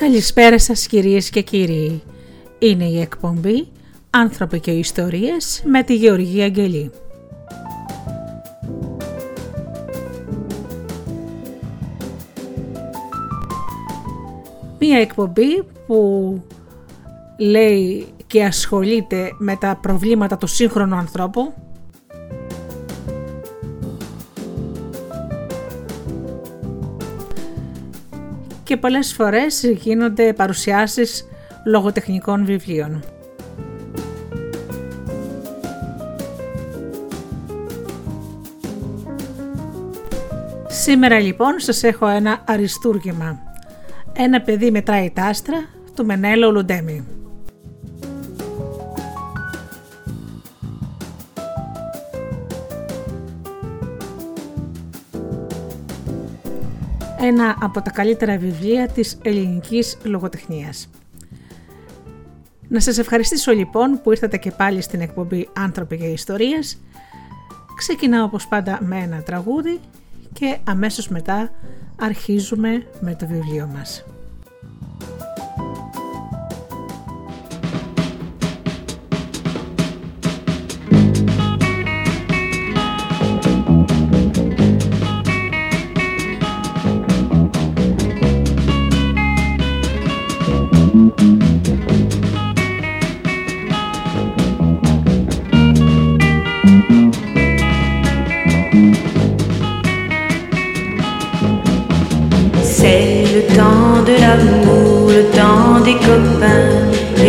Καλησπέρα σας κυρίες και κύριοι. Είναι η εκπομπή «Άνθρωποι και ιστορίες» με τη Γεωργία Αγγελή. Μία εκπομπή που λέει και ασχολείται με τα προβλήματα του σύγχρονου ανθρώπου και πολλές φορές γίνονται παρουσιάσεις λογοτεχνικών βιβλίων. Σήμερα λοιπόν σας έχω ένα αριστούργημα. Ένα παιδί μετράει τα άστρα του Μενέλο Λουντέμι. Ένα από τα καλύτερα βιβλία της ελληνικής λογοτεχνίας. Να σας ευχαριστήσω λοιπόν που ήρθατε και πάλι στην εκπομπή «Άνθρωποι και Ιστορίες». Ξεκινάω όπως πάντα με ένα τραγούδι και αμέσως μετά αρχίζουμε με το βιβλίο μας.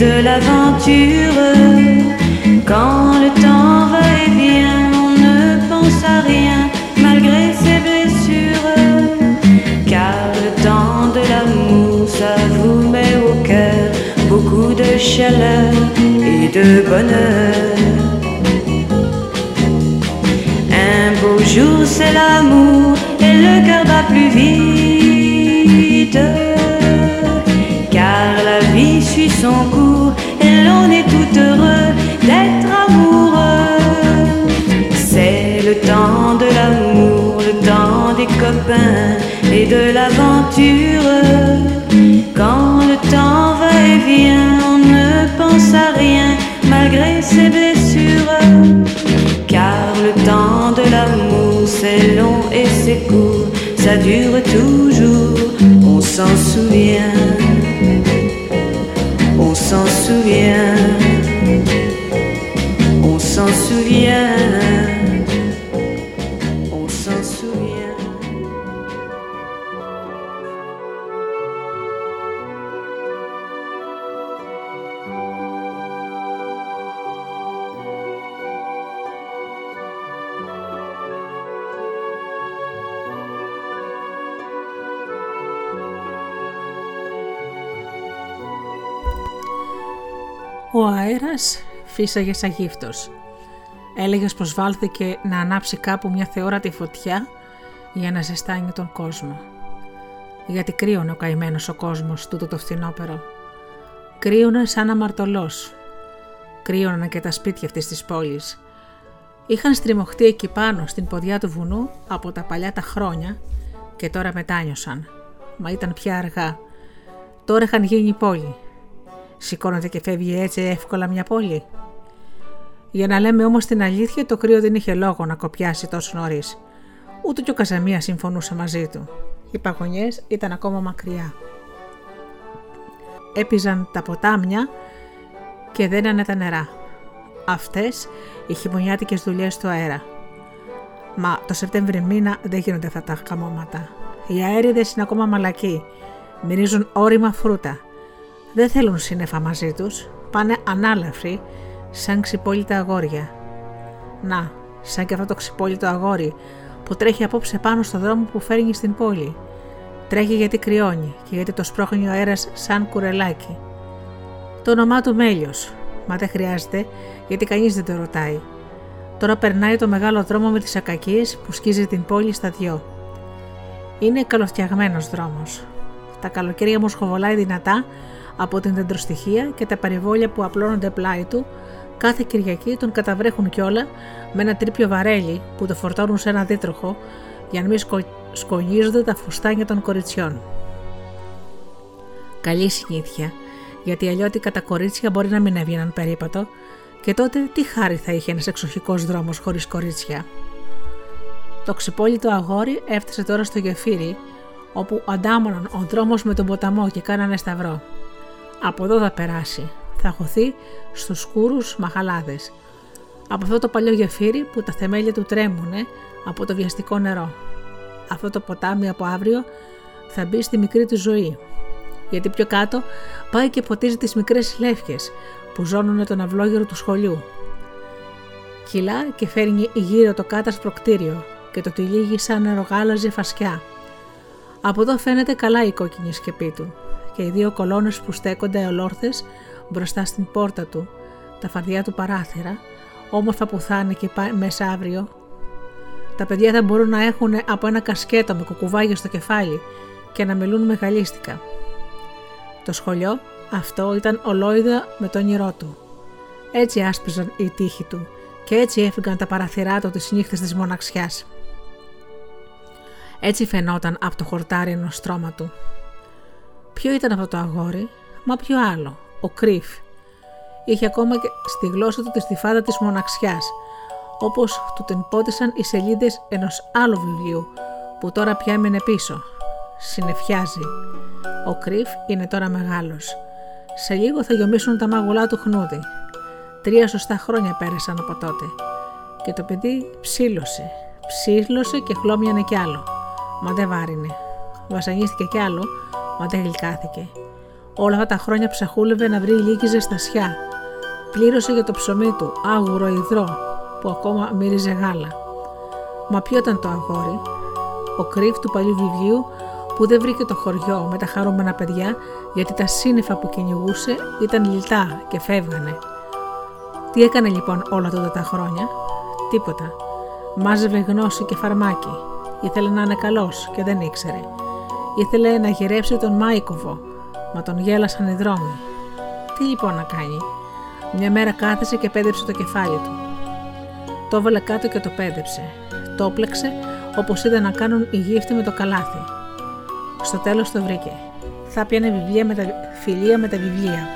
de l'aventure. Quand le temps va et vient, on ne pense à rien malgré ses blessures. Car le temps de l'amour, ça vous met au cœur beaucoup de chaleur et de bonheur. Un beau jour, c'est l'amour et le cœur bat plus vite. Car la vie suit son cours et de l'aventure. Quand le temps va et vient, on ne pense à rien malgré ses blessures. Car le temps de l'amour c'est long et c'est court, ça dure toujours, on s'en souvient. On s'en souvient. Ο αέρας φύσαγε σαν γύφτος. Έλεγες πως βάλθηκε να ανάψει κάπου μια θεόρατη φωτιά για να ζεστάνει τον κόσμο. Γιατί κρύωνε ο καημένος ο κόσμος τούτο το φθινόπερο. Κρύωνε σαν αμαρτωλός. Κρύωναν και τα σπίτια αυτής της πόλης. Είχαν στριμωχτεί εκεί πάνω στην ποδιά του βουνού από τα παλιά τα χρόνια και τώρα μετάνιωσαν. Μα ήταν πια αργά. Τώρα είχαν γίνει πόλη Σηκώνεται και φεύγει έτσι εύκολα μια πόλη. Για να λέμε όμως την αλήθεια, το κρύο δεν είχε λόγο να κοπιάσει τόσο νωρίς. Ούτε και ο Καζαμία συμφωνούσε μαζί του. Οι παγωνιές ήταν ακόμα μακριά. Έπιζαν τα ποτάμια και δένανε τα νερά. Αυτές οι χειμωνιάτικες δουλειές του αέρα. Μα το Σεπτέμβρη μήνα δεν γίνονται αυτά τα καμώματα. Οι αέριδες είναι ακόμα μαλακοί. Μυρίζουν όρημα φρούτα δεν θέλουν σύννεφα μαζί τους, πάνε ανάλαφροι σαν ξυπόλυτα αγόρια. Να, σαν και αυτό το ξυπόλυτο αγόρι που τρέχει απόψε πάνω στο δρόμο που φέρνει στην πόλη. Τρέχει γιατί κρυώνει και γιατί το σπρώχνει ο αέρας σαν κουρελάκι. Το όνομά του Μέλιος, μα δεν χρειάζεται γιατί κανείς δεν το ρωτάει. Τώρα περνάει το μεγάλο δρόμο με τις ακακίες που σκίζει την πόλη στα δυο. Είναι καλοφτιαγμένος δρόμος. Τα καλοκαίρια μου σχοβολάει δυνατά από την δεντροστοιχεία και τα περιβόλια που απλώνονται πλάι του κάθε Κυριακή τον καταβρέχουν κιόλα με ένα τρίπιο βαρέλι που το φορτώνουν σε ένα δίτροχο για να μην σκο... σκονίζονται τα φουστάνια των κοριτσιών. Καλή συνήθεια, γιατί αλλιώτικα τα κορίτσια μπορεί να μην έβγαιναν περίπατο και τότε τι χάρη θα είχε ένας εξοχικός δρόμος χωρίς κορίτσια. Το ξυπόλυτο αγόρι έφτασε τώρα στο γεφύρι, όπου αντάμωναν ο δρόμος με τον ποταμό και κάνανε σταυρό. Από εδώ θα περάσει, θα χωθεί στους σκούρους μαχαλάδε. Από αυτό το παλιό γεφύρι που τα θεμέλια του τρέμουνε από το βιαστικό νερό. Αυτό το ποτάμι από αύριο θα μπει στη μικρή του ζωή. Γιατί πιο κάτω πάει και ποτίζει τις μικρές λεύκες που ζώνουνε τον αυλόγερο του σχολείου. Κυλά και φέρνει γύρω το κάτασπρο κτίριο και το τυλίγει σαν νερογάλαζε φασιά. Από εδώ φαίνεται καλά η κόκκινη σκεπή του και οι δύο κολόνες που στέκονται ολόρθες μπροστά στην πόρτα του, τα φαρδιά του παράθυρα, όμορφα που θα είναι και μέσα αύριο. Τα παιδιά θα μπορούν να έχουν από ένα κασκέτο με κουκουβάγιο στο κεφάλι και να μιλούν μεγαλίστικα. Το σχολείο αυτό ήταν ολόιδα με το όνειρό του. Έτσι άσπιζαν οι τείχοι του και έτσι έφυγαν τα παραθυρά του τις νύχτες της μοναξιάς. Έτσι φαινόταν από το χορτάρι ενός στρώμα του. Ποιο ήταν αυτό το αγόρι, μα ποιο άλλο, ο Κρύφ. Είχε ακόμα και στη γλώσσα του τη στιφάδα της μοναξιάς, όπως του την πότισαν οι σελίδες ενός άλλου βιβλίου, που τώρα πια έμενε πίσω. Συνεφιάζει. Ο Κρύφ είναι τώρα μεγάλος. Σε λίγο θα γιομίσουν τα μάγουλά του χνούδι. Τρία σωστά χρόνια πέρασαν από τότε. Και το παιδί ψήλωσε. Ψήλωσε και χλώμιανε κι άλλο. Μα δεν βάρινε. Βασανίστηκε κι άλλο, μα δεν γλυκάθηκε. Όλα αυτά τα χρόνια ψαχούλευε να βρει λίγη ζεστασιά. Πλήρωσε για το ψωμί του άγουρο υδρό που ακόμα μύριζε γάλα. Μα ποιο ήταν το αγόρι, ο κρύφ του παλιού βιβλίου που δεν βρήκε το χωριό με τα χαρούμενα παιδιά γιατί τα σύννεφα που κυνηγούσε ήταν λιτά και φεύγανε. Τι έκανε λοιπόν όλα τότε τα χρόνια, τίποτα. Μάζευε γνώση και φαρμάκι. Ήθελε να είναι καλός και δεν ήξερε. Ήθελε να γυρέψει τον Μάικοβο, μα τον γέλασαν οι δρόμοι. Τι λοιπόν να κάνει; Μια μέρα κάθεσε και πέδεψε το κεφάλι του. Το έβαλε κάτω και το πέδεψε. Το πλέξε όπως είδε να κάνουν οι γύφτοι με το καλάθι. Στο τέλος το βρήκε. Θα πιάνε βιβλία με τα φιλία με τα βιβλία.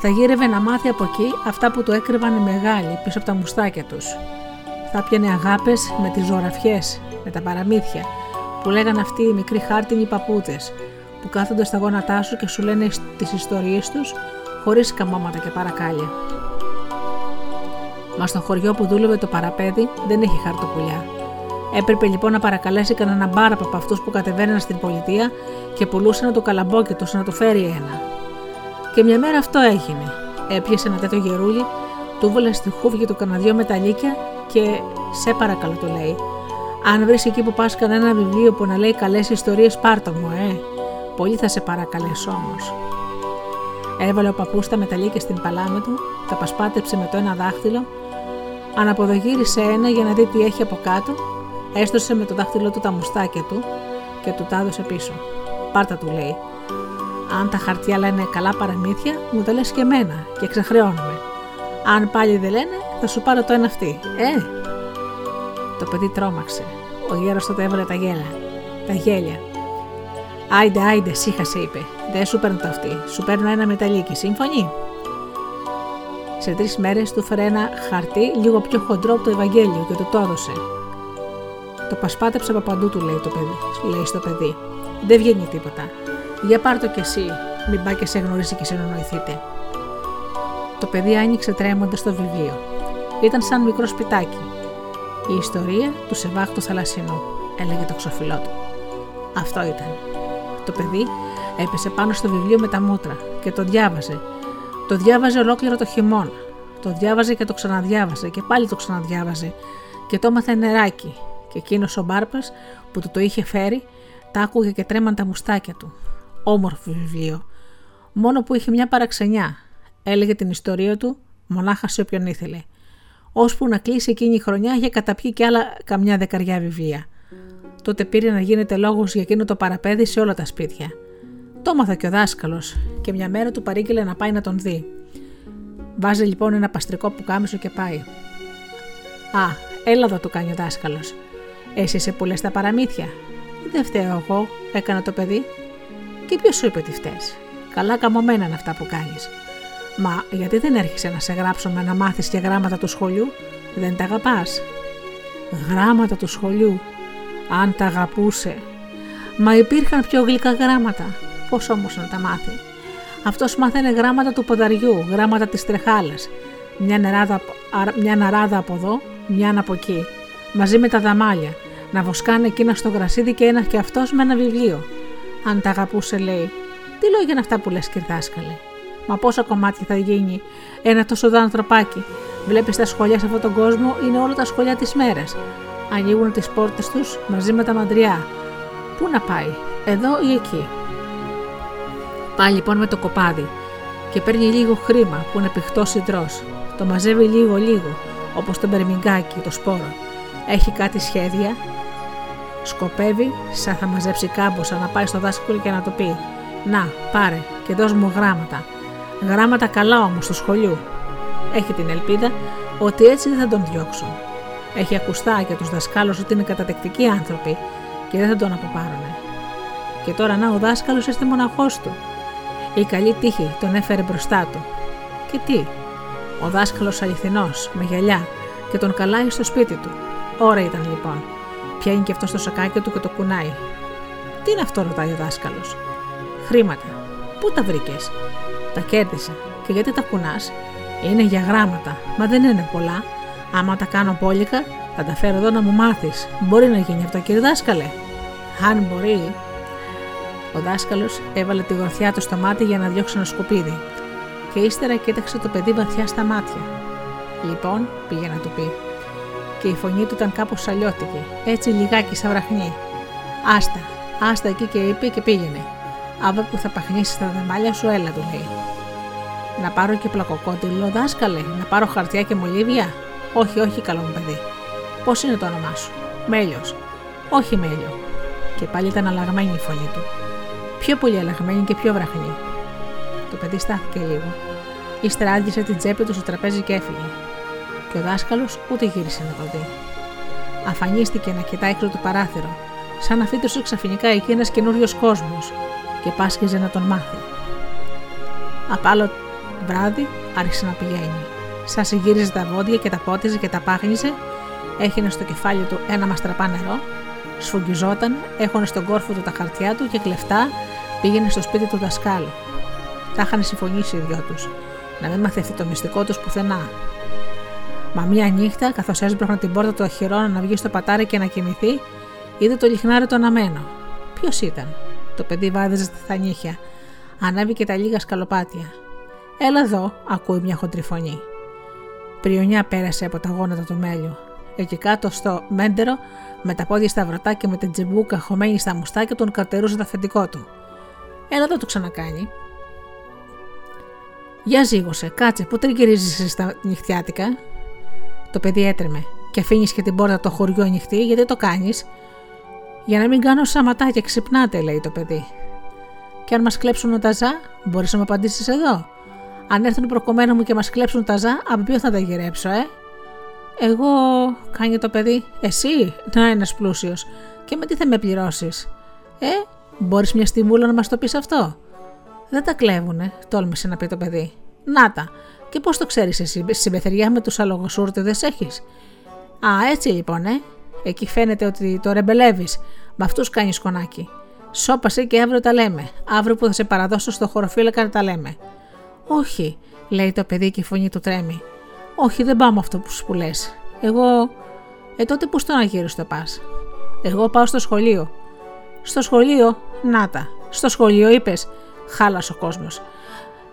Θα γύρευε να μάθει από εκεί αυτά που του έκρυβαν οι μεγάλοι πίσω από τα μουστάκια τους. Θα πιανε αγάπες με τις ζωραφιές, με τα παραμύθια, που λέγαν αυτοί οι μικροί χάρτινοι παππούδες, που κάθονται στα γόνατά σου και σου λένε τις ιστορίες τους χωρίς καμώματα και παρακάλια. Μα στο χωριό που δούλευε το παραπέδι δεν έχει χαρτοπουλιά. Έπρεπε λοιπόν να παρακαλέσει κανένα μπάρα από αυτούς που κατεβαίναν στην πολιτεία και πουλούσαν το καλαμπόκι τους να του φέρει ένα. Και μια μέρα αυτό έγινε. Έπιασε ένα τέτοιο γερούλι, του βόλε στη χούβια του κανένα μεταλίκια και σε παρακαλώ του λέει. Αν βρεις εκεί που πας κανένα βιβλίο που να λέει καλές ιστορίες, πάρτο μου, ε. Πολύ θα σε παρακαλέσω όμως. Έβαλε ο παππούς τα μεταλλίκια στην παλάμη του, τα πασπάτεψε με το ένα δάχτυλο, αναποδογύρισε ένα για να δει τι έχει από κάτω Έστωσε με το δάχτυλό του τα μουστάκια του και του τα έδωσε πίσω. Πάρτα του λέει. Αν τα χαρτιά λένε καλά παραμύθια, μου τα λες και εμένα και ξεχρεώνομαι. Αν πάλι δεν λένε, θα σου πάρω το ένα αυτή. Ε! Το παιδί τρόμαξε. Ο γέρος τότε έβαλε τα γέλα. Τα γέλια. Άιντε, άιντε, σύχασε, είπε. Δεν σου παίρνω το αυτή. Σου παίρνω ένα μεταλλίκι. Σύμφωνοι; Σε τρεις μέρες του φέρε ένα χαρτί λίγο πιο χοντρό από το Ευαγγέλιο και του το έδωσε. Το πασπάτεψε από παντού του, λέει, το παιδί, λέει στο παιδί. Δεν βγαίνει τίποτα. Για πάρ το κι εσύ, μην πάει και σε γνωρίσει και συνεννοηθείτε. Το παιδί άνοιξε τρέμοντας το βιβλίο. Ήταν σαν μικρό σπιτάκι. Η ιστορία του Σεβάχτου Θαλασσινού, έλεγε το ξοφυλό του. Αυτό ήταν. Το παιδί έπεσε πάνω στο βιβλίο με τα μούτρα και το διάβαζε. Το διάβαζε ολόκληρο το χειμώνα. Το διάβαζε και το ξαναδιάβαζε και πάλι το ξαναδιάβαζε και το έμαθε νεράκι. Και εκείνος ο Μπάρπα που του το είχε φέρει, τα άκουγε και τρέμαν τα μουστάκια του. Όμορφο βιβλίο. Μόνο που είχε μια παραξενιά. Έλεγε την ιστορία του μονάχα σε όποιον ήθελε. Ώσπου να κλείσει εκείνη η χρονιά είχε καταπιεί και άλλα καμιά δεκαριά βιβλία. Τότε πήρε να γίνεται λόγος για εκείνο το παραπέδι σε όλα τα σπίτια. Το έμαθα και ο δάσκαλος και μια μέρα του παρήγγειλε να πάει να τον δει. Βάζει λοιπόν ένα παστρικό πουκάμισο και πάει. Α, έλα εδώ του κάνει ο δάσκαλος. Εσύ σε πουλέ τα παραμύθια. Δεν φταίω εγώ, έκανα το παιδί. Και ποιος σου είπε ότι φταίει. Καλά καμωμένα είναι αυτά που κάνεις. Μα γιατί δεν έρχεσαι να σε γράψουμε να μάθεις και γράμματα του σχολείου, δεν τα αγαπάς. Γράμματα του σχολείου, αν τα αγαπούσε. Μα υπήρχαν πιο γλυκά γράμματα. Πώς όμως να τα μάθει; Αυτός μάθαινε γράμματα του ποδαριού, γράμματα της τρεχάλας. Μια, νεράδα, μια ναράδα από εδώ, μια από εκεί. Μαζί με τα δαμάλια. Να βοσκάνε εκείνα στο γρασίδι και ένας και αυτός με ένα βιβλίο. Αν τα αγαπούσε, λέει. Τι λόγια είναι αυτά που λες, κυρδάσκαλε. Μα πόσα κομμάτια θα γίνει ένα τόσο δω ανθρωπάκι; Βλέπεις τα σχολεία σε αυτόν τον κόσμο είναι όλα τα σχολεία της μέρας. Ανοίγουν τις πόρτες τους μαζί με τα μαντριά. Πού να πάει, εδώ ή εκεί; Πάει λοιπόν με το κοπάδι και παίρνει λίγο χρήμα που είναι πηχτό συντρός. Το μαζεύει λίγο-λίγο, όπως το μπερμιγκάκι, το σπόρο. Έχει κάτι σχέδια. Σκοπεύει, σαν θα μαζέψει κάμποσα, να πάει στο δάσκαλο και να το πει: Να, πάρε και δώσ' μου γράμματα. Γράμματα καλά όμως του σχολείου. Έχει την ελπίδα ότι έτσι δεν θα τον διώξουν. Έχει ακουστά για τους δασκάλους ότι είναι κατατεκτικοί άνθρωποι και δεν θα τον αποπάρουν. Και τώρα να ο δάσκαλος είστε μοναχός του. Η καλή τύχη τον έφερε μπροστά του. Και τι, ο δάσκαλος αληθινός, με γυαλιά, και τον καλάει στο σπίτι του. Ώρα ήταν λοιπόν. Πιάνει και αυτό στο σακάκι του και το κουνάει. Τι είναι αυτό, ρωτάει ο δάσκαλος. Χρήματα. Πού τα βρήκες, Τα κέρδισα. Και γιατί τα κουνάς, Είναι για γράμματα, μα δεν είναι πολλά. Άμα τα κάνω πόλικα, θα τα φέρω εδώ να μου μάθεις. Μπορεί να γίνει αυτό, κύριε δάσκαλε. Αν μπορεί. Ο δάσκαλος έβαλε τη γροθιά του στο μάτι για να διώξει ένα σκουπίδι. Και ύστερα κοίταξε το παιδί βαθιά στα μάτια. Λοιπόν, πήγε να του πει. Και η φωνή του ήταν κάπως αλλιώτικη, έτσι λιγάκι σαν βραχνή. Άστα, άστα εκεί και είπε και πήγαινε. Αύριο που θα παχνίσεις τα δεμάλια σου, έλα του λέει. Να πάρω και πλακοκόντιλο, δάσκαλε, να πάρω χαρτιά και μολύβια; Όχι, όχι, καλό μου παιδί. Πώς είναι το όνομά σου, Μέλιος. Όχι, Μέλιο. Και πάλι ήταν αλλαγμένη η φωνή του. Πιο πολύ αλλαγμένη και πιο βραχνή. Το παιδί στάθηκε λίγο. Ύστερα άδειασε την τσέπη του στο τραπέζι και έφυγε. Και ο δάσκαλος ούτε γύρισε να το δει. Αφανίστηκε να κοιτάει έξω το παράθυρο, σαν να φύτωσε ξαφνικά εκεί ένας καινούριος κόσμος και πάσχιζε να τον μάθει. Απ' άλλο βράδυ άρχισε να πηγαίνει. Σαν συγύριζε τα βόδια και τα πότιζε και τα πάχνιζε, έχινε στο κεφάλι του ένα μαστραπά νερό, σφουγγιζόταν, έχωνε στον κόρφο του τα χαρτιά του και κλεφτά πήγαινε στο σπίτι του δασκάλου. Τα είχαν συμφωνήσει οι δυο τους, να μην μαθευτεί το μυστικό τους πουθενά. Μα μία νύχτα, καθώς έσπρωχνε την πόρτα του αχυρών να βγει στο πατάρι και να κοιμηθεί, είδε το λιχνάρι το αναμένο. Ποιος ήταν, το παιδί βάδιζε στα νύχια. Ανέβηκε τα λίγα σκαλοπάτια. Έλα εδώ, ακούει μια χοντρή φωνή. Πριονιά πέρασε από τα γόνατα του μέλιου. Εκεί κάτω στο μέντερο, με τα πόδια στα βρωτά και με την τζιμπούκα χωμένη στα μουστάκια, τον καρτερούσε το αφεντικό του. Έλα εδώ το ξανακάνει. Για ζήγωσε, κάτσε, πού τριγυρίζει στα νυχτιάτικα; Το παιδί έτρεμε και αφήνεις και την πόρτα το χωριό ανοιχτή, γιατί το κάνεις. Για να μην κάνω σαματάκια, ξυπνάτε, λέει το παιδί. Και αν μας κλέψουν τα ζά, μπορείς να μου απαντήσεις εδώ. Αν έρθουν προκομμένα μου και μας κλέψουν τα ζά, από ποιο θα τα γυρέψω, ε; Εγώ, κάνει το παιδί, εσύ, να ένας πλούσιος. Και με τι θα με πληρώσεις; Ε, μπορείς μια στιγμούλα να μας το πεις αυτό; Δεν τα κλέβουνε, τόλμησε να πει το παιδί. Να τα. Και πώς το ξέρεις εσύ, συμπεθεριά με τους αλογοσούρτεδε έχεις; Α, έτσι λοιπόν, ε. Εκεί φαίνεται ότι το ρεμπελεύεις. Με αυτούς κάνεις σκονάκι. Σώπασε και αύριο τα λέμε. Αύριο που θα σε παραδώσω στο χωροφύλακα τα λέμε. Όχι, λέει το παιδί και η φωνή του τρέμει. Όχι, δεν πάω με αυτό που σου λες. Εγώ. Ε, τότε πού στον Αγίριστο πας; Εγώ πάω στο σχολείο. Στο σχολείο, να τα. Στο σχολείο είπες, χάλασε ο κόσμος.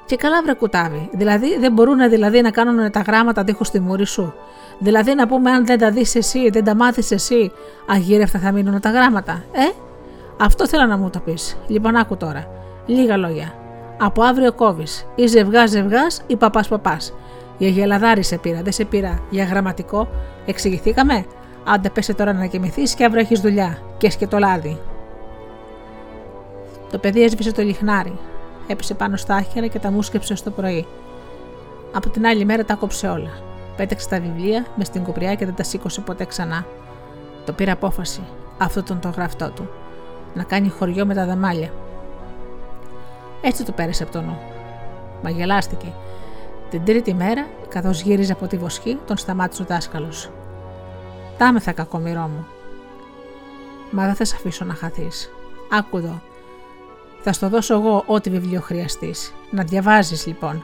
Και καλά βρε κουτάβι. Δηλαδή δεν μπορούν δηλαδή να κάνουν τα γράμματα δίχως τη μούρη σου. Δηλαδή να πούμε αν δεν τα δεις εσύ, δεν τα μάθεις εσύ, αγύρευτα θα μείνουν τα γράμματα. Ε, αυτό θέλω να μου το πεις. Λοιπόν άκου τώρα. Λίγα λόγια. Από αύριο κόβεις. Ή ζευγάς ζευγάς ή παπάς παπάς. Για γελαδάρι σε πήρα, δεν σε πήρα. Για γραμματικό, εξηγηθήκαμε. Άντε πέσε τώρα να κοιμηθείς και αύριο έχεις δουλειά. Και το λάδι. Το παιδί έσβησε το λιχνάρι. Έπεσε πάνω στα άχυρα και τα μουσκεψε στο πρωί. Από την άλλη μέρα τα κόψε όλα. Πέταξε τα βιβλία μες στην κουπριά και δεν τα σήκωσε ποτέ ξανά. Το πήρε απόφαση, αυτό τον το γραφτό του. Να κάνει χωριό με τα δαμάλια. Έτσι το πέρασε από το νου. Μα γελάστηκε. Την τρίτη μέρα, καθώς γύριζε από τη βοσχή, τον σταμάτησε ο δάσκαλος. Τάμεθα, κακομοιρό μου. Μα δεν θα σε αφήσω να χαθείς. Άκου εδώ. Θα στο δώσω εγώ ό,τι βιβλίο χρειαστείς. Να διαβάζεις λοιπόν,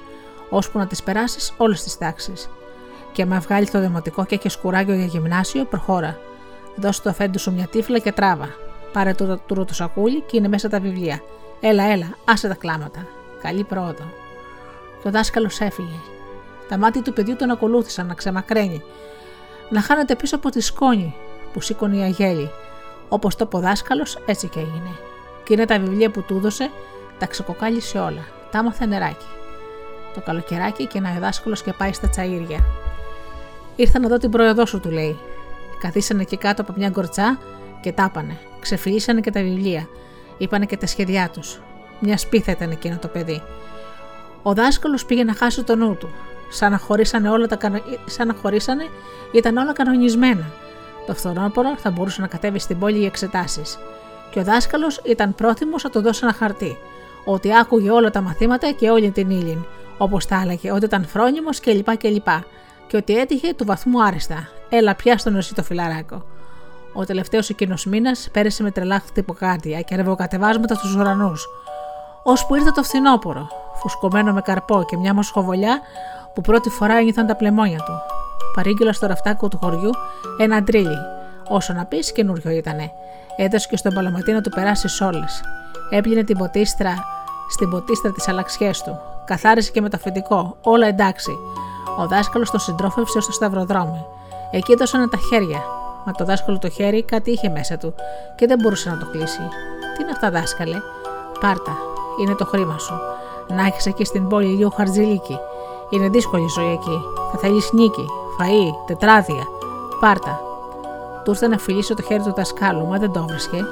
ώσπου να τις περάσεις όλες τις τάξεις. Και με βγάλει το δημοτικό και έχεις κουράγιο για γυμνάσιο, προχώρα. Δώσε το αφέντη σου μια τύφλα και τράβα. Πάρε το τούρο το σακούλι και είναι μέσα τα βιβλία. Έλα, έλα, άσε τα κλάματα. Καλή πρόοδο. Και ο δάσκαλος έφυγε. Τα μάτια του παιδιού τον ακολούθησαν να ξεμακραίνει. Να χάνεται πίσω από τη σκόνη που σήκωνε η αγέλη. Όπως το είπε ο δάσκαλος, έτσι και έγινε. Και είναι τα βιβλία που του έδωσε, τα ξεκοκάλισε όλα. Τα άμαθε νεράκι. Το καλοκαιράκι και ένα δάσκαλος και πάει στα τσαΐρια. Ήρθα να δω την πρόοδό σου, του λέει. Καθίσανε εκεί κάτω από μια γκορτσά και τάπανε. Ξεφυλίσανε και τα βιβλία. Είπανε και τα σχέδιά τους. Μια σπίθα ήταν εκείνο το παιδί. Ο δάσκαλος πήγε να χάσει το νου του. Σαν να χωρίσανε όλα τα σαν να χωρίσανε, ήταν όλα κανονισμένα. Το φθονόπορο θα μπορούσε να κατέβει στην πόλη για εξετάσεις. Και ο δάσκαλος ήταν πρόθυμος να του δώσει ένα χαρτί. Ότι άκουγε όλα τα μαθήματα και όλη την ύλη. Όπως τα έλεγε, ότι ήταν φρόνιμος κλπ. κλπ. Και ότι έτυχε του βαθμού άρεστα. Έλα, πια στον εσύ το φιλαράκο. Ο τελευταίος εκείνος μήνας πέρασε με τρελά χτυποκάρδια και ρευοκατεβάσματα στους ουρανούς. Ώσπου ήρθε το φθινόπωρο, φουσκωμένο με καρπό και μια μοσχοβολιά που πρώτη φορά ένιωθαν τα πλεμόνια του. Παρήγγειλας στο ραφτάκο του χωριού ένα τρίλι. Όσο να πεις, καινούριο ήτανε. Έδωσε και στον παλαματί να του περάσεις όλες. Έπλυνε την ποτίστρα στην ποτίστρα της αλλαξιές του. Καθάρισε και με το αφεντικό. Όλα εντάξει. Ο δάσκαλος τον συντρόφευσε στο σταυροδρόμι. Εκεί έδωσαν τα χέρια. Μα το δάσκαλο το χέρι κάτι είχε μέσα του και δεν μπορούσε να το κλείσει. Τι είναι αυτά, δάσκαλε; Πάρτα, είναι το χρήμα σου. Να έχεις εκεί στην πόλη λίγο χαρτζηλίκι. Είναι δύσκολη η ζωή εκεί. Θα θέλεις νίκη, φαΐ, τετράδια. Πάρτα. Του ήρθε να φιλήσει το χέρι του δασκάλου, μα δεν το βρίσκε,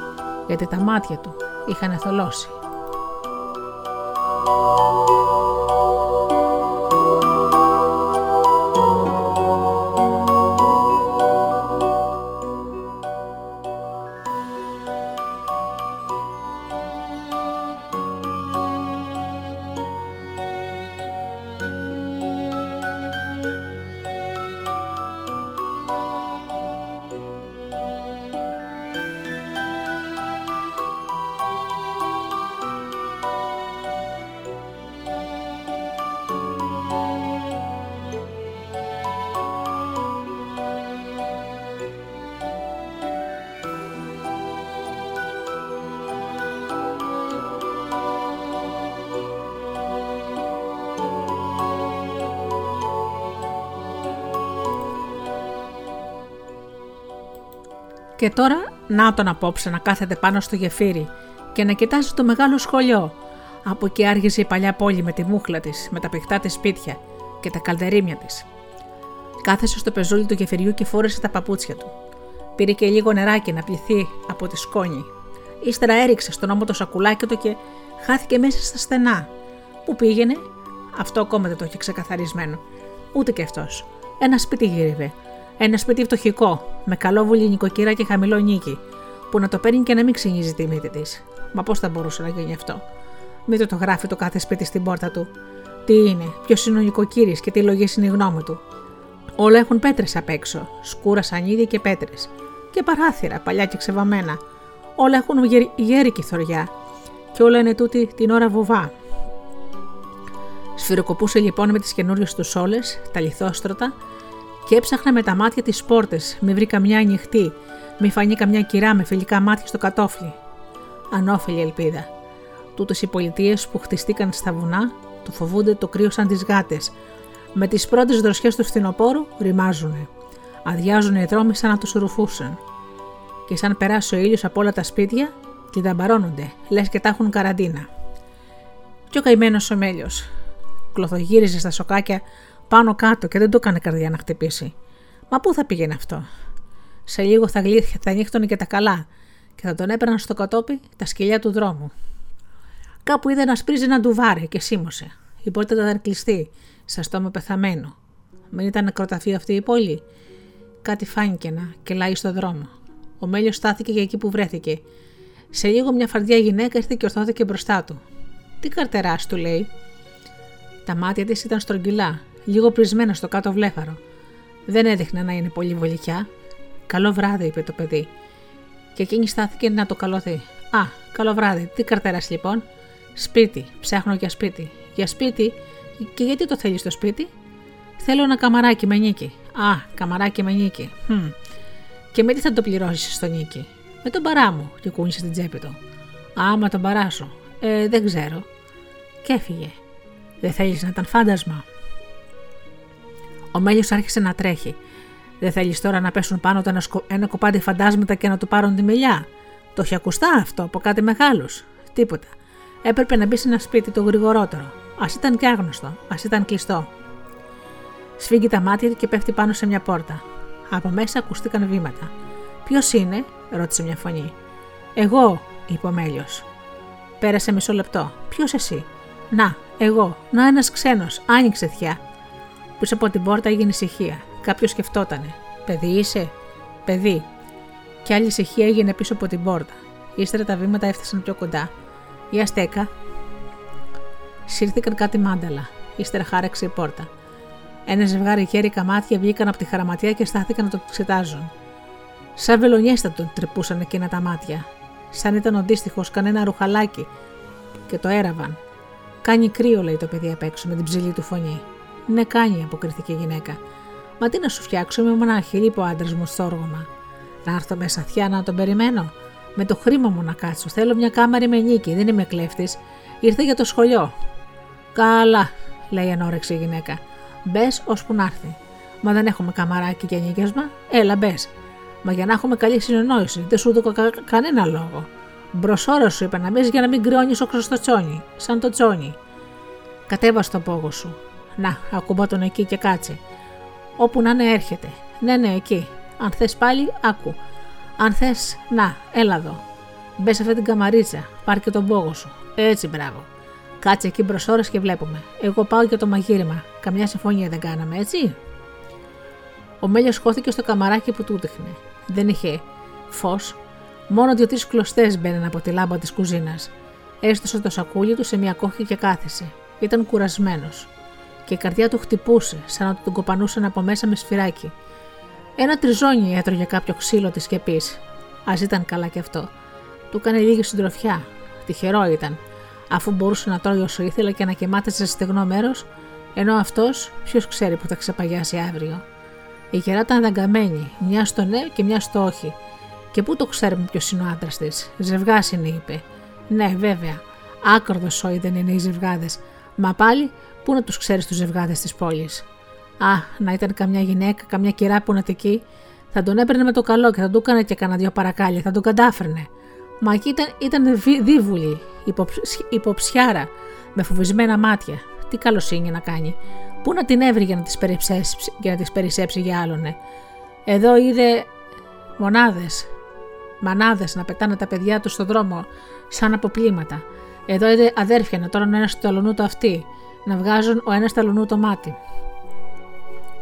γιατί τα μάτια του είχαν θολώσει. Και τώρα να τον απόψε να κάθεται πάνω στο γεφύρι και να κοιτάζει το μεγάλο σχολείο. Από εκεί άργησε η παλιά πόλη με τη μούχλα της, με τα πηχτά της σπίτια και τα καλδερίμια της. Κάθεσε στο πεζούλι του γεφυριού και φόρεσε τα παπούτσια του. Πήρε και λίγο νεράκι να πληθεί από τη σκόνη. Ύστερα έριξε στον ώμο το σακουλάκι του και χάθηκε μέσα στα στενά. Πού πήγαινε, αυτό ακόμα δεν το είχε ξεκαθαρισμένο. Ούτε και αυτός. Ένα σπίτι γύριβε, ένα σπίτι φτωχικό, με καλόβουλη νοικοκυρά και χαμηλό νίκη, που να το παίρνει και να μην ξυνίζει τη μύτη της. Μα πώς θα μπορούσε να γίνει αυτό; Μην το το γράφει το κάθε σπίτι στην πόρτα του. Τι είναι, ποιος είναι ο νοικοκύρης και τι λογή είναι η γνώμη του; Όλα έχουν πέτρες απ' έξω, σκούρα σανίδια και πέτρες. Και παράθυρα, παλιά και ξεβαμένα. Όλα έχουν γέρικη θωριά. Και όλα είναι τούτη την ώρα βουβά. Σφυροκοπούσε λοιπόν με τις καινούριες τους όλες, τα λιθόστρωτα, και έψαχνα με τα μάτια τις πόρτες, μη βρει καμιά ανοιχτή, μη φανεί καμιά κυρά με φιλικά μάτια στο κατόφλι. Ανώφελη ελπίδα. Τούτες οι πολιτείες που χτιστήκαν στα βουνά, του φοβούνται το κρύο σαν τις γάτες. Με τις πρώτες δροσιές του φθινοπόρου ρημάζουν. Αδειάζουν οι δρόμοι σαν να τους ρουφούσαν. Και σαν περάσει ο ήλιος από όλα τα σπίτια, κλειδαμπαρώνονται, λες και τα έχουν καραντίνα. Και ο καημένος ο μέλιος. Κλωθογύριζε στα σοκάκια πάνω κάτω και δεν το έκανε καρδιά να χτυπήσει. Μα πού θα πήγαινε αυτό; Σε λίγο θα, γλύχε, θα νύχτωνε και τα καλά και θα τον έπαιρναν στο κατόπι τα σκυλιά του δρόμου. Κάπου είδε να σπρίζει ένα ντουβάρι και σίμωσε. Η πόρτα ήταν κλειστή, σαν στόμα πεθαμένο. Μην ήταν νεκροταφή αυτή η πόλη. Κάτι φάνηκε να κελάει στο δρόμο. Ο μέλιος στάθηκε για εκεί που βρέθηκε. Σε λίγο μια φαρδιά γυναίκα ήρθε και ορθώθηκε μπροστά του. Τι καρτεράς, του λέει. Τα μάτια της ήταν στρογγυλά, λίγο πρισμένα στο κάτω βλέφαρο. Δεν έδειχνε να είναι πολύ βολικιά. Καλό βράδυ, είπε το παιδί. Και εκείνη στάθηκε να το καλωθεί. Α, καλό βράδυ. Τι καρτερά λοιπόν; Σπίτι. Ψάχνω για σπίτι. Για σπίτι; Και γιατί το θέλεις στο σπίτι; Θέλω ένα καμαράκι με νίκη. Α, καμαράκι με νίκη. Hm. Και με τι θα το πληρώσεις στο νίκη; Με τον παρά μου. Και κούνησε την τσέπη του. Άμα τον παράσω. Ε, δεν ξέρω. Και έφυγε. Δεν θέλεις να ήταν φάντασμα. Ο Μέλιος άρχισε να τρέχει. Δεν θέλεις τώρα να πέσουν πάνω το ένα, ένα κοπάντι φαντάσματα και να του πάρουν τη μιλιά; Το έχει ακουστά αυτό από κάτι μεγάλους; Τίποτα. Έπρεπε να μπει σε ένα σπίτι το γρηγορότερο. Α ήταν και άγνωστο, ας ήταν κλειστό. Σφίγγει τα μάτια του και πέφτει πάνω σε μια πόρτα. Από μέσα ακούστηκαν βήματα. Ποιος είναι, ρώτησε μια φωνή. Εγώ, είπε ο Μέλιος. Πέρασε μισό λεπτό. Ποιος εσύ; Να, εγώ, να ένας ξένος, άνοιξε θιά. Πίσω από την πόρτα έγινε ησυχία. Κάποιος σκεφτότανε. Παιδί είσαι, παιδί. Και άλλη ησυχία έγινε πίσω από την πόρτα. Ύστερα τα βήματα έφτασαν πιο κοντά. Η αστέκα. Σύρθηκαν κάτι μάνταλα. Ύστερα χάρεξε η πόρτα. Ένα ζευγάρι χέρι μάτια βγήκαν από τη χαραματιά και στάθηκαν να το εξετάζουν. Σαν βελονιέστα τον τρεπούσαν εκείνα τα μάτια. Σαν ήταν αντίστοιχος κανένα ρουχαλάκι και το έραβαν. Κάνει κρύο, λέει το παιδί απ' έξω με την ψηλή του φωνή. Ναι, κάνει, αποκρίθηκε η γυναίκα. Μα τι να σου φτιάξω, είμαι μονάχη, είπε ο άντρας μου στο όργωμα. Να έρθω μέσα θιά να τον περιμένω. Με το χρήμα μου να κάτσω. Θέλω μια κάμαρη με νίκη, δεν είμαι κλέφτης. Ήρθε για το σχολείο. Καλά, λέει ανόρεξη η γυναίκα. Μπες ώσπου να έρθει. Μα δεν έχουμε καμαράκι και νίκιασμα. Έλα, μπες. Μα για να έχουμε καλή συνεννόηση, δεν σου δω κα, κανένα λόγο. Μπροσόρα σου είπα να μπεις για να μην κρυώνεις όξο στο τσόνι, σαν το τσόνι. Κατέβα στο πόγο σου. Να, ακουμπά τον εκεί και κάτσε. Όπου να είναι έρχεται. Ναι, ναι, εκεί. Αν θες πάλι, άκου. Αν θες, να, έλα εδώ. Μπες σε αυτή την καμαρίτσα, πάρ και τον πόγο σου. Έτσι, μπράβο. Κάτσε εκεί μπρος και βλέπουμε. Εγώ πάω για το μαγείρεμα. Καμιά συμφωνία δεν κάναμε, έτσι; Ο Μέλιος χώθηκε στο καμαράκι που του δείχνε. Δεν είχε φως, μόνο δύο-τρεις κλωστές μπαίναν από τη λάμπα της κουζίνας. Έστωσε το σακούλι του σε μια κόχη και κάθισε. Ήταν κουρασμένος και η καρδιά του χτυπούσε, σαν να τον κοπανούσαν από μέσα με σφυράκι. Ένα τριζόνι έτρωγε κάποιο ξύλο της σκεπής. Α ήταν καλά κι αυτό. Του έκανε λίγη συντροφιά. Τυχερό ήταν, αφού μπορούσε να τρώει όσο ήθελε και να κοιμάται σε στεγνό μέρος, ενώ αυτός ποιος ξέρει που θα ξεπαγιάσει αύριο. Η γερά ήταν δαγκαμένη, μια στο ναι και μια στο όχι. Και πού το ξέρουμε ποιος είναι ο άντρας της. Ζευγάς είναι, είπε. Ναι, βέβαια. Άκροδος σόι δεν είναι οι ζευγάδες. Μα πάλι Πού να τους ξέρεις τους ζευγάδες της πόλης; Α, να ήταν καμιά γυναίκα, καμιά κυρά που είναι εκεί, θα τον έπαιρνε με το καλό και θα του έκανε και κανένα δυο παρακάλια, θα τον κατάφερνε. Μα εκεί ήταν, ήταν δίβουλη, υποψιάρα, με φοβισμένα μάτια. Τι καλοσύνη να κάνει. Πού να την έβρει για να τις για, να περισσέψει για άλλον. Εδώ είδε μονάδες, μανάδες να πετάνε τα παιδιά τους στον δρόμο σαν αποπλήματα. Εδώ είδε αδέρφια να τρώνε ένα στο αλωνού το αυτή να βγάζουν ο ένας ταλουνού το μάτι.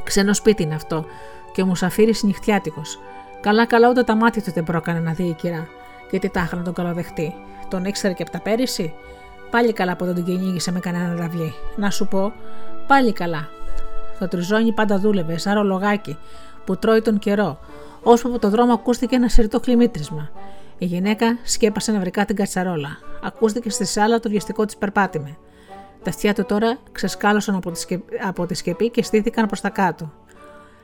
Ξένο σπίτι είναι αυτό, και ο μουσαφίρης νυχτιάτικος. Καλά-καλά ούτε τα μάτια του δεν πρόκανε να δει η κυρά, γιατί τάχα να τον καλοδεχτεί. Τον ήξερε και από τα πέρυσι; Πάλι καλά που δεν τον κυνήγησε με κανένα ραυλί. Να σου πω, πάλι καλά. Το τριζόνι πάντα δούλευε, σαν ρολογάκι, που τρώει τον καιρό, ώσπου από το δρόμο ακούστηκε ένα σιρτό κλιμήτρισμα. Η γυναίκα σκέπασε νευρικά την κατσαρόλα. Ακούστηκε στη σάλα το βιαστικό της περπάτημα. Τα αυτιά του τώρα ξεσκάλωσαν από τη, σκεπ... από τη σκεπή και στήθηκαν προς τα κάτω.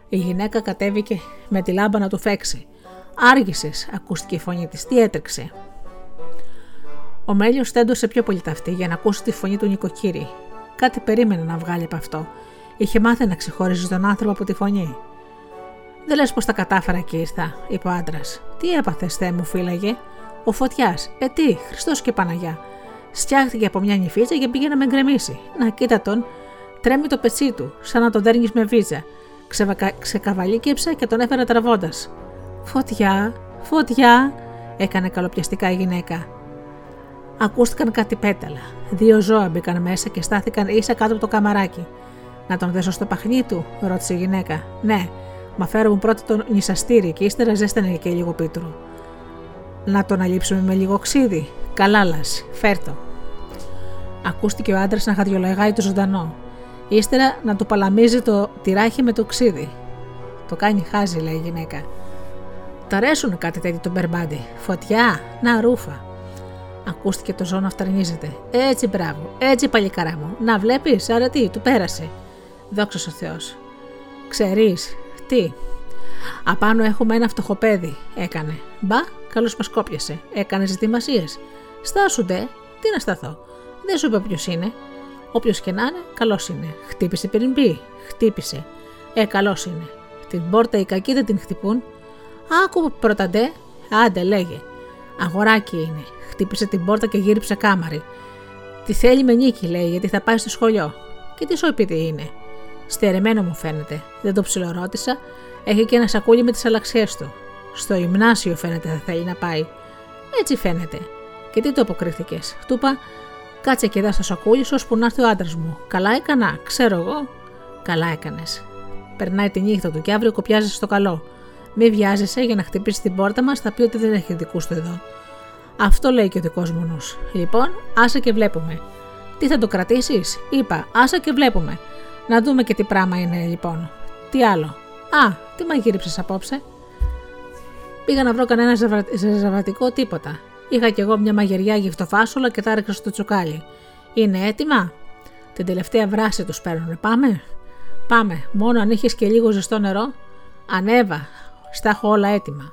Η γυναίκα κατέβηκε με τη λάμπα να του φέξει. Άργησες, ακούστηκε η φωνή της. Τι έτρεξε; Ο Μέλιος στέντωσε πιο πολύ τα αυτή για να ακούσει τη φωνή του νοικοκύρη. Κάτι περίμενε να βγάλει από αυτό. Είχε μάθει να ξεχωρίζει τον άνθρωπο από τη φωνή. Δεν λες πως τα κατάφερα και ήρθα, είπε ο άντρας. Τι έπαθες, Θεέ μου, φύλαγε; Ο φωτιάς. Ε, τι, Χριστός και Παναγιά. Στιάχτηκε από μια νυφίτσα και πήγε να με γκρεμίσει. Να κοίτα τον, τρέμει το πετσί του, σαν να τον δέρνεις με βίζα. Ξεβακα... Ξεκαβαλίκεψε και τον έφερε τραβώντας. Φωτιά, φωτιά, έκανε καλοπιαστικά η γυναίκα. Ακούστηκαν κάτι πέταλα. Δύο ζώα μπήκαν μέσα και στάθηκαν ίσα κάτω από το καμαράκι. Να τον δέσω στο παχνί του, ρώτησε η γυναίκα. Ναι, μα φέρω πρώτα τον νησαστήρι και ύστερα ζέστανε και λίγο πίτρου. Να τον αλείψουμε με λίγο ξύδι. Καλά λας, φέρτο. Ακούστηκε ο άντρας να χαδιολογάει το ζωντανό. Ύστερα να του παλαμίζει το τυράχι με το ξύδι. Το κάνει χάζι, λέει η γυναίκα. Τα αρέσουν κάτι τέτοιο τον Μπερμπάντι; Φωτιά, να ρούφα. Ακούστηκε το ζώο να φταρνίζεται. Έτσι, μπράβο, έτσι παλικαρά μου. Να βλέπεις, άρα τι, του πέρασε. Δόξα ο Θεός. Ξέρεις, τι; Απάνω έχουμε ένα φτωχοπέδι, έκανε. Μπα, καλώς μας κόπιασε. Έκανες ζητημασίε. Στάσουντε, τι να σταθώ. Δεν σου είπε ποιος είναι. Όποιος και να είναι, καλός είναι. Χτύπησε πριν μπει. Χτύπησε. Ε, καλός είναι. Την πόρτα οι κακοί δεν την χτυπούν. Άκου πρωταντέ. Άντε, λέγε. Αγοράκι είναι. Χτύπησε την πόρτα και γύριψε κάμαρη. Τι θέλει με νίκη, λέει, γιατί θα πάει στο σχολείο. Και τι σοϊπίτι είναι. Στερεμένο μου φαίνεται. Δεν το ψιλορώτησα. Έχει και ένα σακούλι με τις αλλαξιέ του. Στο γυμνάσιο φαίνεται θα θέλει να πάει. Έτσι φαίνεται. Και τι το αποκρίθηκε. Του είπα, κάτσε και εδώ στο σακούλι σου ώσπου να έρθει ο άντρας μου. Καλά έκανα, ξέρω εγώ. Καλά έκανες. Περνάει τη νύχτα του και αύριο κοπιάζει στο καλό. Μη βιάζεσαι για να χτυπήσεις την πόρτα μας, θα πει ότι δεν έχει δικούς του εδώ. Αυτό λέει και ο δικός μου νους. Λοιπόν, άσε και βλέπουμε. Τι θα το κρατήσεις, είπα, άσε και βλέπουμε. Να δούμε και τι πράγμα είναι λοιπόν. Τι άλλο. Α, τι μαγείριψε απόψε. Πήγα να βρω κανένα ζεζαβατικό τίποτα. Είχα κι εγώ μια μαγειριά γυφτοφάσουλα και τα έριξα στο τσουκάλι. Είναι έτοιμα; Την τελευταία βράση τους παίρνουν. Πάμε; Πάμε. Μόνο αν είχες και λίγο ζεστό νερό. Ανέβα. Στα έχω όλα έτοιμα.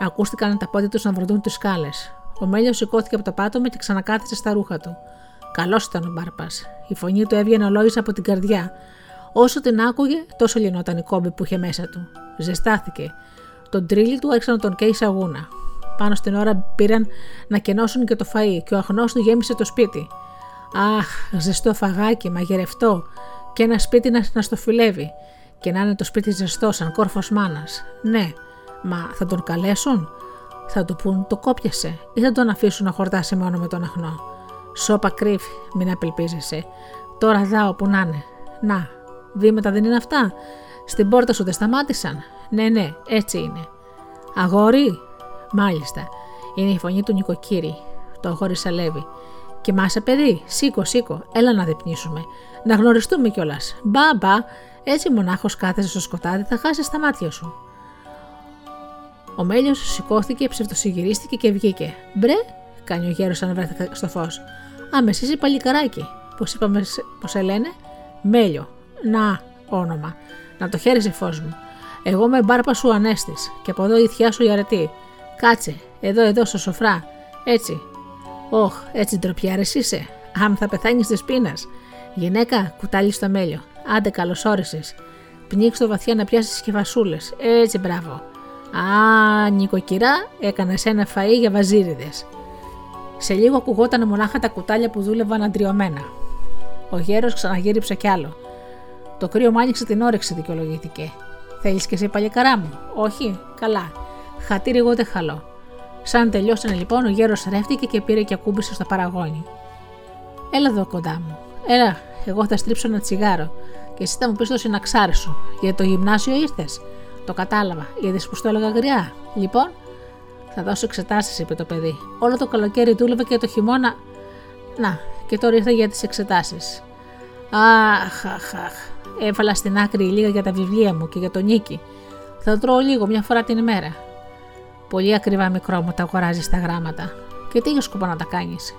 Ακούστηκαν τα πόδια τους να βροντούν τις σκάλες. Ο Μέλιος σηκώθηκε από το πάτωμα και ξανακάθισε στα ρούχα του. Καλός ήταν ο Μπάρπας. Η φωνή του έβγαινε ολόγη από την καρδιά. Όσο την άκουγε, τόσο λυνόταν η κόμπη που είχε μέσα του. Ζεστάθηκε. Τον τρίλι του έξανε τον καίει σαγούνα. Πάνω στην ώρα πήραν να κενώσουν και το φαΐ και ο αχνό του γέμισε το σπίτι. Αχ, ζεστό φαγάκι, μαγειρευτό και ένα σπίτι να, να στο φιλεύει. Και να είναι το σπίτι ζεστό, σαν κόρφος μάνας. Ναι, μα θα τον καλέσουν; Θα του πούν το κόπιασε ή θα τον αφήσουν να χορτάσει μόνο με τον αχνό. Σώπα κρύφη, μην απελπίζεσαι. Τώρα δάω που να είναι. Να, βήματα δεν είναι αυτά. Στην πόρτα σου δεν σταμάτησαν. Ναι, ναι, έτσι είναι. Αγόρι, μάλιστα. Είναι η φωνή του νοικοκύρη. Το αγόρι σαλεύει. Κοιμάσαι, παιδί, σήκω, σήκω, έλα να δεπνήσουμε. Να γνωριστούμε κιόλας. Μπα, μπα, έτσι μονάχος κάθεσαι στο σκοτάδι, θα χάσεις τα μάτια σου. Ο Μέλιος σηκώθηκε, ψευτοσυγυρίστηκε και βγήκε. Μπρε, κάνει ο γέρος αν βρέθηκε στο φως. Α, μες εσύ παλικαράκι. Πώς είπαμε, πώς σε λένε, Μέλιο. Να, όνομα. Να το χαίρεσαι φως μου. Εγώ με μπάρπα σου ανέστης και από εδώ η θιά σου η αρετή. Κάτσε, εδώ, εδώ στο σοφρά. Έτσι. Όχ, έτσι ντροπιάρες είσαι. Αμ, θα πεθάνεις της πείνας. Γυναίκα, κουτάλι στο μέλιο. Άντε, καλώ όρισε. Πνίξ το βαθιά να πιάσεις και βασούλε. Έτσι, μπράβο. Α, νοικοκυρά, έκανες ένα φαΐ για βαζίριδες. Σε λίγο ακουγόταν μονάχα τα κουτάλια που δούλευαν αντριωμένα. Ο γέρος ξαναγύριψε κι άλλο. Το κρύο μου άνοιξε την όρεξη, δικαιολογήθηκε. Θέλεις και εσύ παλικαρά μου. Όχι, καλά. Χατήρι εγώ δεν χαλώ. Σαν τελειώσανε λοιπόν, ο γέρος ρεύτηκε και πήρε και ακούμπησε στο παραγόνι. Έλα εδώ κοντά μου. Έλα, εγώ θα στρίψω ένα τσιγάρο και εσύ θα μου πεις το συναξάρι σου. Για το γυμνάσιο ήρθες. Το κατάλαβα. Είδες που στο έλεγα γριά. Λοιπόν, θα δώσω εξετάσεις, είπε το παιδί. Όλο το καλοκαίρι δούλευε και το χειμώνα. Να, και τώρα ήρθα για τις εξετάσεις. Αχ, αχ, αχ. Έβαλα στην άκρη λίγα για τα βιβλία μου και για τον Νίκη. Θα τρώω λίγο μια φορά την ημέρα. Πολύ ακριβά μικρό μου τα αγοράζεις τα γράμματα. Και τι για σκοπό να τα κάνεις;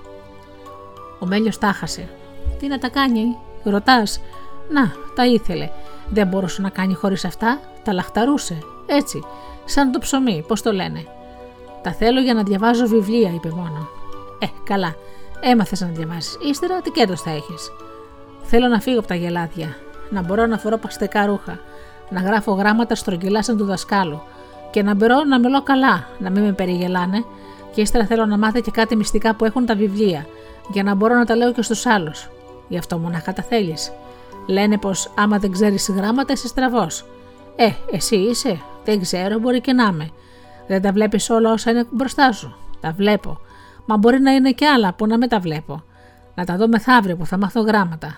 Ο Μέλιος τα χάσε. Τι να τα κάνει, ρωτάς; Να, τα ήθελε. Δεν μπορούσε να κάνει χωρίς αυτά, τα λαχταρούσε. Έτσι, σαν το ψωμί, πώς το λένε. Τα θέλω για να διαβάζω βιβλία, είπε μόνο. Ε, καλά, έμαθες να διαβάσει. Ύστερα τι κέρδος θα έχεις; Θέλω να φύγω από τα γελάδια, να μπορώ να φορώ παστικά ρούχα, να γράφω γράμματα στρογγυλά σαν του δασκάλου και να μπορώ να μιλώ καλά, να μην με περιγελάνε και ύστερα θέλω να μάθω και κάτι μυστικά που έχουν τα βιβλία για να μπορώ να τα λέω και στους άλλους. Γι' αυτό μονάχα τα θέλεις. Λένε πως άμα δεν ξέρεις γράμματα είσαι στραβός. Ε, εσύ είσαι, δεν ξέρω, μπορεί και να είμαι. Δεν τα βλέπεις όλα όσα είναι μπροστά σου. Τα βλέπω. Μα μπορεί να είναι και άλλα που να με τα βλέπω. Να τα δω μεθαύριο που θα μάθω γράμματα.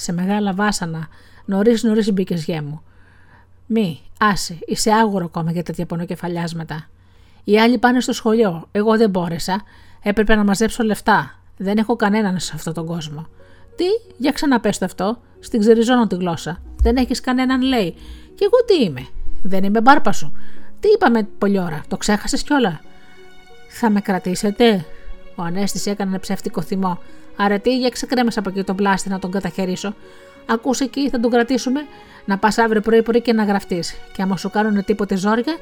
Σε μεγάλα βάσανα, νωρίς νωρίς μπήκε γέ μου. Μη, άσε, είσαι άγουρο ακόμα για τέτοια πονοκεφαλιάσματα. Οι άλλοι πάνε στο σχολείο. Εγώ δεν μπόρεσα. Έπρεπε να μαζέψω λεφτά. Δεν έχω κανέναν σε αυτόν τον κόσμο. Τι, για ξαναπες το αυτό. Στην ξεριζώνω τη γλώσσα. Δεν έχεις κανέναν, λέει. Και εγώ τι είμαι. Δεν είμαι μπάρπα σου. Τι είπαμε πολλή ώρα, το ξέχασες κιόλα; Θα με κρατήσετε; Ο Ανέστη έκανε ένα ψεύτικο θυμό. Αρετή, για ξεκρέμε από εκεί τον πλάστη να τον καταχαιρήσω. Ακούσε εκεί, θα τον κρατήσουμε. Να πας αύριο πρωί-πρωί και να γραφτείς. Και άμα σου κάνουν τίποτε ζόρια,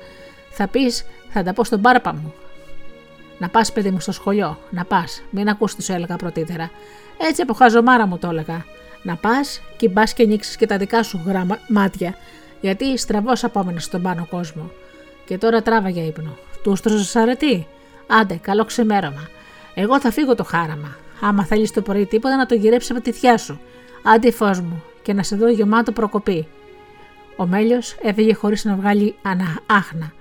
θα πεις, θα τα πω στον μπάρπα μου. Να πας, παιδί μου, στο σχολείο. Να πας. Μην ακούς τι σου έλεγα πρωτήτερα. Έτσι από χαζομάρα μου το έλεγα. Να πας και μπα και ανοίξει και τα δικά σου γραμμα... μάτια. Γιατί στραβό απόμενο στον πάνω κόσμο. Και τώρα τράβα για ύπνο. Του στρωσε αρετή. Άντε, καλό ξεμέρωμα. Εγώ θα φύγω το χάραμα. Άμα θέλεις το πρωί τίποτα να το γυρέψει από τη θιά σου. Άντε φως μου και να σε δω γεμάτο προκοπή. Ο Μέλιος έφυγε χωρίς να βγάλει ανα, άχνα.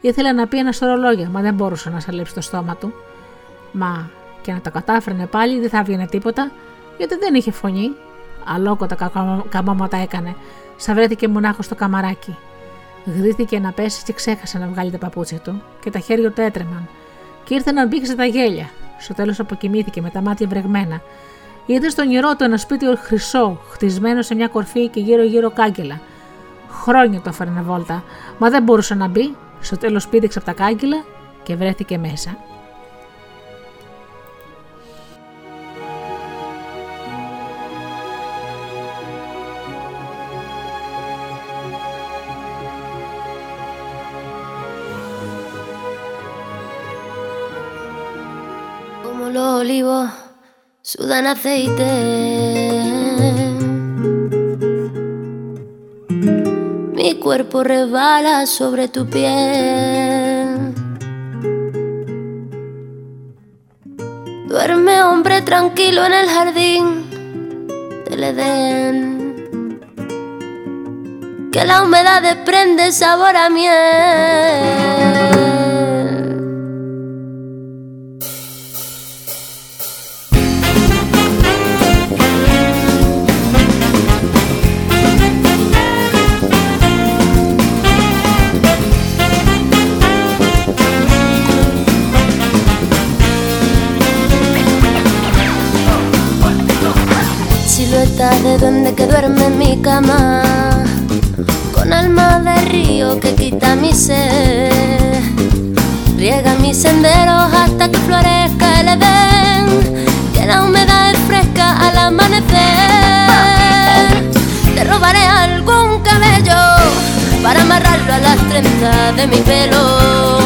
Ήθελε να πει ένα σωρό λόγια, μα δεν μπορούσε να σαλέψει το στόμα του. Μα και να το κατάφερνε πάλι δεν θα έβγαινε τίποτα, γιατί δεν είχε φωνή. Αλόκοτα καμώματα έκανε, σαν βρέθηκε μονάχος στο καμαράκι. Γδύθηκε να πέσει και ξέχασε να βγάλει τα παπούτσια του και τα χέρια του έτρεμαν. Και ήρθε να μπήξει τα γέλια. Στο τέλος αποκοιμήθηκε με τα μάτια βρεγμένα. Είδε στον νερό του ένα σπίτι χρυσό, χτισμένο σε μια κορφή και γύρω-γύρω κάγκελα. Χρόνια το έφερνε βόλτα, μα δεν μπορούσε να μπει. Στο τέλος πήδηξε από τα κάγκελα και βρέθηκε μέσα. Los olivos sudan aceite. Mi cuerpo resbala sobre tu piel. Duerme hombre tranquilo en el jardín del Edén. Que la humedad desprende sabor a miel. De donde que duerme en mi cama, con alma de río que quita mi sed, riega mis senderos hasta que florezca el Edén, que la humedad es fresca al amanecer. Te robaré algún cabello para amarrarlo a las trenzas de mi pelo,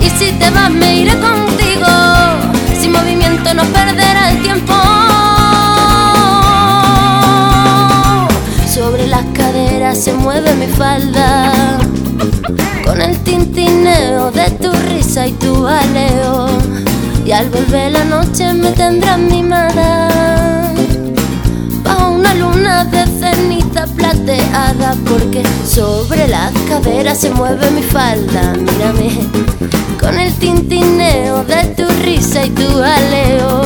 y si te vas me iré contigo, sin movimiento no perderá el tiempo. Las caderas se mueve mi falda. Con el tintineo de tu risa y tu aleo Y al volver la noche me tendrás mimada. Bajo una luna de ceniza plateada Porque sobre las caderas se mueve mi falda. Mírame Con el tintineo de tu risa y tu aleo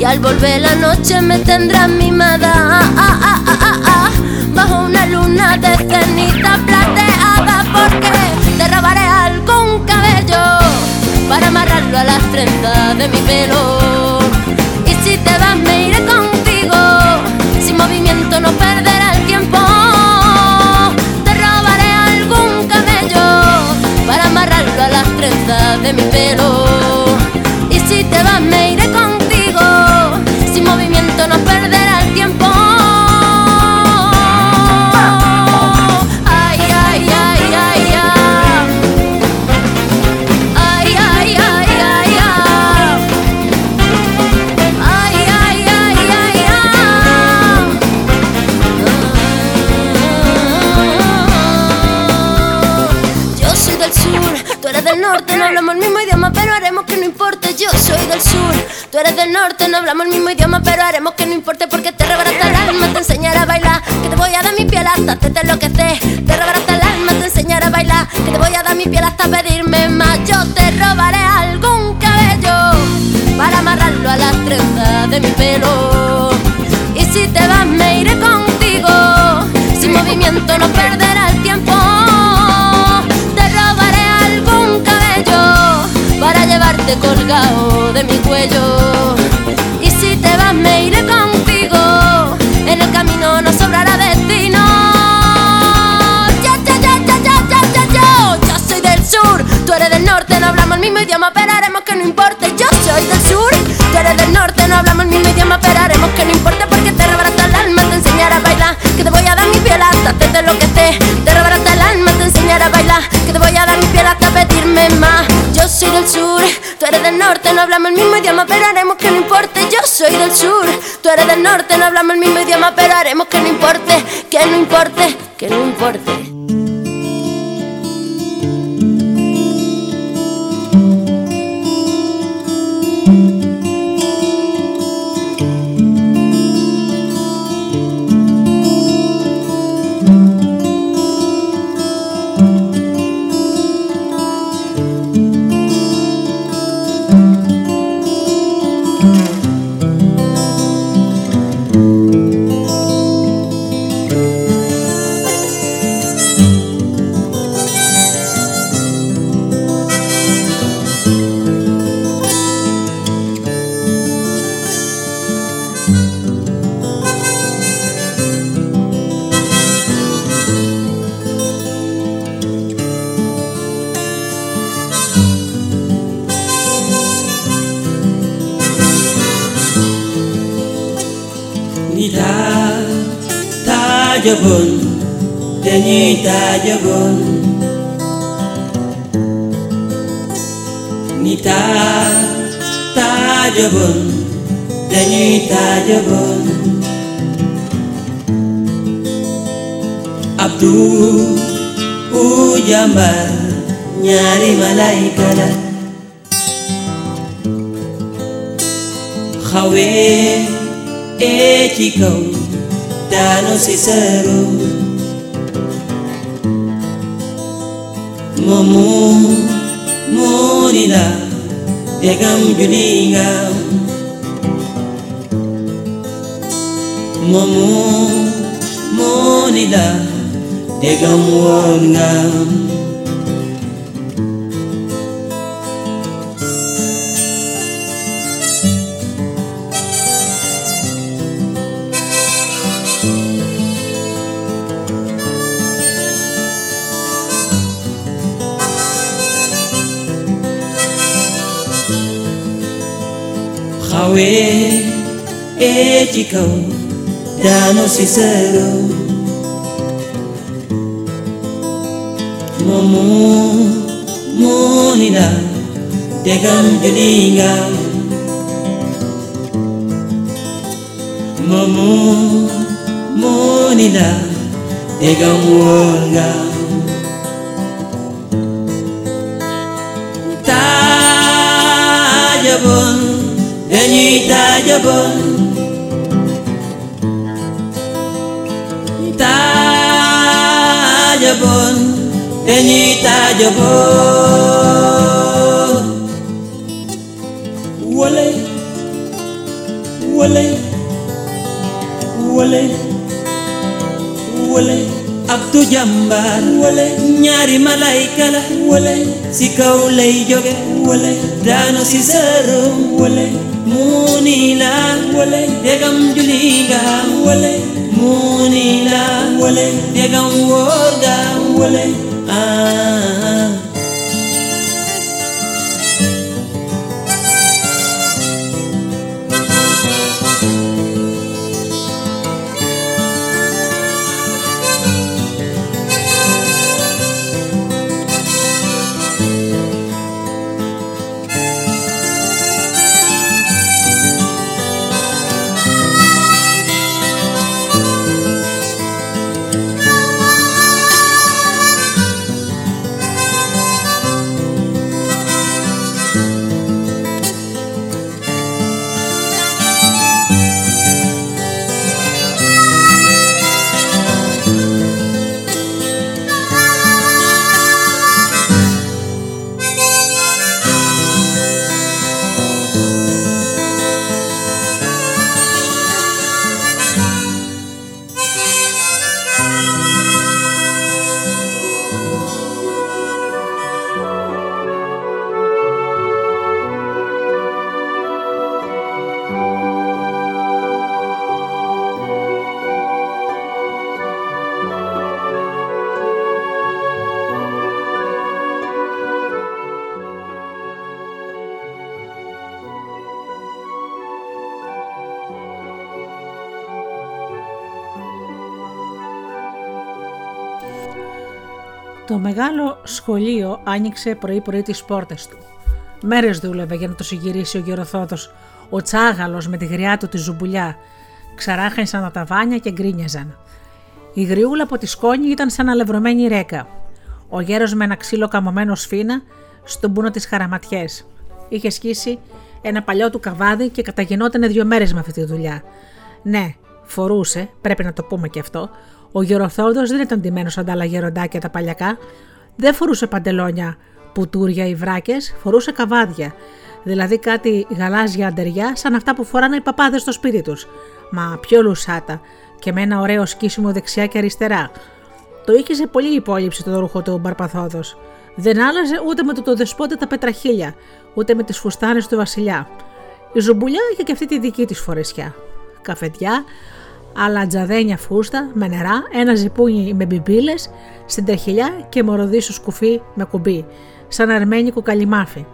y al volver la noche me tendrás mimada. Ah, ah, ah, Bajo una luna de cenita plateada Porque te robaré algún cabello Para amarrarlo a las trenzas de mi pelo. Y si te vas me iré contigo. Sin movimiento no perderá el tiempo. Te robaré algún cabello Para amarrarlo a las trenzas de mi pelo mi piel hasta pedirme más. Yo te robaré algún cabello para amarrarlo a las trenzas de mi pelo. Y si te vas, me iré contigo, sin movimiento no perderá el tiempo. colgado de mi cuello. Mismo idioma, pero haremos que no importe. Yo soy del sur, tú eres del norte, no hablamos el mismo idioma, pero haremos que no importe porque te rebarata el alma, te enseñaré a bailar, que te voy a dar mi piel hasta te lo que te, te el alma, te enseñaré a bailar, que te voy a dar mi piel hasta pedirme más. Yo soy del sur Tú eres del norte, no hablamos el mismo idioma, pero haremos que no importe. Yo soy del sur, tú eres del norte, no hablamos el mismo idioma, pero haremos que no importe, que no importe, que no importe. Nita Jagon Nita Tajabon Danyi Tajabon Abdul Ujambar Nyari malaikana. Khawe Echikau si seru momu murida degam julinga momu murida degam wonga Auê, edikau, dano sincero Mumu, munina, degam julinga Mumu, munina, degam wonga. invaluable. Invaluable, invaluable. Wale, wale, wale, wale. Abdu jàmbaar wole ñaari malayka la wale si kaw lay jóge wale daanu si sërëm wole. Munila wale degam juliga wale. Munila wale degam worga wale. Ah σχολείο άνοιξε πρωί-πρωί τις πόρτες του. Μέρες δούλευε για να το συγκυρίσει ο γεροθόδο, ο τσάγαλος με τη γριά του τη ζουμπουλιά. Ξαράχανσαν τα ταβάνια και γκρίνιαζαν. Η γριούλα από τη σκόνη ήταν σαν αλευρωμένη ρέκα. Ο γέρος με ένα ξύλο καμωμένο σφίνα στον πούνο της χαραματιές. Είχε σκίσει ένα παλιό του καβάδι και καταγενόταν δύο μέρες με αυτή τη δουλειά. Ναι, φορούσε, πρέπει να το πούμε και αυτό, ο γεροθόδο δεν ήταν ντυμένος σαν τα άλλα γεροντάκια τα παλιακά. Δεν φορούσε παντελόνια, πουτούρια ή βράκες, φορούσε καβάδια. Δηλαδή κάτι γαλάζια αντεριά σαν αυτά που φοράνε οι παπάδες στο σπίτι τους. Μα πιο λουσάτα και με ένα ωραίο σκίσιμο δεξιά και αριστερά. Το είχε σε πολύ υπόλοιψη το ρούχο του Μπαρπαθόδος. Δεν άλλαζε ούτε με το, το δεσπότα τα πετραχίλια, ούτε με τις φουστάνες του Βασιλιά. Η ζουμπουλιά είχε και αυτή τη δική της φορεσιά. Καφετιά, άλλα τζαδένια φούστα με νερά, ένα ζυπούνι με μπιμπίλες, στην τρεχιλιά και μοροδίσου σκουφί με κουμπί, σαν αρμένικο καλυμάφι.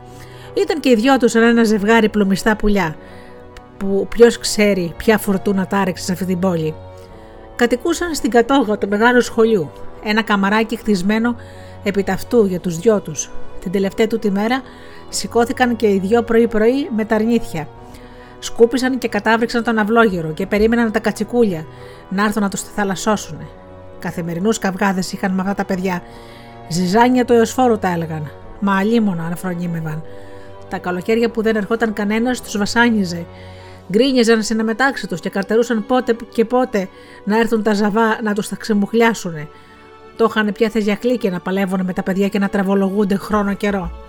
Ήταν και οι δυο τους σαν ένα ζευγάρι πλουμιστά πουλιά, που ποιος ξέρει ποια φορτούνα τάρεξε σε αυτή την πόλη. Κατοικούσαν στην κατόγα του μεγάλου σχολείου, ένα καμαράκι χτισμένο επί ταυτού για τους δυο τους. Την τελευταία του τη μέρα σηκώθηκαν και οι δυο πρωί-πρωί με τα αρνήθια – Σκούπισαν και κατάβριξαν τον αυλόγερο και περίμεναν τα κατσικούλια να έρθουν να τους θαλασσώσουν. Καθημερινούς καυγάδες είχαν με αυτά τα παιδιά. Ζυζάνια του εωσφόρου τα έλεγαν. Μα αλίμονα αναφρονίμευαν. Τα καλοκαίρια που δεν ερχόταν κανένας τους βασάνιζε. Γκρίνιαζαν συναμετάξι τους και καρτερούσαν πότε και πότε να έρθουν τα ζαβά να τους τα ξεμουχλιάσουν. Το είχαν πια και να παλεύουν με τα παιδιά και να τραβολογούνται χρόνο καιρό.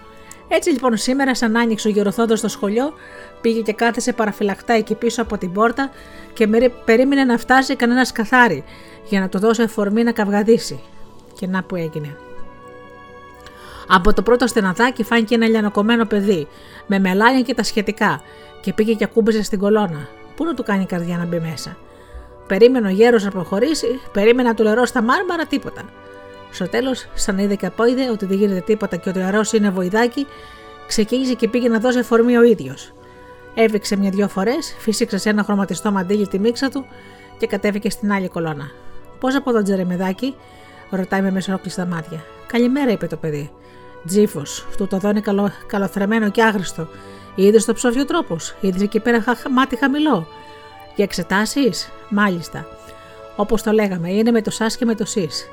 Έτσι λοιπόν σήμερα, σαν άνοιξε ο γεροθόντο στο σχολείο, πήγε και κάθεσε παραφυλακτά εκεί πίσω από την πόρτα και περίμενε να φτάσει κανένας καθάρι για να του δώσει αφορμή να καυγαδίσει. Και να που έγινε. Από το πρώτο στεναδάκι φάνηκε ένα λιανοκομμένο παιδί, με μελάνια και τα σχετικά, και πήγε και ακούμπησε στην κολόνα. Πού να του κάνει η καρδιά να μπει μέσα; Περίμενε ο γέρος να προχωρήσει, περίμενε να του λερώσει τα μάρμαρα, τίποτα. Στο τέλος, σαν είδε και απόειδε ότι δεν γίνεται τίποτα και ότι ο νερό είναι βοηδάκι, ξεκίνησε και πήγε να δώσει αφορμή ο ίδιος. Έβηξε μια-δυο φορές, φύσηξε σε ένα χρωματιστό μαντίλι τη μίξα του και κατέβηκε στην άλλη κολόνα. Πώς από τον Τζερεμεδάκι, ρωτάει με μεσόκλειστα μάτια. Καλημέρα, είπε το παιδί. Τζίφος, του το δώνει καλο, καλοθρεμένο και άγριστο. Είδες το ψόφιο τρόπος, είδες εκεί πέρα χα, μάτι χαμηλό. Για εξετάσεις, μάλιστα. Όπως το λέγαμε, είναι με το σας και με το σεις.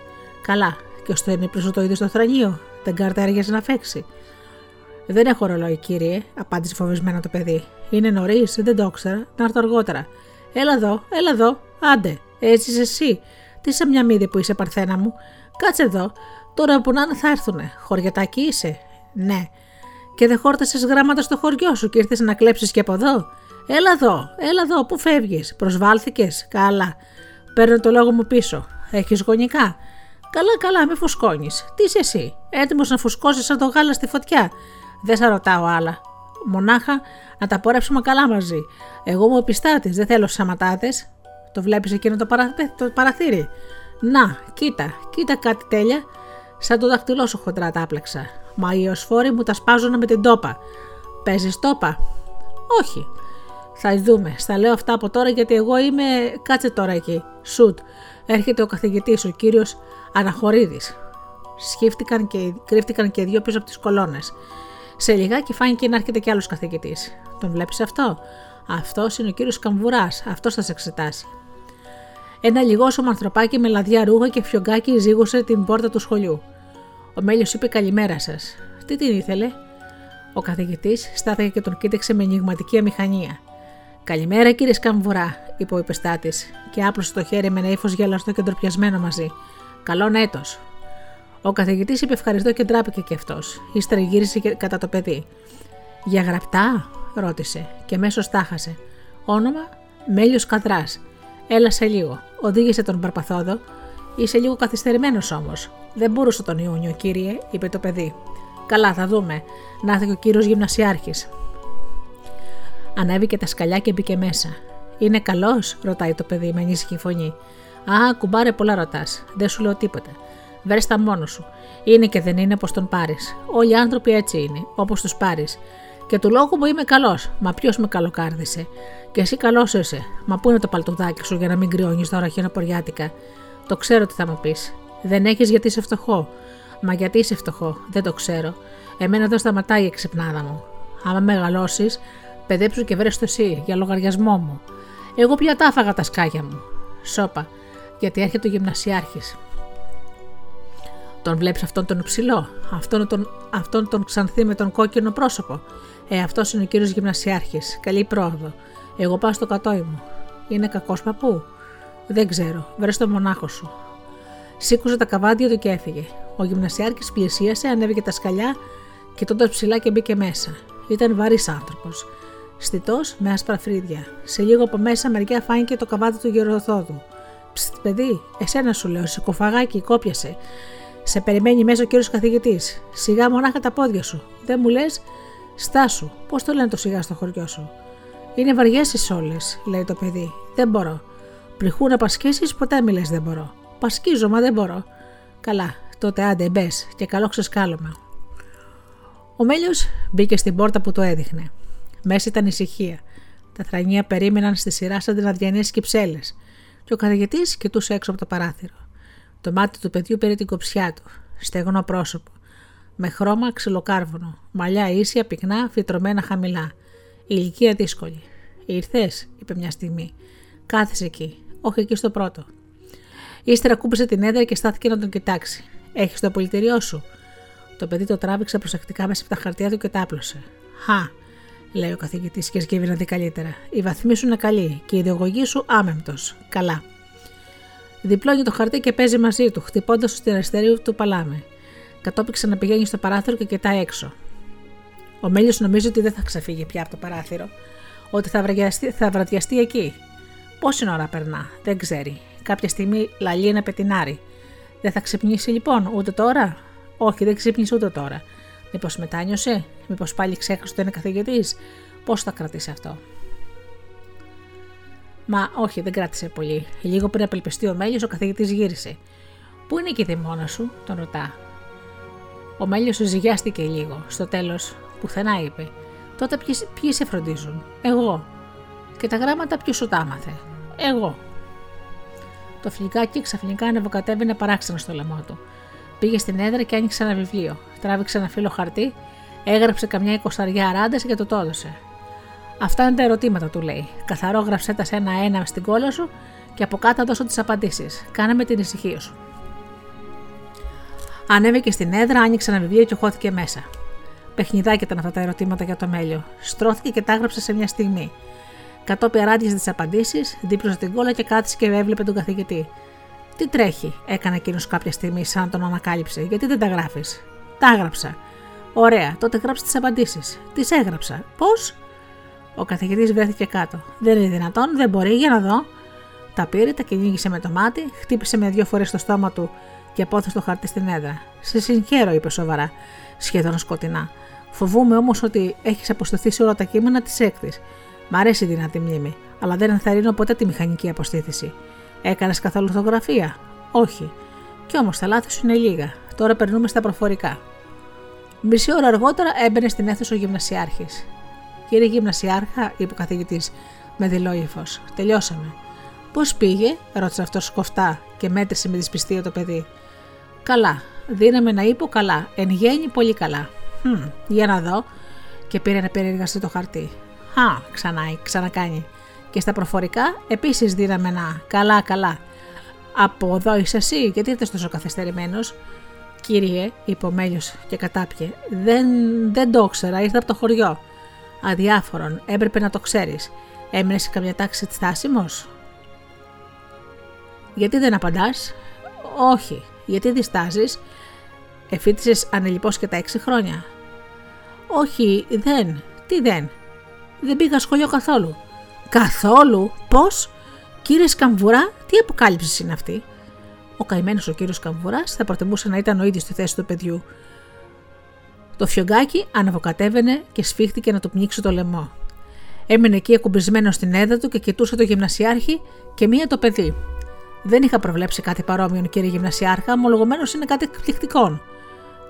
Καλά, και στο ενύπνο το είδες στο θρανίο. Δεν καρτέριαζε να φέξει. Δεν έχω ρολόι, κύριε, απάντησε φοβισμένα το παιδί. Είναι νωρίς, δεν το ήξερα, να έρθω αργότερα. Έλα εδώ, έλα εδώ, άντε, έτσι είσαι εσύ. Τι σαν μια μύδη που είσαι, Παρθένα μου. Κάτσε εδώ, τώρα που να είναι θα έρθουνε. Χωριατάκι είσαι. Ναι. Και δεν χόρτασες γράμματα στο χωριό σου και ήρθες να κλέψεις και από εδώ. Έλα εδώ, έλα εδώ, πού φεύγεις; Προσβάλθηκες; Καλά. Παίρνω το λόγο μου πίσω. Έχεις γονικά; Καλά, καλά, μη φουσκώνεις. Τι είσαι εσύ, έτοιμος να φουσκώσεις σαν το γάλα στη φωτιά; Δεν σε ρωτάω άλλα. Μονάχα να τα πορεύσουμε καλά μαζί. Εγώ μου επιστάτης, δεν θέλω σαματάτες. Το βλέπεις εκείνο το, παρα... το παραθύρι. Να, κοίτα, κοίτα κάτι τέλεια. Σαν το δαχτυλό σου χοντρά τα άπλεξα. Μα οι οσφόροι μου τα σπάζουν με την τόπα. Παίζεις τόπα; Όχι. Θα δούμε. Στα λέω αυτά από τώρα γιατί εγώ είμαι. Κάτσε τώρα εκεί. Σουτ. Έρχεται ο καθηγητής, ο κύριος Αναχωρίδης. Σκύφτηκαν και κρύφτηκαν και δύο πίσω από τις κολόνες. Σε λιγάκι φάνηκε να έρχεται κι άλλος καθηγητής. Τον βλέπεις αυτό; Αυτός είναι ο κύριος Καμβουράς. Αυτός θα σε εξετάσει. Ένα λιγόσωμο ανθρωπάκι με λαδιά ρούχα και φιωγκάκι ζήγωσε την πόρτα του σχολείου. Ο Μέλιος είπε καλημέρα σας. Τι την ήθελε; Ο καθηγητής στάθηκε και τον κοίταξε με ενηγματική αμηχανία. Καλημέρα κύριε Σκαμβουρά, είπε ο υπεστάτης, και άπλωσε το χέρι με ένα ύφος γελαστό και ντροπιασμένο μαζί. Καλόν έτο. Ο καθηγητής είπε ευχαριστώ και ντράπηκε κι αυτός. Ύστερα γύρισε κατά το παιδί. Για γραπτά, ρώτησε και μέσως τάχασε. Όνομα Μέλιος Καδράς. Έλα σε λίγο. Οδήγησε τον Παρπαθόδο. Είσαι λίγο καθυστερημένος όμως. Δεν μπορούσε τον Ιούνιο, κύριε, είπε το παιδί. Καλά, θα δούμε. Να έρθει ο κύριος Γυμνασιάρχης. Ανέβηκε τα σκαλιά και μπήκε μέσα. Είναι καλός, ρωτάει το παιδί με ανήσυχη φωνή. Α, κουμπάρε πολλά ρωτάς. Δεν σου λέω τίποτα. Βρε τα μόνος σου. Είναι και δεν είναι πώ τον πάρεις. Όλοι οι άνθρωποι έτσι είναι, όπως τους πάρεις. Και του λόγου μου είμαι καλός. Μα ποιος με καλοκάρδισε. Και εσύ καλός είσαι. Μα πού είναι το παλτουδάκι σου για να μην κρυώνεις τώρα χιονοποριάτικα. Το ξέρω τι θα μου πεις. Δεν έχεις γιατί είσαι φτωχό. Μα γιατί είσαι φτωχό, δεν το ξέρω. Εμένα εδώ σταματάει η εξυπνάδα μου. Άμα μεγαλώσεις, παιδέψου και βρες το εσύ για λογαριασμό μου. Εγώ πια τα άφαγα τα σκάγια μου. Σώπα, γιατί έρχεται ο γυμνασιάρχης. Τον βλέπεις αυτόν τον ψηλό, αυτόν τον, αυτόν τον ξανθή με τον κόκκινο πρόσωπο. Ε, αυτός είναι ο κύριος Γυμνασιάρχης. Καλή πρόοδο. Εγώ πάω στο κατόι μου. Είναι κακός παππού; Δεν ξέρω. Βρες το μονάχο σου. Σήκωσε τα καβάντια του και έφυγε. Ο γυμνασιάρχης πλησίασε, ανέβηκε τα σκαλιά, κοιτώντας ψηλά και μπήκε μέσα. Ήταν βαρύς άνθρωπος. Στιτός με άσπρα φρύδια. Σε λίγο από μέσα μεριά φάνηκε το καβάτι του γεροθόδου. Ψτ, παιδί, εσένα σου λέω, σηκωφαγάκι, κόπιασε. Σε περιμένει μέσα ο κύριος καθηγητής. Σιγά μονάχα τα πόδια σου. Δεν μου λες, στάσου. Πώς το λένε το σιγά στο χωριό σου; Είναι βαριές οι όλε, λέει το παιδί. Δεν μπορώ. Πριχού να πασχίσει, ποτέ μιλέ δεν μπορώ. Πασκίζω, μα δεν μπορώ. Καλά, τότε άντε μπες και καλό ξεσκάλωμα. Ο Μέλιος μπήκε στην πόρτα που το έδειχνε. Μέσα ήταν ησυχία. Τα θρανία περίμεναν στη σειρά σαν την και ψέλες. Και ο καθηγητής κοιτούσε έξω από το παράθυρο. Το μάτι του παιδιού πήρε την κοψιά του. Στεγνό πρόσωπο. Με χρώμα ξυλοκάρβουνο. Μαλλιά ίσια, πυκνά, φυτρωμένα χαμηλά. Η ηλικία δύσκολη. Ήρθες, είπε μια στιγμή. Κάθεσε εκεί. Όχι εκεί στο πρώτο. Ύστερα κούπισε την έδρα και στάθηκε να τον κοιτάξει. Έχεις το απολυτηριό σου. Το παιδί το τράβηξε προσεκτικά μέσα από τα χαρτιά του και τα άπλωσε. Χα, λέει ο καθηγητής και σκύβει να δει καλύτερα. Η βαθμή σου είναι καλή και η ιδεογωγή σου άμεμπτος. Καλά. Διπλώνει το χαρτί και παίζει μαζί του, χτυπώντας στο αριστερή του παλάμε. Κατόπιν να πηγαίνει στο παράθυρο και κοιτάει έξω. Ο Μέλιος νομίζει ότι δεν θα ξεφύγει πια από το παράθυρο, ότι θα, βραδιαστεί, θα βραδιαστεί εκεί. Πόση ώρα περνά, δεν ξέρει. Κάποια στιγμή λαλεί ένα πετινάρι. Δεν θα ξυπνήσει λοιπόν ούτε τώρα; Όχι, δεν ξύπνησε ούτε τώρα. Μήπως μετάνιωσε, μήπως πάλι ξέχασε ότι είναι καθηγητής; Πώς θα κρατήσει αυτό; Μα όχι, δεν κράτησε πολύ. Λίγο πριν απελπιστεί ο Μέλιος, ο καθηγητής γύρισε. Πού είναι και η δημόνα σου, τον ρωτά. Ο Μέλιος ζυγιάστηκε λίγο. Στο τέλος, πουθενά είπε. Τότε ποιοι, ποιοι σε φροντίζουν; Εγώ. Και τα γράμματα ποιος σου τα άμαθε; Εγώ. Το φλικάκι ξαφνικά ανεβοκατέβαινε παράξενο στο λαιμό του. Πήγε στην έδρα και άνοιξε ένα βιβλίο. Τράβηξε ένα φύλλο χαρτί, έγραψε καμιά εικοσαριά ράντες και το το έδωσε. Αυτά είναι τα ερωτήματα, του λέει. Καθαρό γράψε τα σε ένα-ένα στην κόλλα σου και από κάτω δώσω τις απαντήσεις. Κάνε με την ησυχία σου. Ανέβηκε στην έδρα, άνοιξε ένα βιβλίο και χώθηκε μέσα. Παιχνιδάκι ήταν αυτά τα ερωτήματα για το μέλιο. Στρώθηκε και τα έγραψε σε μια στιγμή. Κατόπιν αράντιζε τις απαντήσεις, δίπλωσε την κόλλα και κάτσε και έβλεπε τον καθηγητή. Τι τρέχει, έκανε εκείνος κάποια στιγμή, σαν τον ανακάλυψε. Γιατί δεν τα γράφεις. Τα έγραψα. Ωραία, τότε γράψε τις απαντήσεις. Τις έγραψα. Πώς; Ο καθηγητής βρέθηκε κάτω. Δεν είναι δυνατόν, δεν μπορεί, για να δω. Τα πήρε, τα κυνήγησε με το μάτι, χτύπησε με δύο φορές το στόμα του και απόθεσε το χαρτί στην έδρα. Σε συγχαίρω, είπε σοβαρά, σχεδόν σκοτεινά. Φοβούμαι όμως ότι έχεις αποστοθεί σε όλα τα κείμενα της έκτη. Μ' αρέσει η δυνατή μνήμη, αλλά δεν ενθαρρύνω ποτέ τη μηχανική αποστήθηση. Έκανες καθόλου ορθογραφία; Όχι. Κι όμως τα λάθη σου είναι λίγα. Τώρα περνούμε στα προφορικά. Μισή ώρα αργότερα έμπαινε στην αίθουσα ο γυμνασιάρχης. Κύριε Γυμνασιάρχα, είπε ο καθηγητής με δειλό ύφο. Τελειώσαμε. Πώς πήγε, ρώτησε αυτός σκοφτά και μέτρησε με δυσπιστία το παιδί. Καλά. Δίναμε να είπε καλά. Εν γέννη πολύ καλά. Hm, για να δω. Και πήρε να περιεργαστεί το χαρτί. Α, ξανά, ξανακάνει. Και στα προφορικά επίσης δίναμε να. Καλά, καλά. Από εδώ είσαι εσύ, γιατί είσαι τόσο καθυστερημένος. Κύριε, είπε ο Μέλιος και κατάπιε, δεν, δεν το ήξερα, ήρθα από το χωριό. Αδιάφορον, έπρεπε να το ξέρεις. Έμεινες σε καμιά τάξη της στάσιμο. Γιατί δεν απαντάς, Όχι, γιατί διστάζεις. Εφήτησες ανελειπώς και τα έξι χρόνια. Όχι, δεν. Τι δεν. Δεν πήγα σχολείο καθόλου. Καθόλου, πώς, κύριε Σκαμβουρά, τι αποκάλυψη είναι αυτή; Ο καημένος ο κύριος Καμβουρά θα προτιμούσε να ήταν ο ίδιος στη θέση του παιδιού. Το φιωγκάκι αναβοκατέβαινε και σφίχτηκε να του πνίξει το λαιμό. Έμεινε εκεί ακουμπισμένο στην έδρα του και κοιτούσε το γυμνασιάρχη και μία το παιδί. Δεν είχα προβλέψει κάτι παρόμοιο, κύριε Γυμνασιάρχα, ομολογουμένως είναι κάτι εκπληκτικό.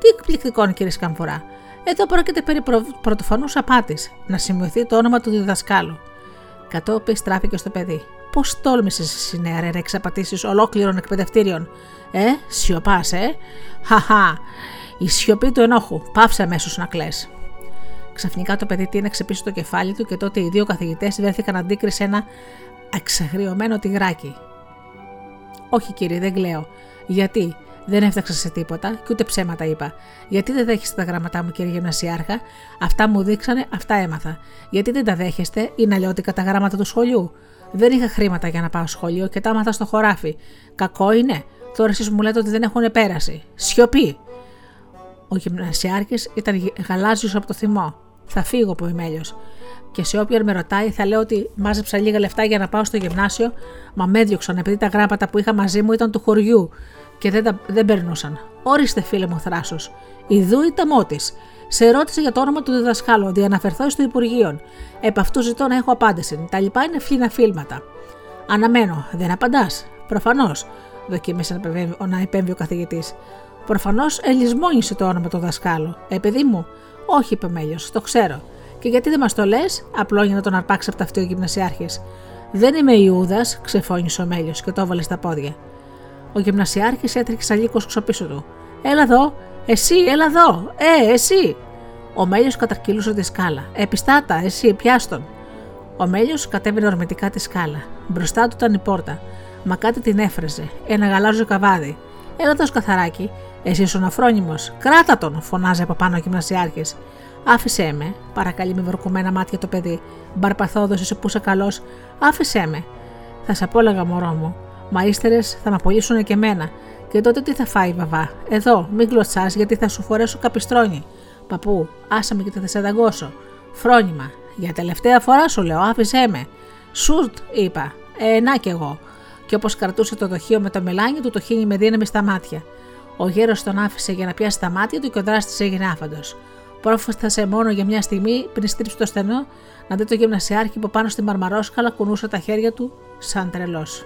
Τι εκπληκτικό, κύριε Σκαμβουρά. Εδώ πρόκειται περί προ... πρωτοφανούς απάτης, να σημειωθεί το όνομα του διδασκάλου. Κατόπιν στράφηκε στο παιδί. Πώς τόλμησες εσύ, νεαρέ, να εξαπατήσεις ολόκληρων εκπαιδευτήριων. Ε, σιωπάς, ε; Χαχά. Η σιωπή του ενόχου. Πάψε αμέσως να κλε. Ξαφνικά το παιδί τίναξε πίσω το κεφάλι του και τότε οι δύο καθηγητές βρέθηκαν αντίκρι σε ένα εξαγριωμένο τυγράκι. Όχι κύριε, δεν κλαίω. Γιατί, δεν έφταξα σε τίποτα και ούτε ψέματα είπα. Γιατί δεν δέχεστε τα γράμματά μου, κύριε Γυμνασιάρχα; Αυτά μου δείξανε, αυτά έμαθα. Γιατί δεν τα δέχεστε, είναι αλλιώτικα τα γράμματα του σχολείου; Δεν είχα χρήματα για να πάω σχολείο και τα έμαθα στο χωράφι. Κακό είναι. Τώρα εσείς μου λέτε ότι δεν έχουν πέρασει. Σιωπή! Ο γυμνασιάρχης ήταν γαλάζιος από το θυμό. Θα φύγω, από Εμέλιο. Και σε όποιον με ρωτάει, θα λέω ότι μάζεψα λίγα λεφτά για να πάω στο γυμνάσιο, μα με έδιωξαν επειδή τα γράμματα που είχα μαζί μου ήταν του χωριού και δεν, τα, δεν περνούσαν. Όριστε, φίλε μου, θράσος. Ιδού η ταμό Σε ρώτησε για το όνομα του διδασκάλου, ότι αναφερθώ στο Υπουργείο. Επ' αυτού ζητώ να έχω απάντηση. Τα λοιπά είναι φλήνα φίλματα. Αναμένω, δεν απαντάς. Προφανώς, δοκίμησε να επέμβει ο καθηγητής. Προφανώς ελισμόνισε το όνομα του δασκάλου. Ε, παιδί μου, όχι, είπε Μέλιος, το ξέρω. Και γιατί δεν μας το λες, απλό για να τον αρπάξεις από τα αυτή ο γυμνασιάρχη. Δεν είμαι Ιούδας, ξεφώνησε ο Μέλιος και το έβαλε στα πόδια. Ο γυμνασιάρχης έτρεξε αλίκο ξοπίσω του. Έλα εδώ, εσύ, έλα εδώ, ε, εσύ. Ο Μέλιος καταρκυλούσε τη σκάλα. Επιστάτα, εσύ, πιάστον. Ο Μέλιος κατέβαινε ορμητικά τη σκάλα. Μπροστά του ήταν η πόρτα. Μα κάτι την έφρεζε. Ένα γαλάζιο καβάδι. Έλα εδώ, σκαθαράκι. Εσύ είσαι ο αφρόνιμο. Κράτα τον, φωνάζει από πάνω ο γυμνασιάρχης. Άφησέ με, παρακαλεί με βορκωμένα μάτια το παιδί. Μπαρπαθόδος, είσαι που είσαι καλός. Άφησέ με. Θα σε απόλεγα, μωρό μου. Μα ύστερες θα με απολύσουν και εμένα. Και τότε τι θα φάει, βαβά; Εδώ, μην γλωτσά γιατί θα σου φορέσω καπιστρόνι. Παππού, άσα με και θα σε δαγκώσω. Φρόνημα. Για τελευταία φορά σου λέω, άφησέ με. Σουρτ, είπα. Ε, να κι εγώ. Και όπως κρατούσε το δοχείο με το μελάνι του, το χύνει με δύναμη στα μάτια. Ο γέρος τον άφησε για να πιάσει τα μάτια του και ο δράστης έγινε άφαντος. Πρόφαστασε μόνο για μια στιγμή πριν στρίψει το στενό να δει το γυμνασιάρχη που πάνω στη μαρμαρόσκαλα κουνούσε τα χέρια του σαν τρελός.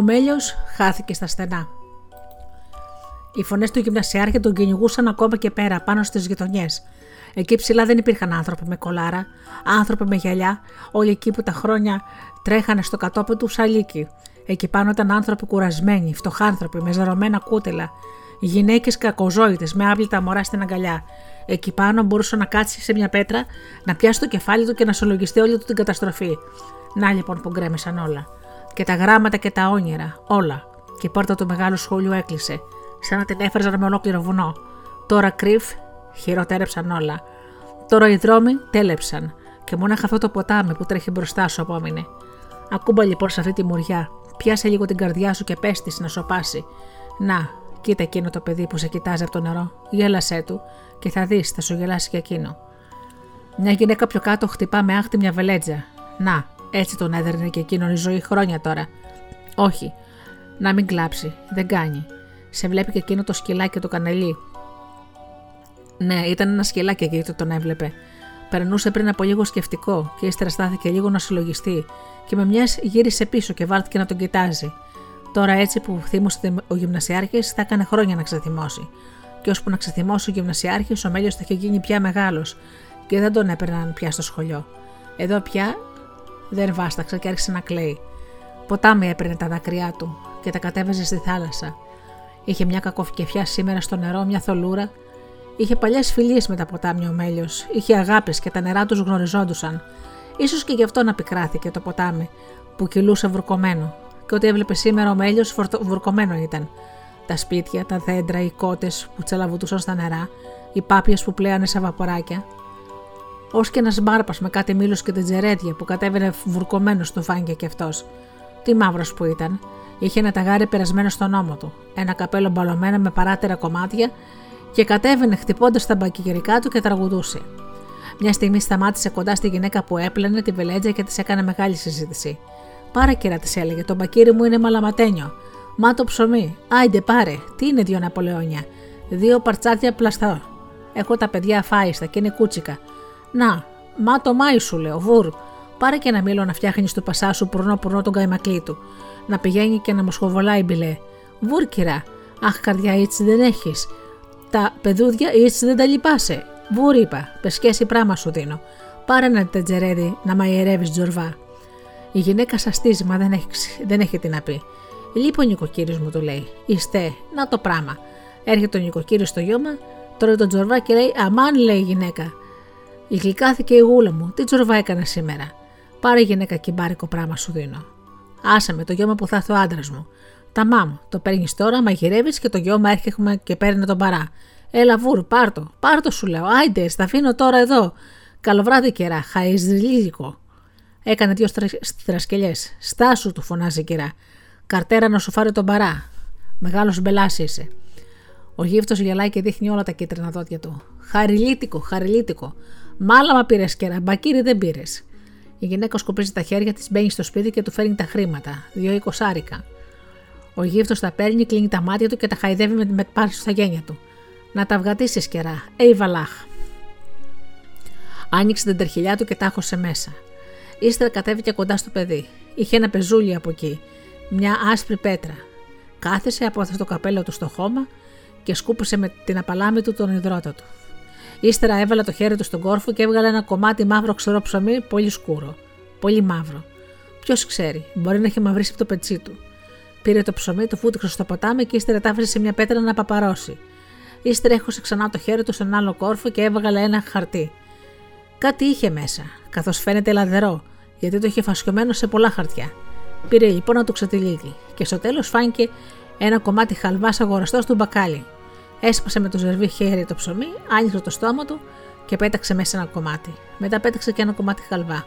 Ο Μέλιος χάθηκε στα στενά. Οι φωνές του γυμνασιάρχη τον κυνηγούσαν ακόμα και πέρα, πάνω στις γειτονιές. Εκεί ψηλά δεν υπήρχαν άνθρωποι με κολάρα, άνθρωποι με γυαλιά, όλοι εκεί που τα χρόνια τρέχανε στο κατόπι τους σαλίκι. Εκεί πάνω ήταν άνθρωποι κουρασμένοι, φτωχάνθρωποι, με ζερωμένα κούτελα, γυναίκες κακοζώητε, με άπλυτα μωρά στην αγκαλιά. Εκεί πάνω μπορούσε να κάτσει σε μια πέτρα, να πιάσει το κεφάλι του και να σολογιστεί όλη του την καταστροφή. Να λοιπόν που γκρέμισαν όλα και τα γράμματα και τα όνειρα, όλα. Και η πόρτα του μεγάλου σχολείου έκλεισε, σαν να την έφερζαν με ολόκληρο βουνό. Τώρα κρύφ, χειροτέρεψαν όλα. Τώρα οι δρόμοι τέλεψαν και μόναχα αυτό το ποτάμι που τρέχει μπροστά σου απόμεινε. Ακούμπα λοιπόν σε αυτή τη μουριά, πιάσε λίγο την καρδιά σου και πες να σοπάσει. Να, κοίτα εκείνο το παιδί που σε κοιτάζει από το νερό, γέλασέ του και θα δεις, θα σου γελάσει και εκείνο. Μια γυναίκα πιο κάτω χτυπά με άχτη μια βελέτζα. Να, έτσι τον έδερνε και εκείνον η ζωή χρόνια τώρα. Όχι, να μην κλάψει, δεν κάνει. Σε βλέπει και εκείνο το σκυλάκι το κανελί. Ναι, ήταν ένα σκυλάκι εκεί το τον έβλεπε. Περνούσε πριν από λίγο σκεφτικό και ύστερα στάθηκε λίγο να συλλογιστεί και με μιας γύρισε πίσω και βάλθηκε να τον κοιτάζει. Τώρα έτσι που θύμωσε ο γυμνασιάρχης θα έκανε χρόνια να ξεθυμώσει. Και ώσπου να ξεθυμώσει ο γυμνασιάρχης, ο μέλιος θα είχε γίνει πια μεγάλος και δεν τον έπαιρναν πια στο σχολείο. Εδώ πια δεν βάσταξε και άρχισε να κλαίει. Ποτάμι έπαιρνε τα δάκρυά του και τα κατέβαζε στη θάλασσα. Είχε μια κακοφκεφιά σήμερα στο νερό, μια θολούρα. Είχε παλιές φιλίες με τα ποτάμια ο μέλιος. Είχε αγάπη και τα νερά τους γνωριζόντουσαν. σω και γι' αυτό να πικράθηκε το ποτάμι, που κυλούσε βουρκωμένο και ότι έβλεπε σήμερα ο μέλιος βουρκωμένο ήταν. Τα σπίτια, τα δέντρα, οι κότες που τσαλαβουτούσαν στα νερά, οι πάπιες που πλέανε σε βαποράκια. Ω και ένας μπάρπας με κάτι μήλος και τετζερέτια που κατέβαινε βουρκωμένος στο φάνηκε κι αυτός. Τι μαύρος που ήταν, είχε ένα ταγάρι περασμένο στον ώμο του, ένα καπέλο μπαλωμένο με παράτερα κομμάτια και κατέβαινε χτυπώντας τα μπακικερικά του και τραγουδούσε. Μια στιγμή σταμάτησε κοντά στη γυναίκα που έπλαινε τη βελέτζα και της έκανε μεγάλη συζήτηση. Πάρε κυρά, της έλεγε, το μπακίρι μου είναι μαλαματένιο. Μα το ψωμί. Άιντε, πάρε. Τι είναι δύο Ναπολεόνια. Δύο παρτσάτια πλαστά. Έχω τα παιδιά αφάιστα και είναι κούτσικα. Να, μα το μάι σου λέω, βούρ. Πάρε και ένα μήλο να φτιάχνει του πασά σου πουρνό πουρνό τον καημακλή του. Να πηγαίνει και να μου σχοβολάει μπιλέ. Βούρ, κυρά. Αχ, καρδιά, έτσι δεν έχεις. Τα παιδούδια έτσι δεν τα λυπάσαι. Βούρ, είπα. Πεσκέσει πράγμα σου δίνω. Πάρε ένα τετζερέδι να μαϊερεύει τζορβά. Η γυναίκα σαστίζει, μα δεν έχει, δεν έχει τι να πει. Λοιπόν, νοικοκύριος μου το λέει. Είστε, να το πράγμα. Έρχεται ο νοικοκύριος στο γιώμα, τρώει τον τζορβά και λέει: Αμάν, λέει η γυναίκα. Η γλυκάθηκε η γούλα μου. Τι τζορβά έκανε σήμερα; Πάρε γυναίκα και μπάρικο πράγμα σου δίνω. Άσε με το γιώμα που θα έρθει ο άντρας μου. Τα μάμ, το παίρνεις τώρα, μαγειρεύεις και το γιώμα έρχεται και παίρνει τον παρά. Έλα βούρ, πάρτο, πάρτο σου λέω. Άιντε, στα αφήνω τώρα εδώ. Καλοβράδυ κερά, χαϊζριλίκο. Έκανε δύο στρασκελιές. Στάσου, του φωνάζει η κυρά. Καρτέρα να σου φάρει τον παρά. Μεγάλος μπελάς είσαι. Ο γύφτος γελάει και δείχνει όλα τα κίτρινα δόντια του. Χαριλίτικο, χαριλίτικο. Μάλαμα πήρες κέρα, μπακύρι δεν πήρες. Η γυναίκα σκοπίζει τα χέρια της, μπαίνει στο σπίτι και του φέρνει τα χρήματα, δύο εικοσάρικα. Ο γύφτος τα παίρνει, κλείνει τα μάτια του και τα χαϊδεύει με, με πάρει στα γένια του. Να τα βγατήσεις κερά, Ει βαλάχ. Άνοιξε την τερχιλιά του και τα μέσα. Ύστερα κατέβηκε κοντά στο παιδί. Είχε ένα πεζούλι από εκεί, μια άσπρη πέτρα. Κάθεσε, από το καπέλο του στο χώμα και σκούπισε με την απαλάμη του τον υδρότα του. Ύστερα έβαλε το χέρι του στον κόρφο και έβγαλε ένα κομμάτι μαύρο ξερό ψωμί, πολύ σκούρο. Πολύ μαύρο. Ποιος ξέρει, μπορεί να έχει μαυρίσει από το πετσί του. Πήρε το ψωμί, το φούτυξε στο ποτάμι και ύστερα τα σε μια πέτρα να παπαρώσει. Ύστερα έχωσε ξανά το χέρι του στον άλλο κόρφο και έβγαλε ένα χαρτί. Κάτι είχε μέσα, καθώς φαίνεται λαδερό, γιατί το είχε φασιωμένο σε πολλά χαρτιά. Πήρε λοιπόν να το ξετυλίγει και στο τέλος φάνηκε ένα κομμάτι χαλβάς αγοραστό του μπακάλι. Έσπασε με το ζερβί χέρι το ψωμί, άνοιξε το στόμα του και πέταξε μέσα ένα κομμάτι. Μετά πέταξε και ένα κομμάτι χαλβά.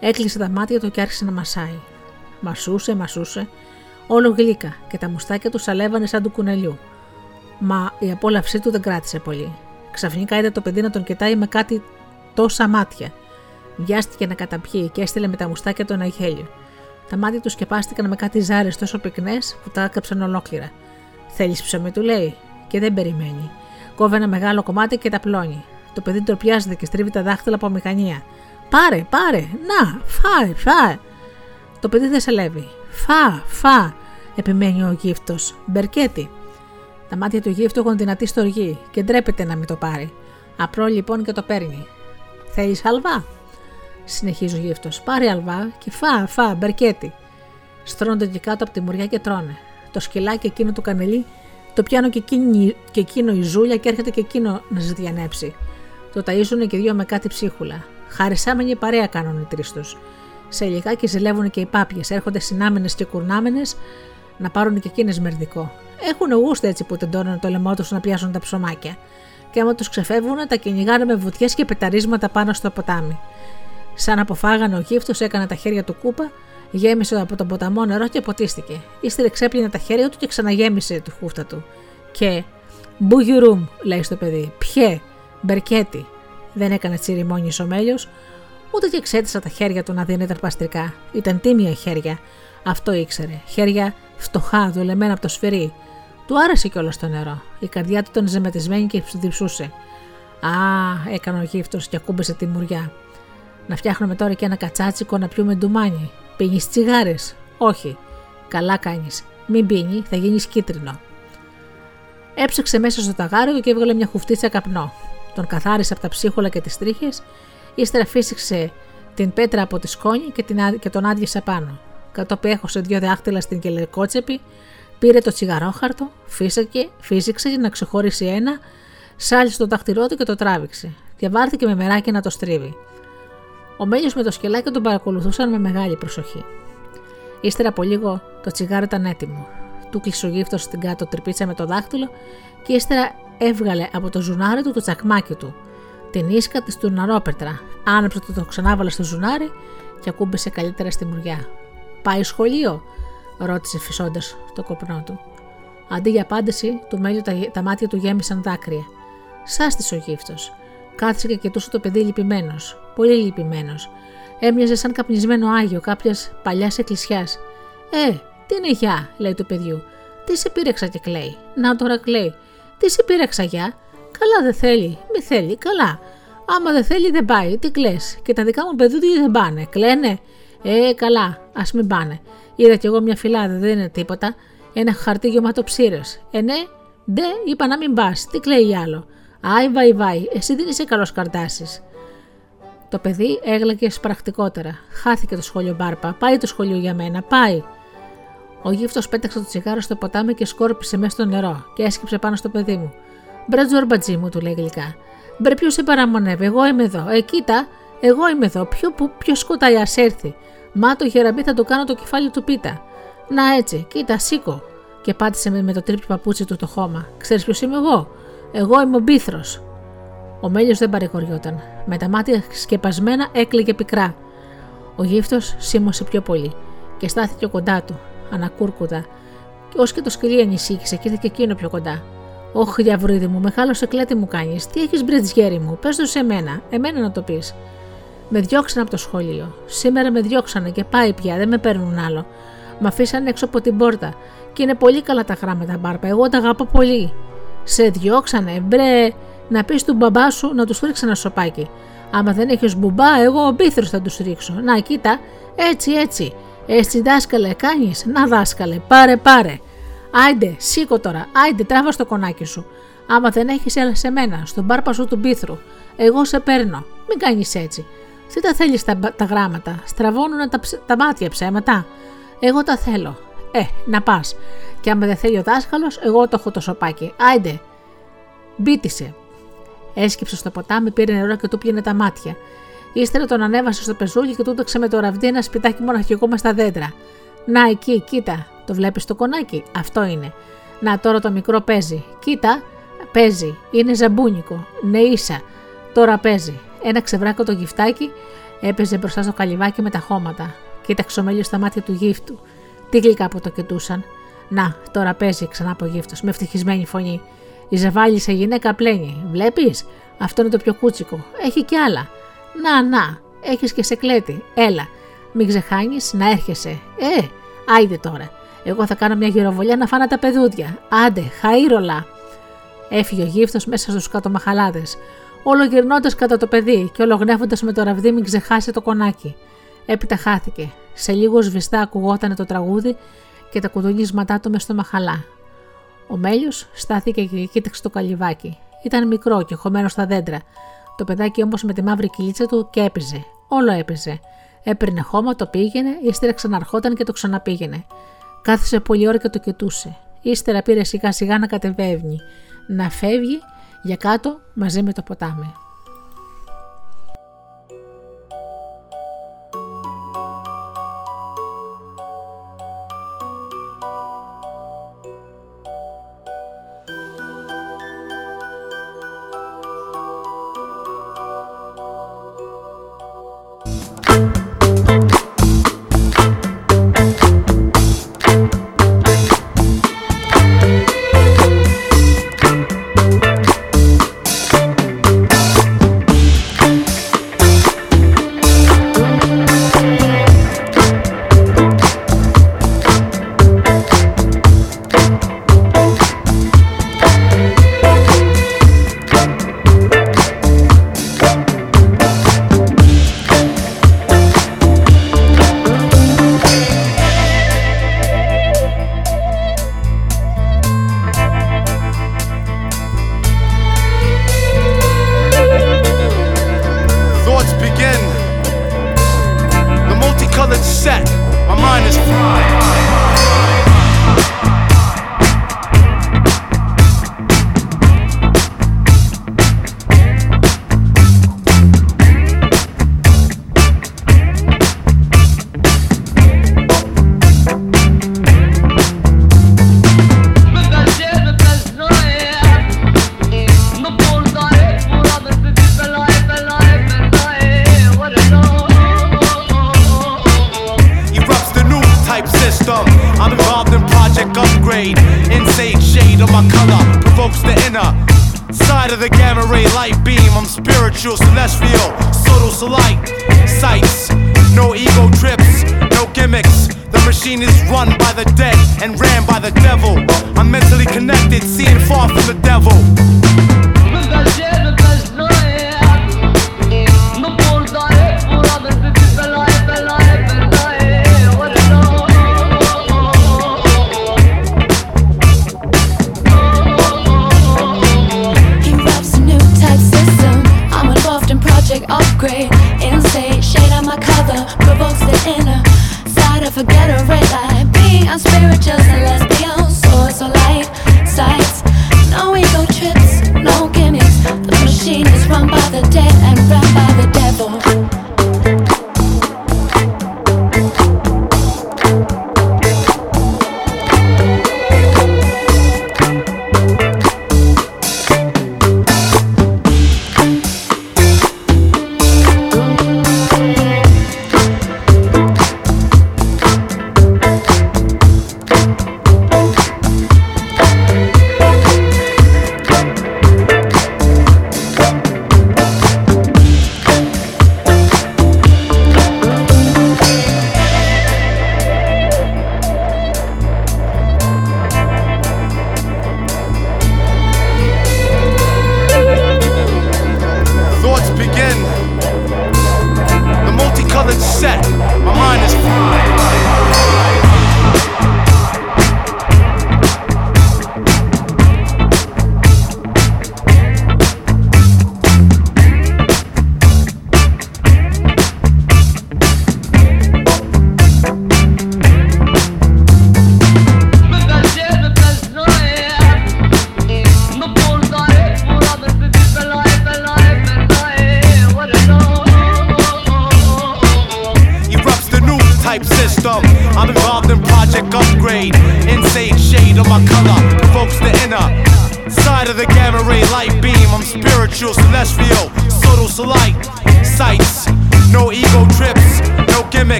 Έκλεισε τα μάτια του και άρχισε να μασάει. Μασούσε, μασούσε, όλο γλύκα και τα μουστάκια του σαλεύανε σαν του κουνελιού. Μα η απόλαυσή του δεν κράτησε πολύ. Ξαφνικά είδε το παιδί να τον κοιτάει με κάτι τόσα μάτια. Βιάστηκε να καταπιεί και έστειλε με τα μουστάκια του ένα γέλιο. Τα μάτια του σκεπάστηκαν με κάτι ζάρες τόσο πυκνές που τα άκαψαν ολόκληρα. Θέλεις ψωμί, του λέει, και δεν περιμένει. Κόβει ένα μεγάλο κομμάτι και τα πλώνει. Το παιδί τροπιάζεται και στρίβει τα δάχτυλα από μηχανία. Πάρε, πάρε, να, φάε, φάε. Το παιδί δεν σε λέβει. Φά, φά, επιμένει ο γύφτος. Μπερκέτι. Τα μάτια του γύφτου έχουν δυνατή στοργή και ντρέπεται να μην το πάρει. Απλό λοιπόν και το παίρνει. Θέλεις αλβά, συνεχίζει ο γύφτος. Πάρε αλβά και φά, φά, μπερκέτι. Στρώνονται εκεί κάτω από τη μουριά και τρώνε. Το σκυλάκι εκείνο του κανελί το πιάνω και, εκείνη, και εκείνο η ζούλια και έρχεται και εκείνο να ζητιανέψει. Το ταΐζουν και δύο με κάτι ψίχουλα. Χαρισάμενοι παρέα κάνουν οι τρεις τους. Σε λιγάκι ζηλεύουν και οι πάπιες, έρχονται συνάμενες και κουρνάμενες να πάρουν και εκείνες μερδικό. Έχουν γούστε έτσι που τεντώνουν το λαιμό τους να πιάσουν τα ψωμάκια. Και άμα τους ξεφεύγουν, τα κυνηγάνε με βουτιές και πεταρίσματα πάνω στο ποτάμι. Σαν αποφάγανε ο γύφτος, έκανε τα χέρια του κούπα, γέμισε από τον ποταμό νερό και ποτίστηκε. Ύστερα ξέπλυνε τα χέρια του και ξαναγέμισε τη χούφτα του. Και Μπουγιουρούμ, λέει στο παιδί. Πιέ, μπερκέτι. Δεν έκανε τσιριμόνι ο μέλιος, ούτε και εξέτησα τα χέρια του να δίνει ταρπαστρικά. Ήταν τίμια χέρια. Αυτό ήξερε. Χέρια φτωχά, δουλεμένα από το σφυρί. Του άρεσε κιόλας το νερό. Η καρδιά του ήταν ζεματισμένη και διψούσε. Α, έκανε ο γύφτος και ακούμπησε τη μουριά. Να φτιάχνουμε τώρα και ένα κατσάτσικο να πιούμε ντουμάνι. Πίνει τσιγάρες; Όχι. Καλά κάνεις. Μην πίνει, θα γίνεις κίτρινο. Έψαξε μέσα στο ταγάριο και έβγαλε μια χουφτίτσα καπνό. Τον καθάρισε από τα ψίχολα και τις τρίχες, ύστερα φύσηξε την πέτρα από τη σκόνη και, την, και τον άδειασε πάνω. Κατόπιν έχωσε δύο δάχτυλα στην κελεκότσεπη, πήρε το τσιγαρόχαρτο, φύσακε, φύσηξε να ξεχωρίσει ένα, σάλισε το δάχτυλό του και το τράβηξε. Και βάρθηκε με μεράκι να το στρίβει. Ο Μέλιο με το σκελάκι τον παρακολουθούσαν με μεγάλη προσοχή. Ύστερα από λίγο το τσιγάρο ήταν έτοιμο. Του κλείσε ο γύφτος στην κάτω τρυπίτσα με το δάχτυλο και ύστερα έβγαλε από το ζουνάρι του το τσακμάκι του. Την ίσκα της του ναρόπετρα. Άναψε το, το ξανάβαλε στο ζουνάρι και ακούμπησε καλύτερα στη μουριά. Πάει σχολείο, ρώτησε φυσώντας το κοπνό του. Αντί για απάντηση, του μέλιου τα, τα μάτια του γέμισαν δάκρυα. Σάστησε ο γύφτος. Κάθισε και κοιτούσε το παιδί λυπημένος. Πολύ λυπημένος. Έμοιαζε σαν καπνισμένο άγιο κάποιας παλιάς εκκλησιάς. Ε, τι είναι γεια, λέει του παιδιού. Τι σε πήρεξα και κλαίει. Να τώρα κλαίει. Τι σε πήρεξα γεια. Καλά δεν θέλει. Μη θέλει. Καλά. Άμα δεν θέλει δεν πάει. Τι κλε. Και τα δικά μου παιδούδια δεν πάνε. Κλαίνε. Ε, καλά. Α μην πάνε. Είδα κι εγώ μια φυλάδα. Δεν είναι τίποτα. Ένα χαρτί γεμάτο ψήρε. Ε, ναι. Ντε, είπα να μην πας. Τι κλαίει άλλο. Άι, βαϊ, βαϊ. Εσύ δεν είσαι καλός καρτάσι. Το παιδί έγλαγε σπρακτικότερα. Χάθηκε το σχολείο Μπάρπα. Πάει το σχολείο για μένα. Πάει. Ο γύφτος πέταξε το τσιγάρο στο ποτάμι και σκόρπισε μέσα στο νερό και έσκυψε πάνω στο παιδί μου. Μπρε τζορμπατζή μου, του λέει γλυκά. Μπρε ποιος σε παραμονεύει, εγώ είμαι εδώ. Ε, κοίτα, εγώ είμαι εδώ. Ποιο, ποιος σκοτάει, ας έρθει. Μα το χεραμπί θα του κάνω το κεφάλι του πίτα. Να έτσι, κοίτα, σήκω. Και πάτησε με, με το τρίπι παπούτσι του το χώμα. Ξέρεις ποιος είμαι εγώ; Εγώ είμαι ο μπίθρος. Ο μέλιος δεν παρηγοριόταν. Με τα μάτια σκεπασμένα έκλαιγε πικρά. Ο γύφτος σίμωσε πιο πολύ και στάθηκε κοντά του, ανακούρκουδα, ως και το σκυλί ανησύχησε και ήρθε και εκείνο πιο κοντά. Όχ, διαβρίδι μου, μεγάλο εκλέτη μου κάνεις. Τι έχεις μπρετζιέρι μου, πες το σε μένα, εμένα να το πεις. Με διώξανε από το σχολείο. Σήμερα με διώξανε και πάει πια, δεν με παίρνουν άλλο. Με αφήσανε έξω από την πόρτα. Και είναι πολύ καλά τα γράμματα, Μπάρπα. Εγώ τα αγαπώ πολύ. Σε διώξανε, μπρε, να πεις του μπαμπά σου να τους ρίξει ένα σοπάκι. Άμα δεν έχεις μπουμπά, εγώ ο μπίθρος θα τους ρίξω. Να, κοίτα, έτσι, έτσι. Έτσι, δάσκαλε, κάνεις. Να, δάσκαλε, πάρε, πάρε. Άιντε, σήκω τώρα, άιντε, τράβα στο κονάκι σου. Άμα δεν έχεις, έλα σε μένα, στον μπάρπα σου του μπίθρου. Εγώ σε παίρνω. Μην κάνεις έτσι. Τι τα θέλεις τα, τα γράμματα, στραβώνουν τα, τα μάτια ψέματα. Εγώ τα θέλω. Ε, να πας. Και άμα δεν θέλει ο δάσκαλος, εγώ το έχω το σοπάκι. Άιντε. Μπίτησε. Έσκυψε στο ποτάμι, πήρε νερό και του πιένε τα μάτια. Ύστερα τον ανέβασε στο πεζούλι και του έδωξε με το ραβδί ένα σπιτάκι μοναχικό με στα δέντρα. Να εκεί, κοίτα, το βλέπεις το κονάκι, αυτό είναι. Να τώρα το μικρό παίζει. Κοίτα, παίζει, είναι ζαμπούνικο. Ναι, ίσα, τώρα παίζει. Ένα ξεβράκο το γυφτάκι έπαιζε μπροστά στο καλυβάκι με τα χώματα. Κοίταξε ο μέλιος στα μάτια του γύφτου. Τι γλυκά που το κοιτούσαν. Να, τώρα παίζει ξανά από γύφτος, με ευτυχισμένη φωνή. Η σε γυναίκα πλένει. Βλέπεις, αυτό είναι το πιο κούτσικο. Έχει κι άλλα. Να, να, έχεις και σε κλέτη. Έλα, μην ξεχάνεις να έρχεσαι. Ε, άιδε τώρα. Εγώ θα κάνω μια γυροβολιά να φάνα τα παιδούδια. Άντε, χαΐρολα. Έφυγε ο γύφτος μέσα στους κάτω μαχαλάδες. Όλο γυρνώντα κατά το παιδί και ολογνεύοντας με το ραβδί, μην ξεχάσει το κονάκι. Έπειτα χάθηκε. Σε λίγο σβηστά ακουγόταν το τραγούδι και τα κουδουνίσματά του μες στο μαχαλά. Ο Μέλιος στάθηκε και κοίταξε το καλυβάκι. Ήταν μικρό και χωμένο στα δέντρα. Το παιδάκι όμως με τη μαύρη κυλίτσα του και έπαιζε. Όλο έπαιζε. Έπαιρνε χώμα, το πήγαινε, ύστερα ξαναρχόταν και το ξαναπήγαινε. Κάθισε πολλή ώρα και το κοιτούσε. Ύστερα πήρε σιγά σιγά να κατεβαίνει, να φεύγει για κάτω μαζί με το ποτάμι.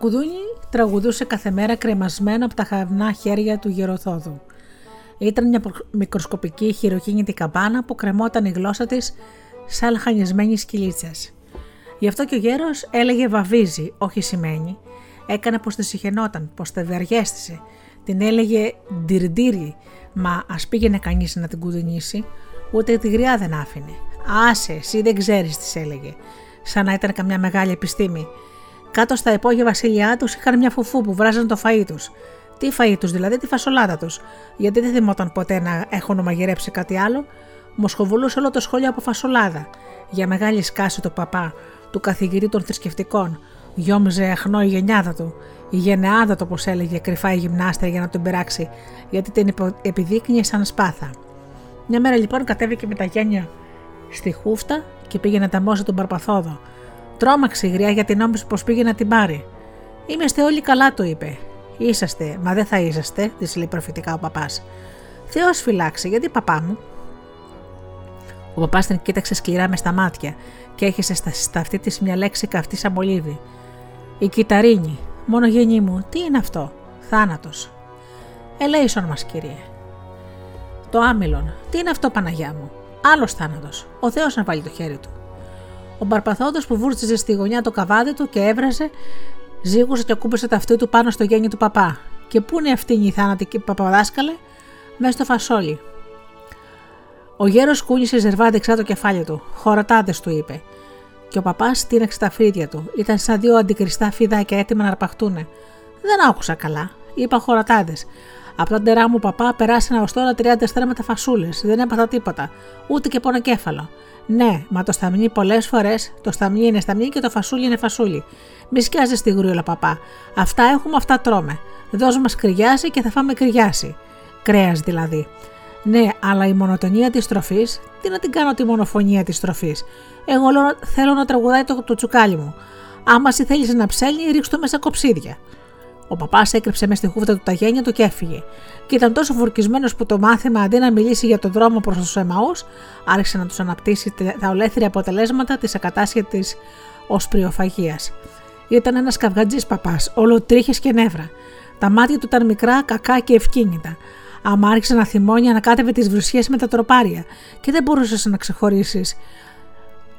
Κουδούνι τραγουδούσε κάθε μέρα κρεμασμένο από τα χαρνά χέρια του γεροθόδου. Ήταν μια μικροσκοπική χειροκίνητη καμπάνα που κρεμόταν η γλώσσα της σαν χανισμένη σκυλίτσας. Γι' αυτό και ο γέρος έλεγε βαβίζει, όχι σημαίνει. Έκανε πως τη συχαινόταν, πως τη βεριέστησε. Την έλεγε ντυρντήρι, μα ας πήγαινε κανείς να την κουδουνίσει, ούτε τη γριά δεν άφηνε. Άσε, εσύ δεν ξέρεις, τι έλεγε. Σαν να ήταν καμιά μεγάλη επιστήμη. Κάτω στα υπόγεια βασιλιά τους είχαν μια φουφού που βράζαν το φαΐ τους. Τι φαΐ τους, δηλαδή τη φασολάδα τους. Γιατί δεν θυμόταν ποτέ να έχουν μαγειρέψει κάτι άλλο. Μοσχοβουλούσε όλο το σχόλιο από φασολάδα. Για μεγάλη σκάση του παπά, του καθηγητή των θρησκευτικών. Γιόμιζε αχνό η γενιάδα του. Η γενεάδα του, όπω έλεγε κρυφά η γυμνάστρια για να τον πειράξει, γιατί την επιδείκνυε σαν σπάθα. Μια μέρα λοιπόν κατέβηκε με τα γένια στη χούφτα και πήγε να ταμώσει τον Παρπαθόδο. Τρόμαξε η γριά γιατί νόμιζε πως πήγε να την πάρει. Είμαστε όλοι καλά, το είπε. Είσαστε, μα δεν θα είσαστε, της λέει προφητικά ο παπάς. Θεός φυλάξει, γιατί παπά μου; Ο παπάς την κοίταξε σκληρά μες στα μάτια και έχεσε στα, αυτή της μια λέξη καυτή σαν μολύβι. Η κυταρίνη, μόνο γέννη μου, τι είναι αυτό, θάνατος; Ελέησον μας, κύριε. Το άμυλον, τι είναι αυτό, Παναγιά μου, άλλος θάνατος. Ο Θεός να βάλει το χέρι του. Ο Μπαρπαθόδο που βούρτιζε στη γωνιά το καβάδι του και έβραζε, ζήγουσε και ακούμπησε τα αυτή του πάνω στο γέννη του παπά. Και πού είναι αυτή η θάνατη παπαδάσκαλε, μέσα στο φασόλι. Ο γέρος κούνησε ζερβά δεξιά το κεφάλι του. Χωρατάδε του είπε. Και ο παπάς τίναξε τα φρύδια του. Ήταν σαν δύο αντικριστά φιδάκια έτοιμα να αρπαχτούνε. Δεν άκουσα καλά. Είπα χωρατάδε. Από τα ντερά μου παπά περάσανε ως τώρα 30 στρέμματα φασούλες. Δεν έπαθα τίποτα. Ούτε και πονοκέφαλο. Ναι, μα το σταμνί πολλές φορές το σταμνί είναι σταμνί και το φασούλι είναι φασούλι. Μη σκιάζεις τη γρούλα, παπά. Αυτά έχουμε, αυτά τρώμε. Δώσ' μας κρυιάσει και θα φάμε κρυιάσει. Κρέας δηλαδή. Ναι, αλλά η μονοτονία της τροφή, τι να την κάνω τη μονοφωνία της τροφή. Εγώ θέλω να τραγουδάει το, το τσουκάλι μου. Άμα εσύ θέλεις να ψέλνει, ρίξ το μέσα κοψίδια. Ο παπάς έκρυψε μες στη χούφτα του τα γένια του και έφυγε. Και ήταν τόσο φορκισμένος που το μάθημα αντί να μιλήσει για τον δρόμο προς του Εμαού, άρχισε να τους αναπτύσσει τα ολέθρια αποτελέσματα της ακατάσχετης οσπριοφαγίας. Ήταν ένας καυγατζής παπάς, όλο τρίχε και νεύρα. Τα μάτια του ήταν μικρά, κακά και ευκίνητα. Άμα άρχισε να θυμώνει, ανακάτευε τις βρουσιές με τα τροπάρια και δεν μπορούσες να ξεχωρίσεις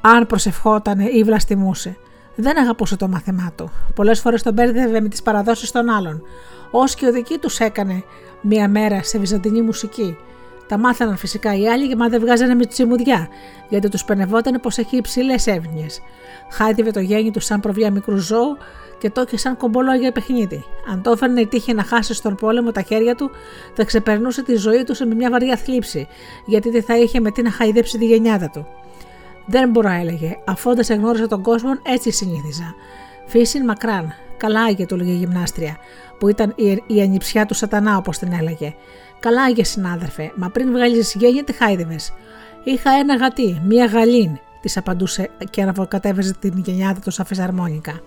αν προσευχόταν ή βλαστημούσε. Δεν αγαπούσε το μάθημά του. Πολλές φορές τον μπέρδευε με τις παραδόσεις των άλλων. Ω και ο δική τους έκανε μία μέρα σε βυζαντινή μουσική. Τα μάθαιναν φυσικά οι άλλοι, μα δεν βγάζανε με τσιμουδιά, γιατί τους πενευόταν πως έχει υψηλές έβνιε. Χάιδευε το γέννη του σαν προβιά μικρού ζώου και το είχε σαν κομπολό για παιχνίδι. Αν το έφερνε η τύχη να χάσει στον πόλεμο τα χέρια του, θα ξεπερνούσε τη ζωή του με μια βαριά θλίψη, γιατί δεν θα είχε με τι να χαϊδέψει τη γενιάδα του. Δεν μπορώ, έλεγε. Αφού δεν σε γνώρισα τον κόσμο, έτσι συνήθιζα. Φύσιν μακράν. Καλά άγιε, του έλεγε η γυμνάστρια, που ήταν η, η ανιψιά του Σατανά, όπως την έλεγε. Καλά άγιε, συνάδελφε, μα πριν βγάλεις γένεια, τι χάιδευες; Είχα ένα γατί, μία γαλήν, της απαντούσε και αναβοκατέβαζε την γενιάδα του σαν φυσαρμόνικα.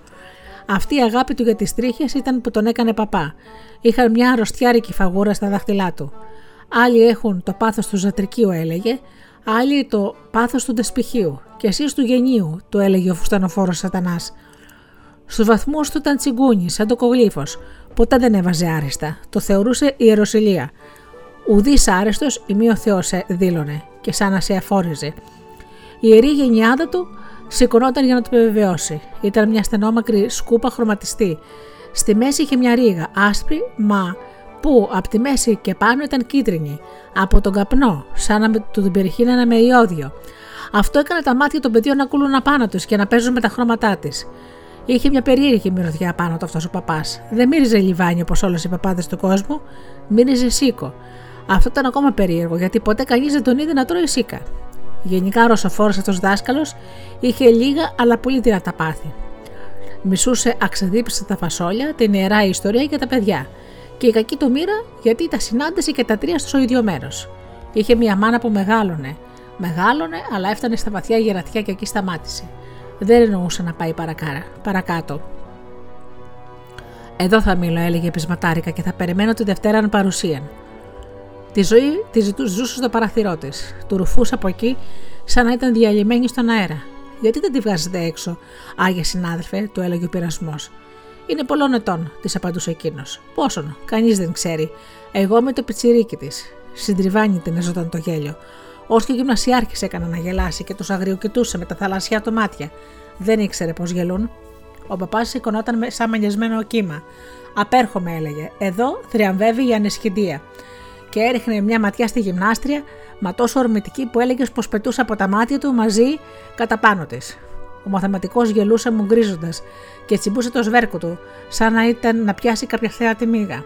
Αυτή η αγάπη του για τις τρίχες ήταν που τον έκανε παπά. Είχαν μια αρρωστιάρικη φαγούρα στα δάχτυλά του. Άλλοι έχουν το πάθος του ζατρικίου, έλεγε, άλλοι το πάθος του δεσπιχίου και εσύ του γενίου, του έλεγε ο φουστανοφόρος Σατανάς. Στους βαθμούς του ήταν τσιγκούνι, σαν το κογλίφο. Ποτέ δεν έβαζε άριστα. Το θεωρούσε ιεροσιλία. Ουδής άρεστο ή ο Θεός δήλωνε και σαν να σε αφόριζε. Η ιερή γενιάδα του σηκωνόταν για να το επιβεβαιώσει. Ήταν μια στενόμακρη σκούπα χρωματιστή. Στη μέση είχε μια ρίγα, άσπρη, μα που από τη μέση και πάνω ήταν κίτρινη, από τον καπνό, σαν να του την περιχύνανε με ιόδιο. Αυτό έκανε τα μάτια των παιδιών να κούλουν απάνω τους και να παίζουν με τα χρώματά της. Είχε μια περίεργη μυρωδιά πάνω του αυτός ο παπάς. Δεν μύριζε λιβάνι όπως όλες οι παπάδες του κόσμου, μύριζε σίκο. Αυτό ήταν ακόμα περίεργο γιατί ποτέ κανείς δεν τον είδε να τρώει σίκα. Γενικά ο ρωσοφόρος αυτός δάσκαλος είχε λίγα αλλά πολύ δυνατά πάθη. Μισούσε αξεδίπιστα τα φασόλια, την ιερά ιστορία και τα παιδιά και η κακή του μοίρα γιατί τα συνάντησε και τα τρία στο ίδιο μέρος. Είχε μια μάνα που μεγάλωνε. Μεγάλωνε, αλλά έφτανε στα βαθιά γερατιά και εκεί σταμάτησε. Δεν εννοούσε να πάει παρακάρα, παρακάτω. Εδώ θα μείνω, έλεγε πεισματάρικα και θα περιμένω τη Δευτέρα να παρουσίαν. Τη ζωή τη ζούσε στο παραθυρό της. Του ρουφούσε από εκεί σαν να ήταν διαλυμένη στον αέρα. Γιατί δεν τη βγάζετε έξω, Άγια συνάδελφε, του έλεγε ο πειρασμός. Είναι πολλών ετών, της απαντούσε εκείνος. Πόσον, κανείς δεν ξέρει. Εγώ είμαι το πιτσιρίκι της. Συντριβάνι την έζωταν το γέλιο. Ω και ο γυμνασιάρχης έκανε να γελάσει και τους αγριοκοιτούσε με τα θαλασσιά του μάτια. Δεν ήξερε πώς γελούν. Ο παπάς σηκωνόταν σαν μανιασμένο κύμα. Απέρχομαι, έλεγε. Εδώ θριαμβεύει η ανεσχυντία. Και έριχνε μια ματιά στη γυμνάστρια, μα τόσο ορμητική που έλεγες πως πετούσε από τα μάτια του μαζί κατά πάνω της. Ο μαθηματικός γελούσε μου γκρίζοντα και τσιμπούσε το σβέρκο του, σαν να ήταν να πιάσει κάποια θέατη μίγα.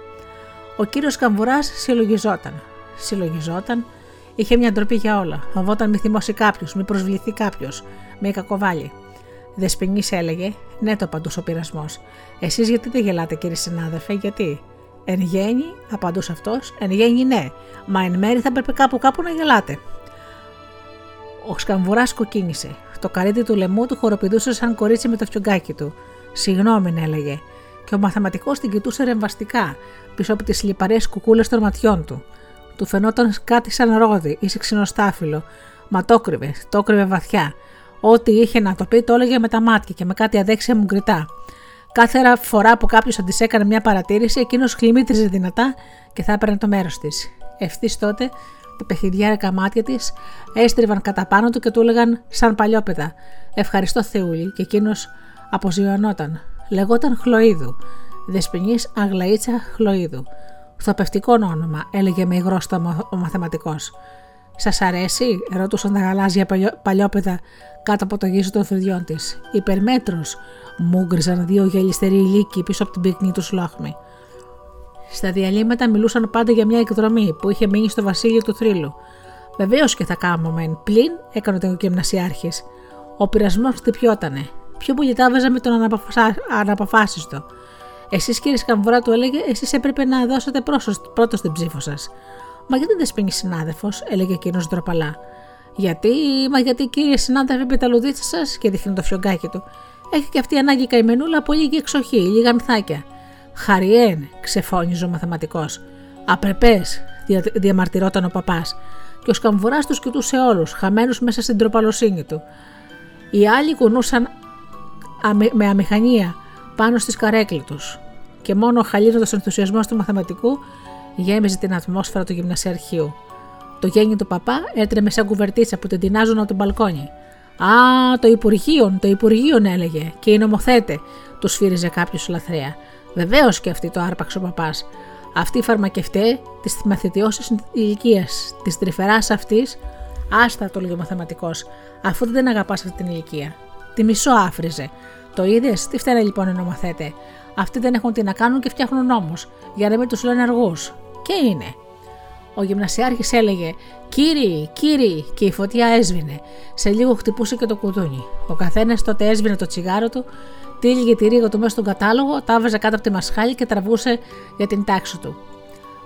Ο κύριος Καμβουράς συλλογιζόταν. Συλλογιζόταν, είχε μια ντροπή για όλα. Φοβόταν μη θυμώσει κάποιος, μη προσβληθεί κάποιος, μη κακοβάλει. Δεσπινή έλεγε, ναι, το απαντούσε ο πειρασμός. Εσείς γιατί δεν γελάτε, κύριε συνάδελφε, γιατί; Εν γέννη, απαντούσε αυτός, εν γέννη ναι, μα εν μέρη θα πρέπει κάπου κάπου να γελάτε. Ο σκαμβουράς κοκκίνησε. Το καρύδι του λαιμού του χοροπηδούσε σαν κορίτσι με το φιουγκάκι του. Συγγνώμη, έλεγε. Και ο μαθηματικός την κοιτούσε ρεμβαστικά, πίσω από τις λιπαρές κουκούλες των ματιών του. Του φαινόταν κάτι σαν ρόδι ή σε ξυνοστάφυλλο, μα το κρύβε, το κρύβε βαθιά. Ό,τι είχε να το πει το έλεγε με τα μάτια και με κάτι αδέξια μου γκριτά. Κάθε φορά που κάποιος της έκανε μια παρατήρηση, εκείνος χλιμίτριζε δυνατά και θα έπαιρνε το μέρος της. Ευθύς τότε τα παιχνιδιάρικα μάτια της έστριβαν κατά πάνω του και του έλεγαν σαν παλιόπαιδα. Ευχαριστώ Θεούλη, και εκείνος αποζιωνόταν. Λεγόταν Χλοίδου. Δεσπινή Αγλαίτσα Χλοίδου. Θοπευτικό όνομα, έλεγε με υγρόστομο ο μαθηματικός. Σας αρέσει, ρώτουσαν τα γαλάζια παλιόπαιδα κάτω από το γύσο των φρυδιών της. Υπερμέτρο, μούγκριζαν δύο γελιστεροί ηλίκοι πίσω από την πυκνή τους σλόχμη. Στα διαλύματα μιλούσαν πάντα για μια εκδρομή που είχε μείνει στο βασίλειο του θρύλου. Βεβαίως και θα κάμω πλην, έκανε ο γυμνασιάρχης. Ο πειρασμός χτυπιότανε. Πιο πολύ τάβαζα με τον αναποφάσιστο. Εσείς, κύριε Σκαμβουρά, του έλεγε, εσείς έπρεπε να δώσετε πρώτο στην ψήφο σας. Μα γιατί δεν σπίνει συνάδελφος, έλεγε εκείνος ντροπαλά. Γιατί, μα γιατί κύριε συνάδελφε, είπε τα λουδίτσα σας και δείχνει το φιωγκάκι του. Έχει και αυτή ανάγκη καημενούλα από λίγη εξοχή, λίγα ανθάκια. Χαριέν, ξεφώνιζε ο μαθηματικός. Απρεπές, δια, διαμαρτυρόταν ο παπάς. Και ο σκαμβουράς τους κοιτούσε όλους, χαμένους μέσα στην τροπαλοσύνη του. Οι άλλοι κουνούσαν με αμηχανία πάνω στις καρέκλε τους. Και μόνο χαλίνοντα ο ενθουσιασμός του μαθηματικού γέμιζε την ατμόσφαιρα του γυμνασιαρχείου. Το γέννη του παπά έτρεμε σαν κουβερτίτσα που την τεινάζουν από τον μπαλκόνι. Α, το Υπουργείο, το Υπουργείο έλεγε, και οι νομοθέτε, του σφύριζε κάποιος λαθρέα. Βεβαίως και αυτή το άρπαξε ο παπάς. Αυτή η φαρμακευτέ της μαθητιώσης ηλικίας, της τρυφεράς αυτής, άστα το λέει ο μαθηματικός, αφού δεν αγαπάς αυτή την ηλικία. Τη μισό άφριζε. Το είδες, τι φταίνε λοιπόν οι νομοθέτε; Αυτοί δεν έχουν τι να κάνουν και φτιάχνουν νόμους, για να μην τους λένε αργούς. Και είναι. Ο γυμνασιάρχης έλεγε Κύριοι, κύριοι, και η φωτιά έσβηνε. Σε λίγο χτυπούσε και το κουδούνι. Ο καθένας τότε έσβηνε το τσιγάρο του, τύλιγε τη ρίγα του μέσα στον κατάλογο, τα έβαζε κάτω από τη μασχάλη και τραβούσε για την τάξη του.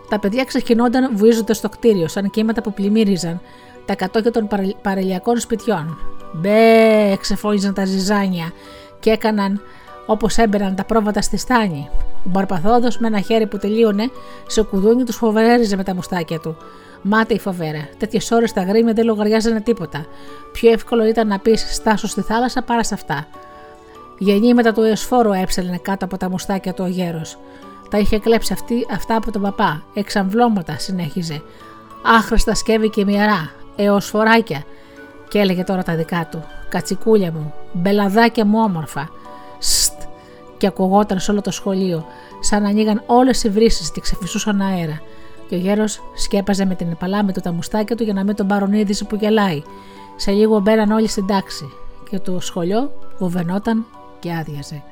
Τα παιδιά ξεχυνόνταν βουίζοντας στο κτίριο, σαν κύματα που πλημμύριζαν τα κατόχια των παρελιακών σπιτιών. Μπε, ξεφώνιζαν τα ζυζάνια και έκαναν όπως έμπαιναν τα πρόβατα στη στάνη. Ο Μπαρπαθόδος με ένα χέρι που τελείωνε σε κουδούνι τους φοβέριζε με τα μουστάκια του. Μάται η φοβέρα. Τέτοιες ώρες τα γρήμια δεν λογαριάζανε τίποτα. Πιο εύκολο ήταν να πεις στάσω στη θάλασσα παρά σε αυτά. Γεννήματα του εσφόρου έψελνε κάτω από τα μουστάκια του ο γέρος. Τα είχε κλέψει αυτή, αυτά από τον παπά. Εξαμβλώματα συνέχιζε. Άχρηστα σκεύη και μοιρά. Έως φοράκια. Και έλεγε τώρα τα δικά του. Κατσικούλια μου. Μπελαδάκια μου όμορφα και ακουγόταν σε όλο το σχολείο, σαν να ανοίγαν όλες οι βρύσεις και ξεφυσούσαν αέρα. Και ο γέρος σκέπαζε με την επαλάμη του τα μουστάκια του για να μην τον πάρουν είδηση που γελάει. Σε λίγο μπαίναν όλοι στην τάξη και το σχολείο βουβενόταν και άδειαζε.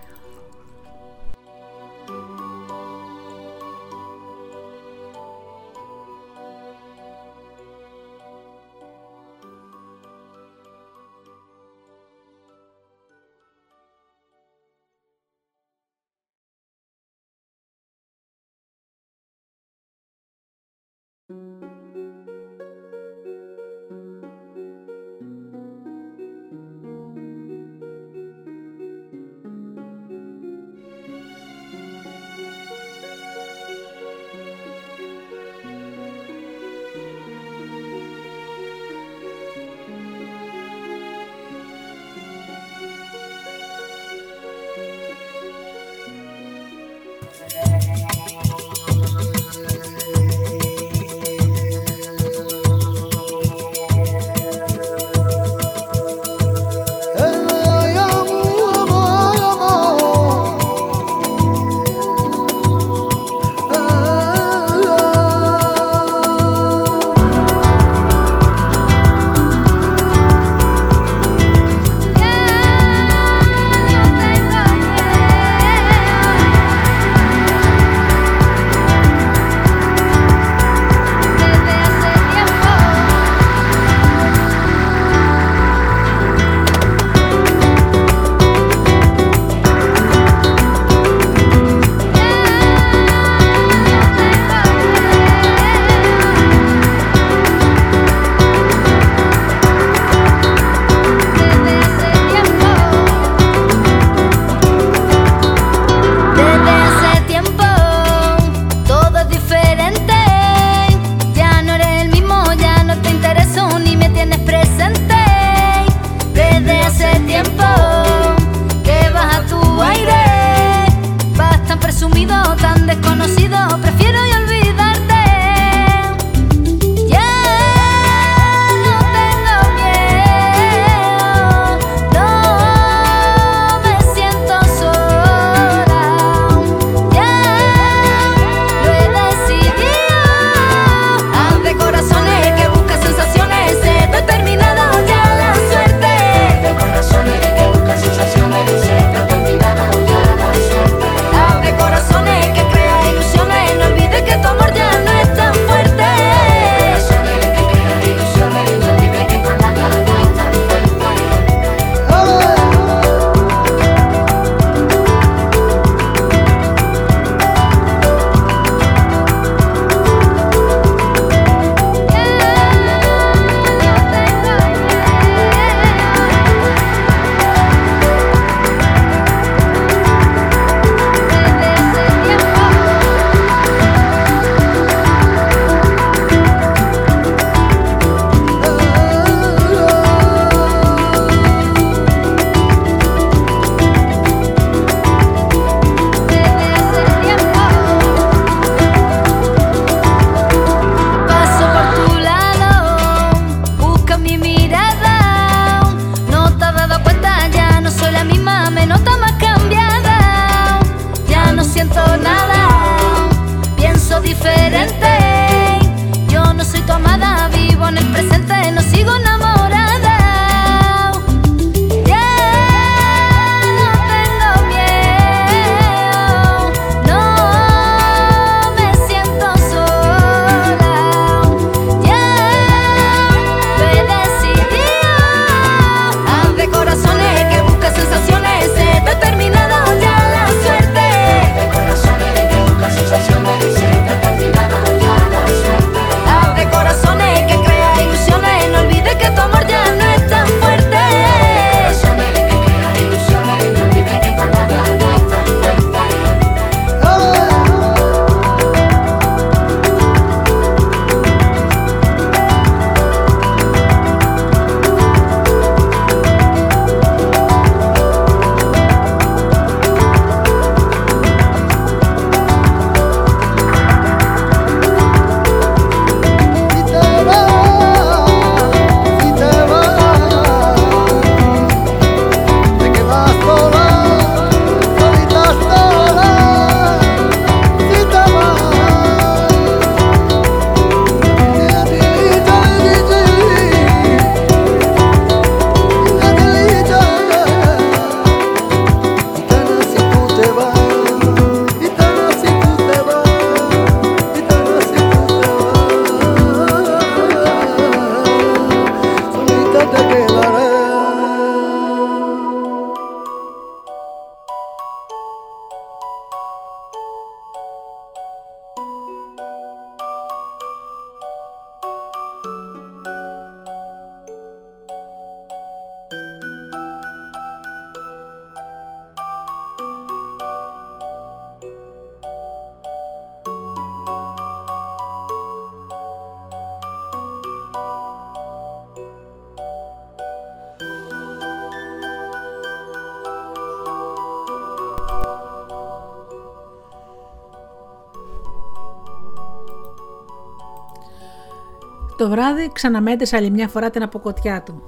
Το βράδυ ξαναμέτρησε άλλη μια φορά την αποκοτιά του.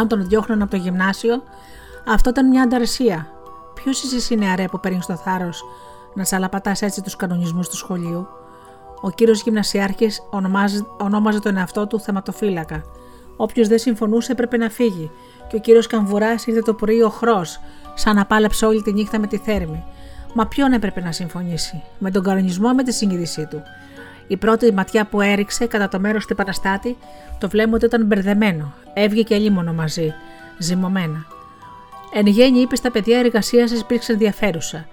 Αν τον διώχνουν από το γυμνάσιο, αυτό ήταν μια ανταρσία. Ποιος είσαι εσύ, νεαρέ, που παίρνεις το θάρρος να τσαλαπατά έτσι τους κανονισμούς του σχολείου; Ο κύριος Γυμνασιάρχης ονόμαζε τον εαυτό του θεματοφύλακα. Όποιος δεν συμφωνούσε έπρεπε να φύγει, και ο κύριος Καμβουράς ήρθε το πρωί οχρό, σαν να πάλεψε όλη τη νύχτα με τη θέρμη. Μα ποιον έπρεπε να συμφωνήσει, με τον κανονισμό ή με τη συνείδησή του; Η πρώτη ματιά που έριξε κατά το μέρος του επαναστάτη, το βλέμμα ότι ήταν μπερδεμένο. Έβγε και μαζί, ζυμωμένα. Εν γέννη είπε στα παιδιά, η εργασίας σας υπήρξε ενδιαφέρουσα.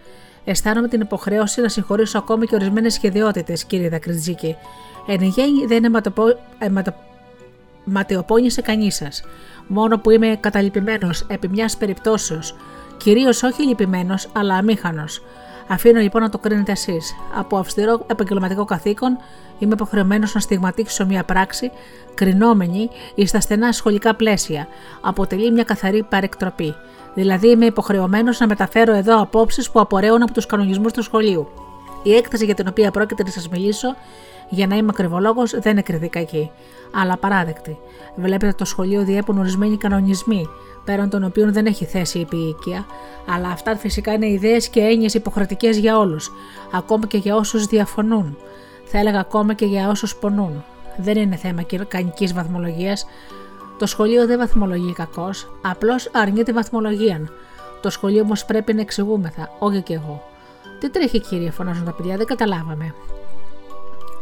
Αισθάνομαι την υποχρέωση να συγχωρήσω ακόμη και ορισμένες σχεδιότητες, κύριε Δακριτζίκη. Εν γέννη δεν αιματοπο... αιματο... ματαιοπώνησε κανείς σας. Μόνο που είμαι καταλυπημένος επί μιας περιπτώσεως, κυρίως όχι λυπημένος, αλλά αμήχανος. Αφήνω λοιπόν να το κρίνετε εσείς. Από αυστηρό επαγγελματικό καθήκον είμαι υποχρεωμένος να στιγματίσω μια πράξη κρινόμενη ή στα στενά σχολικά πλαίσια. Αποτελεί μια καθαρή παρεκτροπή. Δηλαδή είμαι υποχρεωμένος να μεταφέρω εδώ απόψεις που απορρέουν από τους κανονισμούς του σχολείου. Η έκταση για την οποία πρόκειται να σας μιλήσω, για να είμαι ακριβολόγος, δεν είναι κριτή κακή, αλλά παράδεκτη. Βλέπετε το σχολείο διέπουν ορισμένοι κανονισμοί, πέραν των οποίων δεν έχει θέση η επίοικια, αλλά αυτά φυσικά είναι ιδέες και έννοιες υποχρεωτικές για όλους, ακόμα και για όσους διαφωνούν. Θα έλεγα ακόμα και για όσους πονούν. Δεν είναι θέμα κανικής βαθμολογίας, το σχολείο δεν βαθμολογεί κακώς, απλώς αρνείται βαθμολογία. Το σχολείο όμως πρέπει να εξηγούμεθα, όχι και εγώ. Τι τρέχει, κύριε, φωνάζουν τα παιδιά, δεν καταλάβαμε.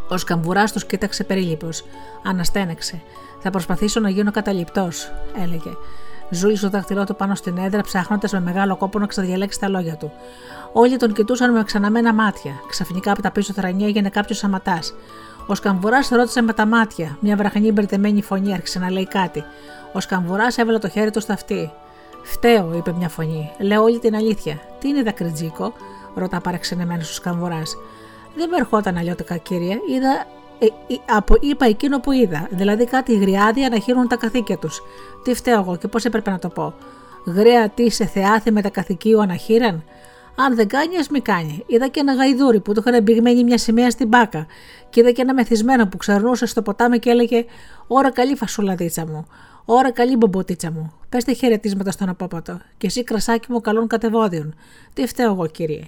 Ο σκαμβουράς τους κοίταξε περίληπτος. Αναστένεξε. Θα προσπαθήσω να γίνω καταληπτός, έλεγε. Ζούλησε το δάχτυλό του πάνω στην έδρα, ψάχνοντας με μεγάλο κόπο να ξαδιαλέξει τα λόγια του. Όλοι τον κοιτούσαν με ξαναμένα μάτια. Ξαφνικά από τα πίσω θρανία έγινε κάποιος αματά. Ο Σκαμβουράς ρώτησε με τα μάτια. Μια βραχνή μπερδεμένη φωνή άρχισε να λέει κάτι. Ο Σκαμβουράς έβαλε το χέρι του στα αυτή. Φταίω, είπε μια φωνή. Λέω όλη την αλήθεια. Τι είναι δακρυτζίκο, ρωτά παραξενεμένο ο Σκαμβουράς. Δεν με ερχόταν αλλιώτικα, κύριε. Είδα, ε, ε, από, είπα εκείνο που είδα. Δηλαδή κάτι γριάδια να χείρουν τα καθήκια τους. Τι φταίω εγώ και πώς έπρεπε να το πω. Γραία τι σε θεάθη με τα καθηκίου αναχείραν; Αν δεν κάνει, ας μη κάνει. Είδα και ένα γαϊδούρι που του είχαν μπηγμένη μια σημαία στην μπάκα. Και είδα και ένα μεθυσμένο που ξερνούσε στο ποτάμι και έλεγε: Ωρα καλή φασουλαδίτσα μου. Ωρα καλή μπομποτίτσα μου. Πέστε χαιρετίσματα στον απόπατο. Και εσύ κρασάκι μου καλών κατεβόδιων. Τι φταίω εγώ, κύριε.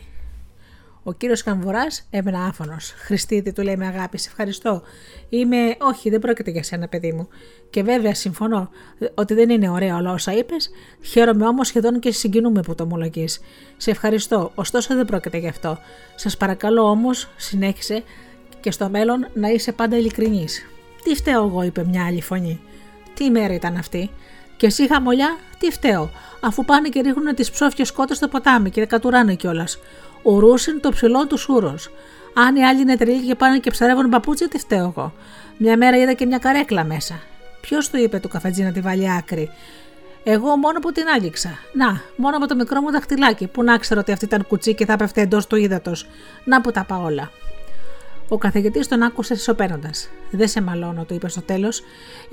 Ο κύριος Καμβουρά έμενε άφωνος. Χριστίδη, του λέει με αγάπης, σε ευχαριστώ. Είμαι. Όχι, δεν πρόκειται για σένα, παιδί μου. Και βέβαια συμφωνώ ότι δεν είναι ωραία όλα όσα είπες. Χαίρομαι όμως σχεδόν και συγκινούμε που το ομολογείς. Σε ευχαριστώ, ωστόσο δεν πρόκειται γι' αυτό. Σας παρακαλώ όμως, συνέχισε και στο μέλλον να είσαι πάντα ειλικρινής. Τι φταίω εγώ, είπε μια άλλη φωνή. Τι ημέρα ήταν αυτή. Και εσύ χαμολιά, τι φταίω, αφού πάνε και ρίχνουν τις ψόφιες κότες στο ποτάμι και κατουράνε κιόλας. Ο Ρούσιν το ψηλό του σούρος. Αν οι άλλοι είναι τρελοί και πάνε και ψαρεύουν παπούτσια, τι φταίω εγώ. Μια μέρα είδα και μια καρέκλα μέσα. Ποιος του είπε του καφετζή να τη βάλει άκρη; Εγώ μόνο που την άγγιξα. Να, μόνο με το μικρό μου δαχτυλάκι, που να ξέρω ότι αυτή ήταν κουτσί και θα πέφτει εντός του ύδατος. Να που τα πάω όλα. Ο καθηγητής τον άκουσε σοπαίνοντα. Δεν σε μαλώνω, του είπε στο τέλος.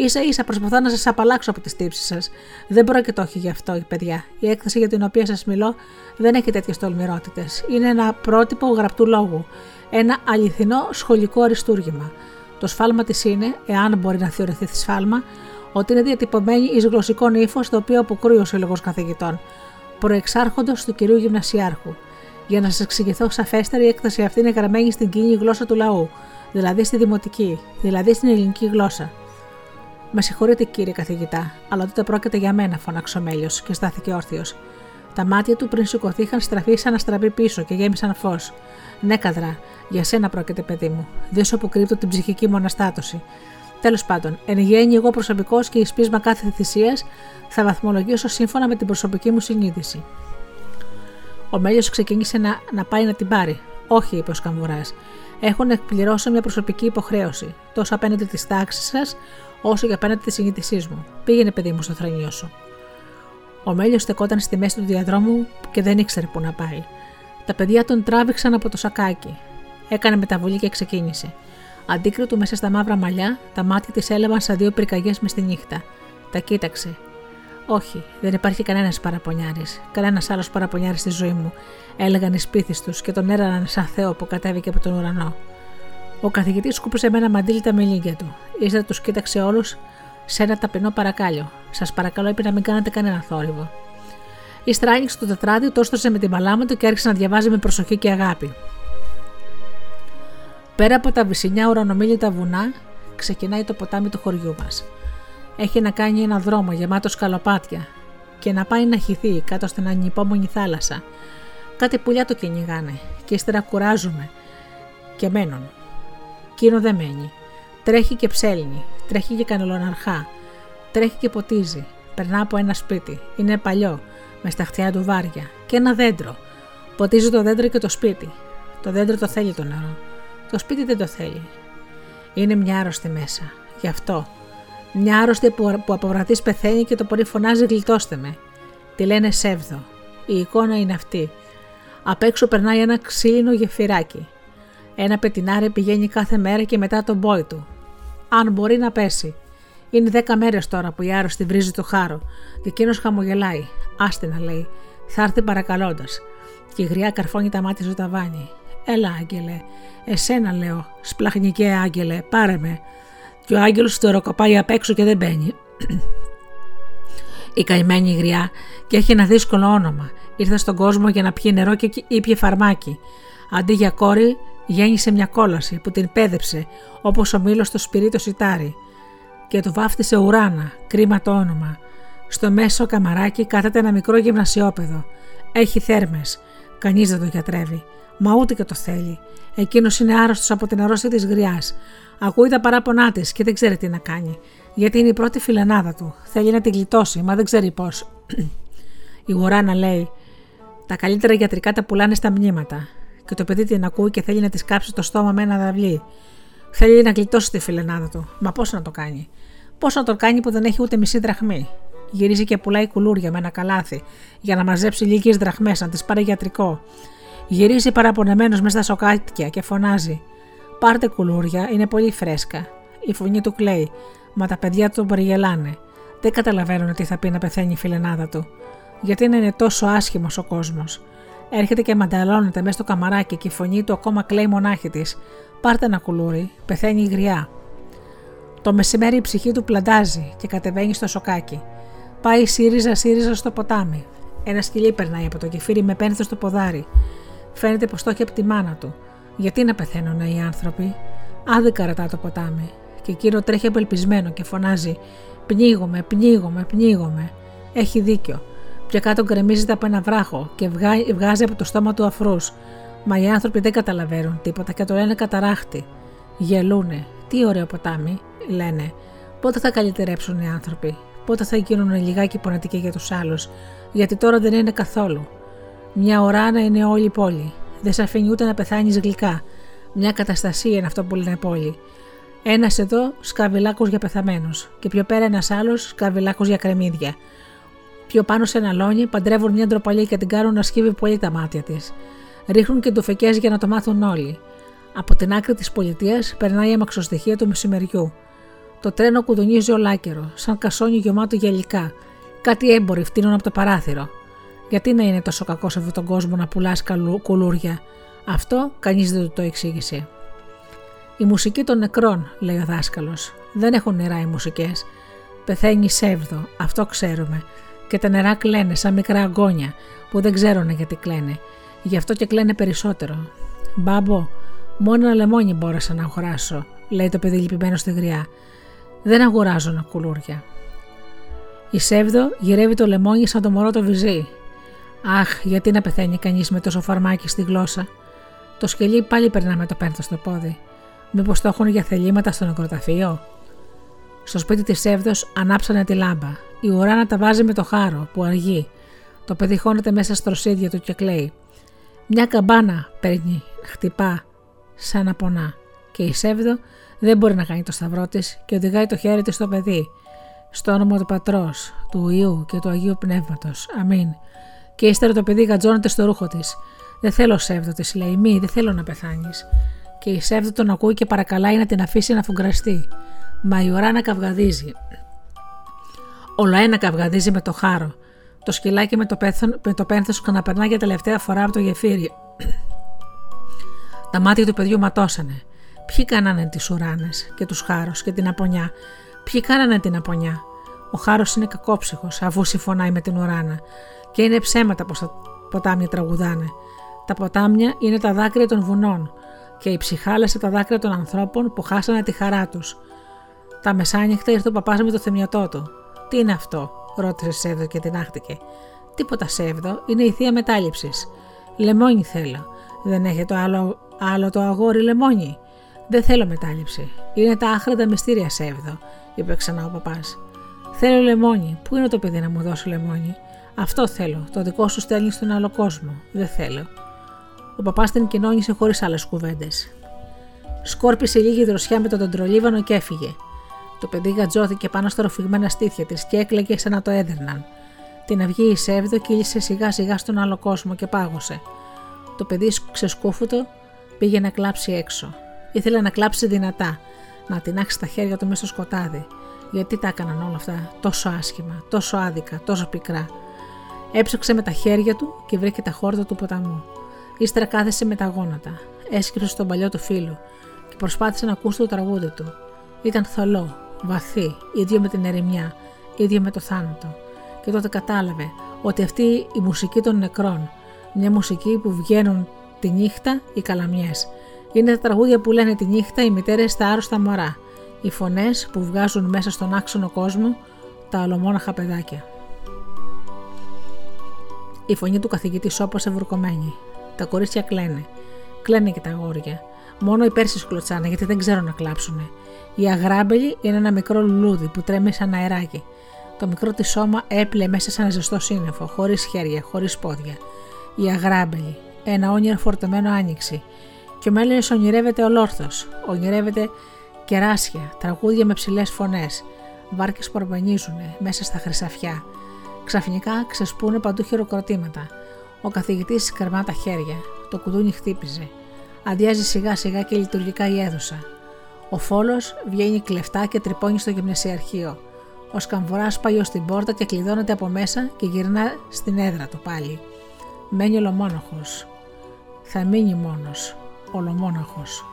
σα ίσα προσπαθώ να σας απαλλάξω από τις τύψεις σας. Δεν πρόκειται όχι γι' αυτό, παιδιά. Η έκθεση για την οποία σας μιλώ δεν έχει τέτοιες τολμηρότητες. Είναι ένα πρότυπο γραπτού λόγου. Ένα αληθινό σχολικό αριστούργημα. Το σφάλμα της είναι, εάν μπορεί να θεωρηθεί σφάλμα, ότι είναι διατυπωμένη εις γλωσσικό ύφος το οποίο αποκρούει ο Σύλλογος Καθηγητών, προεξάρχοντος του κυρίου Γυμνασιάρχου. Για να σας εξηγηθώ σαφέστερα, η έκθεση αυτή είναι γραμμένη στην κοινή γλώσσα του λαού, δηλαδή στη δημοτική, δηλαδή στην ελληνική γλώσσα. Με συγχωρείτε κύριε καθηγητά, αλλά τότε πρόκειται για μένα, φώναξε ο Μέλιος και στάθηκε όρθιος. Τα μάτια του πριν σηκωθεί είχαν στραφεί σαν να στραβεί πίσω και γέμισαν φως. Ναι, καδρά, για σένα πρόκειται, παιδί μου. Δεν σου αποκρύπτω την ψυχική μου αναστάτωση. Τέλος πάντων, εν γέννη, εγώ προσωπικός και εις πείσμα κάθε θυσίας θα βαθμολογήσω σύμφωνα με την προσωπική μου συνείδηση. Ο Μέλιος ξεκίνησε να, να πάει να την πάρει. Όχι, είπε ο Σκαμβουράς. Έχω να εκπληρώσω μια προσωπική υποχρέωση, τόσο απέναντι της τάξης σας, όσο και απέναντι της συνείδησής μου. Πήγαινε, παιδί μου, στο θρανίο σου. Ο Μέλιος στεκόταν στη μέση του διαδρόμου και δεν ήξερε πού να πάει. Τα παιδιά τον τράβηξαν από το σακάκι. Έκανε μεταβολή και ξεκίνησε. Αντίκριτο μέσα στα μαύρα μαλλιά, τα μάτια της έλαβαν σαν δύο πυρκαγιές μες στη νύχτα. Τα κοίταξε. Όχι, δεν υπάρχει κανένας παραπονιάρης, κανένας άλλος παραπονιάρης στη ζωή μου, έλεγαν οι σπίτι τους και τον έραναν σαν Θεό που κατέβηκε από τον ουρανό. Ο καθηγητής σκούπισε με ένα μαντίλι τα μελίγια του. Ύστερα τους κοίταξε όλους σε ένα ταπεινό παρακάλιο. Σας παρακαλώ, είπε να μην κάνετε κανένα θόρυβο. Ύστερα άνοιξε το τετράδιο, το έστωσε με την παλάμα του και άρχισε να διαβάζει με προσοχή και αγάπη. Πέρα από τα βυσινιά ουρανομίλητα βουνά, ξεκινάει το ποτάμι του χωριού μας. Έχει να κάνει ένα δρόμο γεμάτο σκαλοπάτια και να πάει να χυθεί κάτω στην ανυπόμονη θάλασσα. Κάτι πουλιά το κυνηγάνε και ύστερα κουράζουμε και μένουν. Κίνο δεν μένει. Τρέχει και ψέλνει, τρέχει και κανελοναρχά, τρέχει και ποτίζει. Περνά από ένα σπίτι, είναι παλιό, με στα χτιά του βάρια και ένα δέντρο. Ποτίζει το δέντρο και το σπίτι. Το δέντρο το θέλει το νερό. Το σπίτι δεν το θέλει. Είναι μια άρρωστη μέσα. Γι' αυτό. Μια άρρωστη που, που από πεθαίνει και το πολύ φωνάζει γλιτώστε με. Τη λένε σεύδο. Η εικόνα είναι αυτή. Απ' έξω περνάει ένα ξύλινο γεφυράκι. Ένα πετινάρι πηγαίνει κάθε μέρα και μετά τον πόη του. Αν μπορεί να πέσει. Είναι δέκα μέρες τώρα που η άρρωστη βρίζει το χάρο και εκείνος χαμογελάει. Άστε να λέει. Θα έρθει παρακαλώντας. Και η γριά καρφώνει τα μάτια στο ταβάνι. Έλα, Άγγελε. Εσένα λέω. Σπλαχνικέ, Άγγελε, πάρε με. Και ο Άγγελος το ροκοπάει απ' έξω και δεν μπαίνει. η καημένη γριά και έχει ένα δύσκολο όνομα. Ήρθε στον κόσμο για να πιει νερό και ήπια φαρμάκι. Αντί για κόρη, γέννησε μια κόλαση που την πέδεψε όπως ο μήλος στο σπυρί το σιτάρι. Και το βάφτισε ουράνα, κρίμα το όνομα. Στο μέσο καμαράκι κάθεται ένα μικρό γυμνασιόπεδο. Έχει θέρμες. Κανείς δεν το γιατρεύει. Μα ούτε και το θέλει. Εκείνος είναι άρρωστος από την αρρώστια της γριάς. Ακούει τα παράπονά της και δεν ξέρει τι να κάνει. Γιατί είναι η πρώτη φιλενάδα του. Θέλει να την γλιτώσει, μα δεν ξέρει πώς. η Γουράνα λέει: Τα καλύτερα γιατρικά τα πουλάνε στα μνήματα. Και το παιδί την ακούει και θέλει να της κάψει το στόμα με ένα δαυλί. Θέλει να γλιτώσει τη φιλενάδα του. Μα πώς να το κάνει; Πώς να το κάνει που δεν έχει ούτε μισή δραχμή; Γυρίζει και πουλάει κουλούρια με ένα καλάθι για να μαζέψει λίγες δραχμές, να τις πάρει γιατρικό. Γυρίζει παραπονεμένος μέσα στα σοκάτια και φωνάζει: Πάρτε κουλούρια, είναι πολύ φρέσκα. Η φωνή του κλαίει, μα τα παιδιά του περιγελάνε. Δεν καταλαβαίνουν τι θα πει να πεθαίνει η φιλενάδα του. Γιατί είναι τόσο άσχημος ο κόσμος. Έρχεται και μανταλώνεται μέσα στο καμαράκι και η φωνή του ακόμα κλαίει μονάχη της. Πάρτε ένα κουλούρι, πεθαίνει η γριά. Το μεσημέρι η ψυχή του πλαντάζει και κατεβαίνει στο σοκάκι. Πάει σύριζα σύριζα στο ποτάμι. Ένα σκυλί περνάει από το κεφίρι με πένθο στο ποδάρι. Φαίνεται πως το έχει από τη μάνα του. Γιατί να πεθαίνουν οι άνθρωποι; Άδικα ρωτά το ποτάμι. Και εκείνο τρέχει απελπισμένο και φωνάζει: Πνίγομαι, πνίγομαι, πνίγομαι. Έχει δίκιο. Πια κάτω γκρεμίζεται από ένα βράχο και βγάζει από το στόμα του αφρούς. Μα οι άνθρωποι δεν καταλαβαίνουν τίποτα και το λένε καταράχτη. Γελούνε. Τι ωραίο ποτάμι, λένε. Πότε θα καλυτερέψουν οι άνθρωποι; Πότε θα γίνουν λιγάκι πονατικοί για τους άλλους; Γιατί τώρα δεν είναι καθόλου. Μια ώρα να είναι όλη η πόλη. Δεν σε αφήνει ούτε να πεθάνεις γλυκά. Μια καταστασία είναι αυτό που λένε πόλη. Ένας εδώ σκαβιλάκος για πεθαμένους. Και πιο πέρα ένας άλλος σκαβιλάκος για κρεμμύδια. Πιο πάνω σε ένα λόνι παντρεύουν μια ντροπαλή και την κάνουν να σκύβει πολύ τα μάτια της. Ρίχνουν και ντουφεκέ για να το μάθουν όλοι. Από την άκρη της πολιτείας περνάει η αμαξοστοιχεία του μεσημεριού. Το τρένο κουδουνίζει ολάκερο, σαν κασόνι γεμάτο γελικά. Κάτι έμποροι φτύνουν από το παράθυρο. Γιατί να είναι τόσο κακός σε αυτόν τον κόσμο να πουλάς κουλούρια; Αυτό κανείς δεν του το εξήγησε. Η μουσική των νεκρών, λέει ο δάσκαλος. Δεν έχουν νερά οι μουσικές. Πεθαίνει σεύδο, αυτό ξέρουμε. Και τα νερά κλαίνε σαν μικρά αγκόνια που δεν ξέρουν γιατί κλαίνε. Γι' αυτό και κλαίνε περισσότερο. Μπάμπο, μόνο ένα λεμόνι μπόρεσα να αγοράσω, λέει το παιδί λυπημένο στη γριά. Δεν αγοράζω κουλούρια. Η Σεύδο γυρεύει το λεμόνι σαν το μωρό το βυζί. Αχ, γιατί να πεθαίνει κανείς με τόσο φαρμάκι στη γλώσσα; Το σκελί πάλι περνά με το πένθο στο πόδι. Μήπως το έχουν για θελήματα στο νεκροταφείο; Στο σπίτι της Σεύδο ανάψανε τη λάμπα. Η ουράνα τα βάζει με το χάρο που αργεί. Το παιδί χώνεται μέσα στο στροσίδια του και κλαίει. Μια καμπάνα παίρνει, χτυπά, σαν να πονά. Και η Σεύδο δεν μπορεί να κάνει το σταυρό της και οδηγάει το χέρι της στο παιδί. Στο όνομα του πατρός, του ιού και του αγίου πνεύματος. Αμήν. Και ύστερα το παιδί γατζώνεται στο ρούχο της. Δεν θέλω σεύδο, της λέει. Μη, δεν θέλω να πεθάνεις. Και η σεύδο τον ακούει και παρακαλάει να την αφήσει να φουγκραστεί. Μα η ουρά να καυγαδίζει. Ο ένα καυγαδίζει με το χάρο. Το σκυλάκι με το, πέθον, με το πένθος ξαναπερνά για τελευταία φορά από το γεφύρι. Τα μάτια του παιδιού ματώσανε. Ποιοι κάνανε τις ουράνες και τους χάρους και την απονιά; Ποιοι κάνανε την απονιά; Ο χάρος είναι κακόψυχος, αφού συμφωνάει με την ουράνα. Και είναι ψέματα πως τα ποτάμια τραγουδάνε. Τα ποτάμια είναι τα δάκρυα των βουνών και οι ψυχάλε τα δάκρυα των ανθρώπων που χάσανε τη χαρά τους. Τα μεσάνυχτα ήρθε ο παπάς με το θεμιατό του. Τι είναι αυτό, ρώτησε Σέβδο και τεινάχτηκε. Τίποτα Σέβδο, είναι η θεία μετάληψης. Λεμόνι θέλω. Δεν έχετε το άλλο, άλλο το αγόρι λεμόνι. Δεν θέλω μετάληψη. Είναι τα άχραντα μυστήρια Σέβδο, είπε ξανά ο παπάς. Θέλω λεμόνι. Πού είναι το παιδί να μου δώσει λεμόνι; Αυτό θέλω. Το δικό σου στέλνεις στον άλλο κόσμο. Δεν θέλω. Ο παπάς την κοινώνησε χωρίς άλλες κουβέντες. Σκόρπισε λίγη δροσιά με τον τεντρολίβανο και έφυγε. Το παιδί γατζώθηκε πάνω στα ροφηγμένα στήθια της και έκλαιγε σαν να το έδερναν. Την αυγή η Σέβδο κύλησε σιγά σιγά στον άλλο κόσμο και πάγωσε. Το παιδί ξεσκούφουτο πήγε να κλάψει έξω. Ήθελε να κλάψει δυνατά, να τεινάξει τα χέρια του μέσα στο σκοτάδι. Γιατί τα έκαναν όλα αυτά τόσο άσχημα, τόσο άδικα, τόσο πικρά. Έψαξε με τα χέρια του και βρήκε τα χόρτα του ποταμού. Ύστερα κάθεσε με τα γόνατα. Έσκυψε στον παλιό του φίλο και προσπάθησε να ακούσει το τραγούδι του. Ήταν θολό, βαθύ, ίδιο με την ερημιά, ίδιο με το θάνατο. Και τότε κατάλαβε ότι αυτή η μουσική των νεκρών, μια μουσική που βγαίνουν τη νύχτα οι καλαμιές, είναι τα τραγούδια που λένε τη νύχτα οι μητέρες στα άρρωστα μωρά, οι φωνές που βγάζουν μέσα στον άξονο κόσμο τα ολομόναχα παιδάκια. Η φωνή του καθηγητή σώπασε βουρκωμένη. Τα κορίτσια κλαίνε. Κλαίνε και τα αγόρια. Μόνο οι Πέρσι κλωτσάνε γιατί δεν ξέρουν να κλάψουν. Η αγράμπελη είναι ένα μικρό λουλούδι που τρέμει σαν αεράκι. Το μικρό της σώμα έπλε μέσα σε ένα ζεστό σύννεφο, χωρίς χέρια, χωρίς πόδια. Η αγράμπελη, ένα όνειρο φορτωμένο άνοιξη. Και ο Μέλλον ονειρεύεται ολόρθος. Ονειρεύεται κεράσια, τραγούδια με ψηλές φωνές. Βάρκες που αρμπανίζουν μέσα στα χρυσαφιά. Ξαφνικά ξεσπούνε παντού χειροκροτήματα. Ο καθηγητής σκαρμά τα χέρια. Το κουδούνι χτύπησε. Αδειάζει σιγά σιγά και λειτουργικά η αίθουσα. Ο φόλος βγαίνει κλεφτά και τρυπώνει στο γυμνασιαρχείο. Ο σκαμβουράς πάει ως την πόρτα και κλειδώνεται από μέσα και γυρνά στην έδρα του πάλι. Μένει ολομόναχος. Θα μείνει μόνος. Ολομόναχος.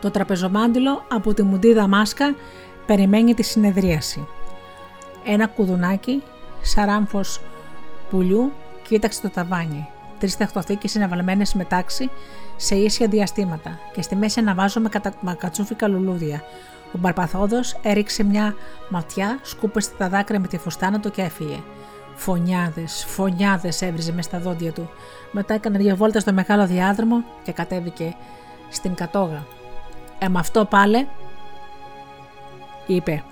Το τραπεζομάντιλο από τη μουντίδα μάσκα περιμένει τη συνεδρίαση. Ένα κουδουνάκι, σαράμφος πουλιού, κοίταξε το ταβάνι. Τρεις τεχτοθήκε είναι βάλμένε μετάξι σε ίσια διαστήματα και στη μέση αναβάζω με κατσούφικα λουλούδια. Ο Μπαρπαθόδος έριξε μια ματιά, σκούπεσε τα δάκρυα με τη φουστάνα του και έφυγε. Φωνιάδες, φωνιάδες έβριζε μες στα δόντια του. Μετά έκανε δύο βόλτα στο μεγάλο διάδρομο και κατέβηκε στην κατόγα. Ε, με αυτό πάλε, είπε.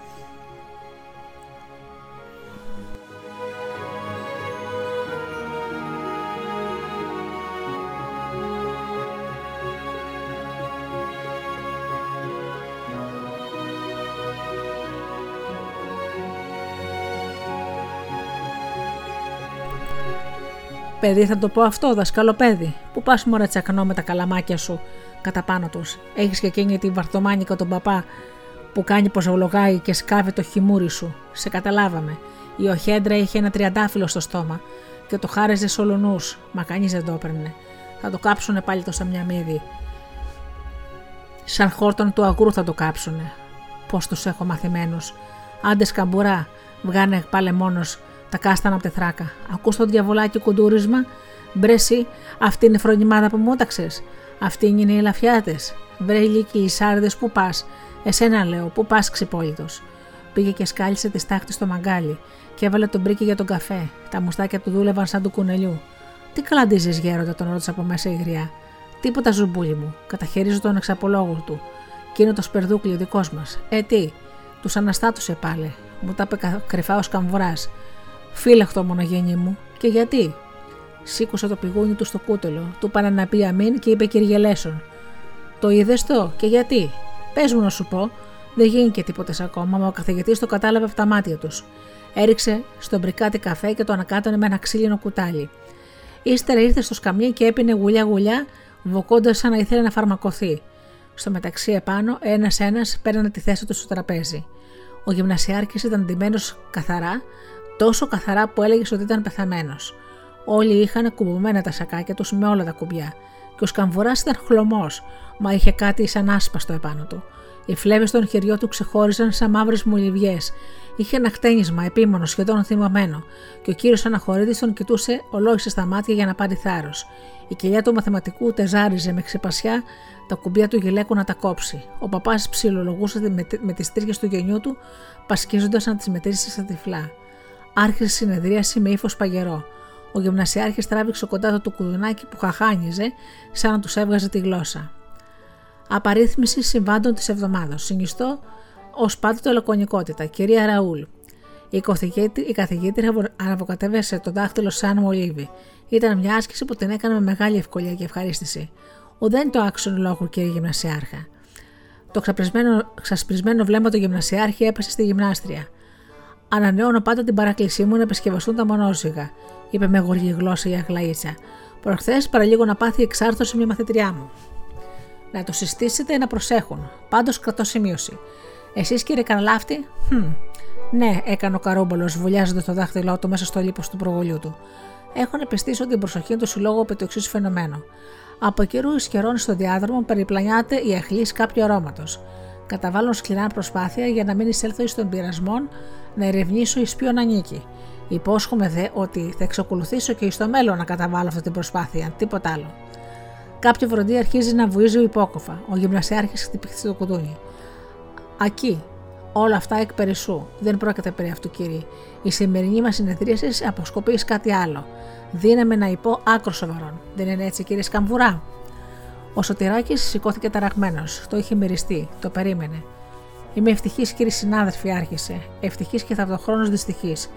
Παιδί, θα το πω αυτό, δασκάλο παιδί. Πού πας μωρέ τσακνό με τα καλαμάκια σου κατά πάνω τους. Έχεις και εκείνη τη βαρθομάνικα τον παπά που κάνει πω βολογάει και σκάβει το χιμούρι σου. Σε καταλάβαμε. Η οχέντρα είχε ένα τριαντάφυλλο στο στόμα και το χάριζε σολονού, μα κανείς δεν το έπαιρνε. Θα το κάψουνε πάλι το σαμιαμίδι. Σαν χόρτον του αγρού θα το κάψουνε. Πώς τους έχω μαθημένους. Άντε σκαμπουρά, βγάνε πάλι μόνος τα κάστανα από τη θράκα. Ακούς το διαβολάκι κουντούρισμα; Μπρεσί, αυτή είναι η φρονιμάδα που μου Αυτή είναι οι λαφιάτες. Βρε ηλικοί, οι σάρδες που πας; Εσένα λέω, που πας ξυπόλυτος. Πήγε και σκάλισε τη στάχτη στο μαγκάλι και έβαλε τον πρίκι για τον καφέ. Τα μουστάκια του δούλευαν σαν του κουνελιού. Τι καλαντίζει, γέροντα, τον ρώτησε από μέσα η γριά. Τίποτα ζουμπούλι μου. Καταχειρίζω τον εξαπολόγο του. Κι είναι το σπερδούκλι δικός μας. Ε, τι, τους αναστάτωσε πάλι. Μου τα είπε κρυφά ο καμβουρά. Φύλαχτο μονογέννη μου. Και γιατί; Σήκωσε το πηγούνι του στο κούτελο. Του πάνε να πει αμήν και είπε κυριελέσον. Το είδες το και γιατί; Πες μου να σου πω. Δεν γίνει και τίποτε ακόμα, μα ο καθηγητής το κατάλαβε από τα μάτια τους. Έριξε στον μπρικάτι καφέ και το ανακάτωνε με ένα ξύλινο κουτάλι. Ύστερα ήρθε στο σκαμί και έπινε γουλιά-γουλιά, βοκώντα σαν να ήθελε να φαρμακοθεί. Στο μεταξύ επάνω, ένα-ένα πέρανε τη θέση τους στο τραπέζι. Ο γυμνασιάρχης ήταν ντυμένος καθαρά, τόσο καθαρά που έλεγες ότι ήταν πεθαμένος. Όλοι είχαν κουμπωμένα τα σακάκια τους με όλα τα κουμπιά, και ο σκαμβουρά ήταν χλωμός, μα είχε κάτι σαν άσπαστο επάνω του. Οι φλέβες των χεριών του ξεχώριζαν σαν μαύρες μολυβιές. Είχε ένα χτένισμα επίμονο, σχεδόν θυμωμένο, και ο κύριος Αναχωρίδη τον κοιτούσε ολόγησε στα μάτια για να πάρει θάρρος. Η κοιλιά του μαθηματικού τεζάριζε με ξεπασιά τα κουμπιά του γυλαίκου να τα κόψει. Ο παπάς ψιλολογούσε με, με τις τρίγε του γενιού του, πασκίζοντας να τις μετρήσει στα τυφλά. Άρχισε συνεδρίαση με ύφος παγερό. Ο γυμνασιάρχης τράβηξε κοντά του το κουδουνάκι που χαχάνιζε, σαν να τους έβγαζε τη γλώσσα. Απαρίθμηση συμβάντων της εβδομάδας. Συνιστώ ως πάντοτε λακωνικότητα. Κυρία Ραούλ. Η, η καθηγήτρια αναβοκατέβασε το δάχτυλο σαν μολύβι. Ήταν μια άσκηση που την έκανε με μεγάλη ευκολία και ευχαρίστηση. Ουδέν το άξιον λόγου, κύριε Γυμνασιάρχα. Το ξασπρισμένο βλέμμα του Γυμνασιάρχη έπεσε στη γυμνάστρια. Ανανεώνω πάντα την παράκλησή μου να επισκευαστούν τα μονόζυγα, είπε με γοργή γλώσσα η Αγλαίτσα. Προχθές παραλίγο να πάθει εξάρτωση μια μαθητριά μου. Να το συστήσετε να προσέχουν. Πάντως κρατώ σημείωση. Εσείς κύριε Καρλάφτη, hm. ναι, έκανε ο Καρόμπολος, βουλιάζοντας το δάχτυλό του μέσα στο λίπος του προβολιού του. Έχω να επιστήσω την προσοχή του συλλόγου από το εξής φαινομένο. Από καιρούς ει καιρών στο διάδρομο περιπλανιάται η αχλή κάποιου αρώματος. Καταβάλω σκληρά προσπάθεια για να μην εισέλθω εις των πειρασμών να ερευνήσω εις ποιον ανήκει. Υπόσχομαι δε ότι θα εξακολουθήσω και στο μέλλον να καταβάλω αυτή την προσπάθεια, τίποτα άλλο. Κάποιο βροντί αρχίζει να βουίζει υπόκοφα. Ο γυμνασιάρχης χτυπήθηκε το κουδούνι. Ακεί. Όλα αυτά εκ περισσού. Δεν πρόκειται περί αυτού, κύριε. Η σημερινή μας συνεδρίαση αποσκοπεί κάτι άλλο. Δύναμε να υπό άκρο σοβαρόν. Δεν είναι έτσι, κύριε Σκαμβουρά; Ο Σωτηράκης σηκώθηκε ταραγμένος. Το είχε μυριστεί. Το περίμενε. Είμαι ευτυχής, κύριε συνάδελφοι, άρχισε. Ευτυχής και ταυτοχρόνω δυστυχής.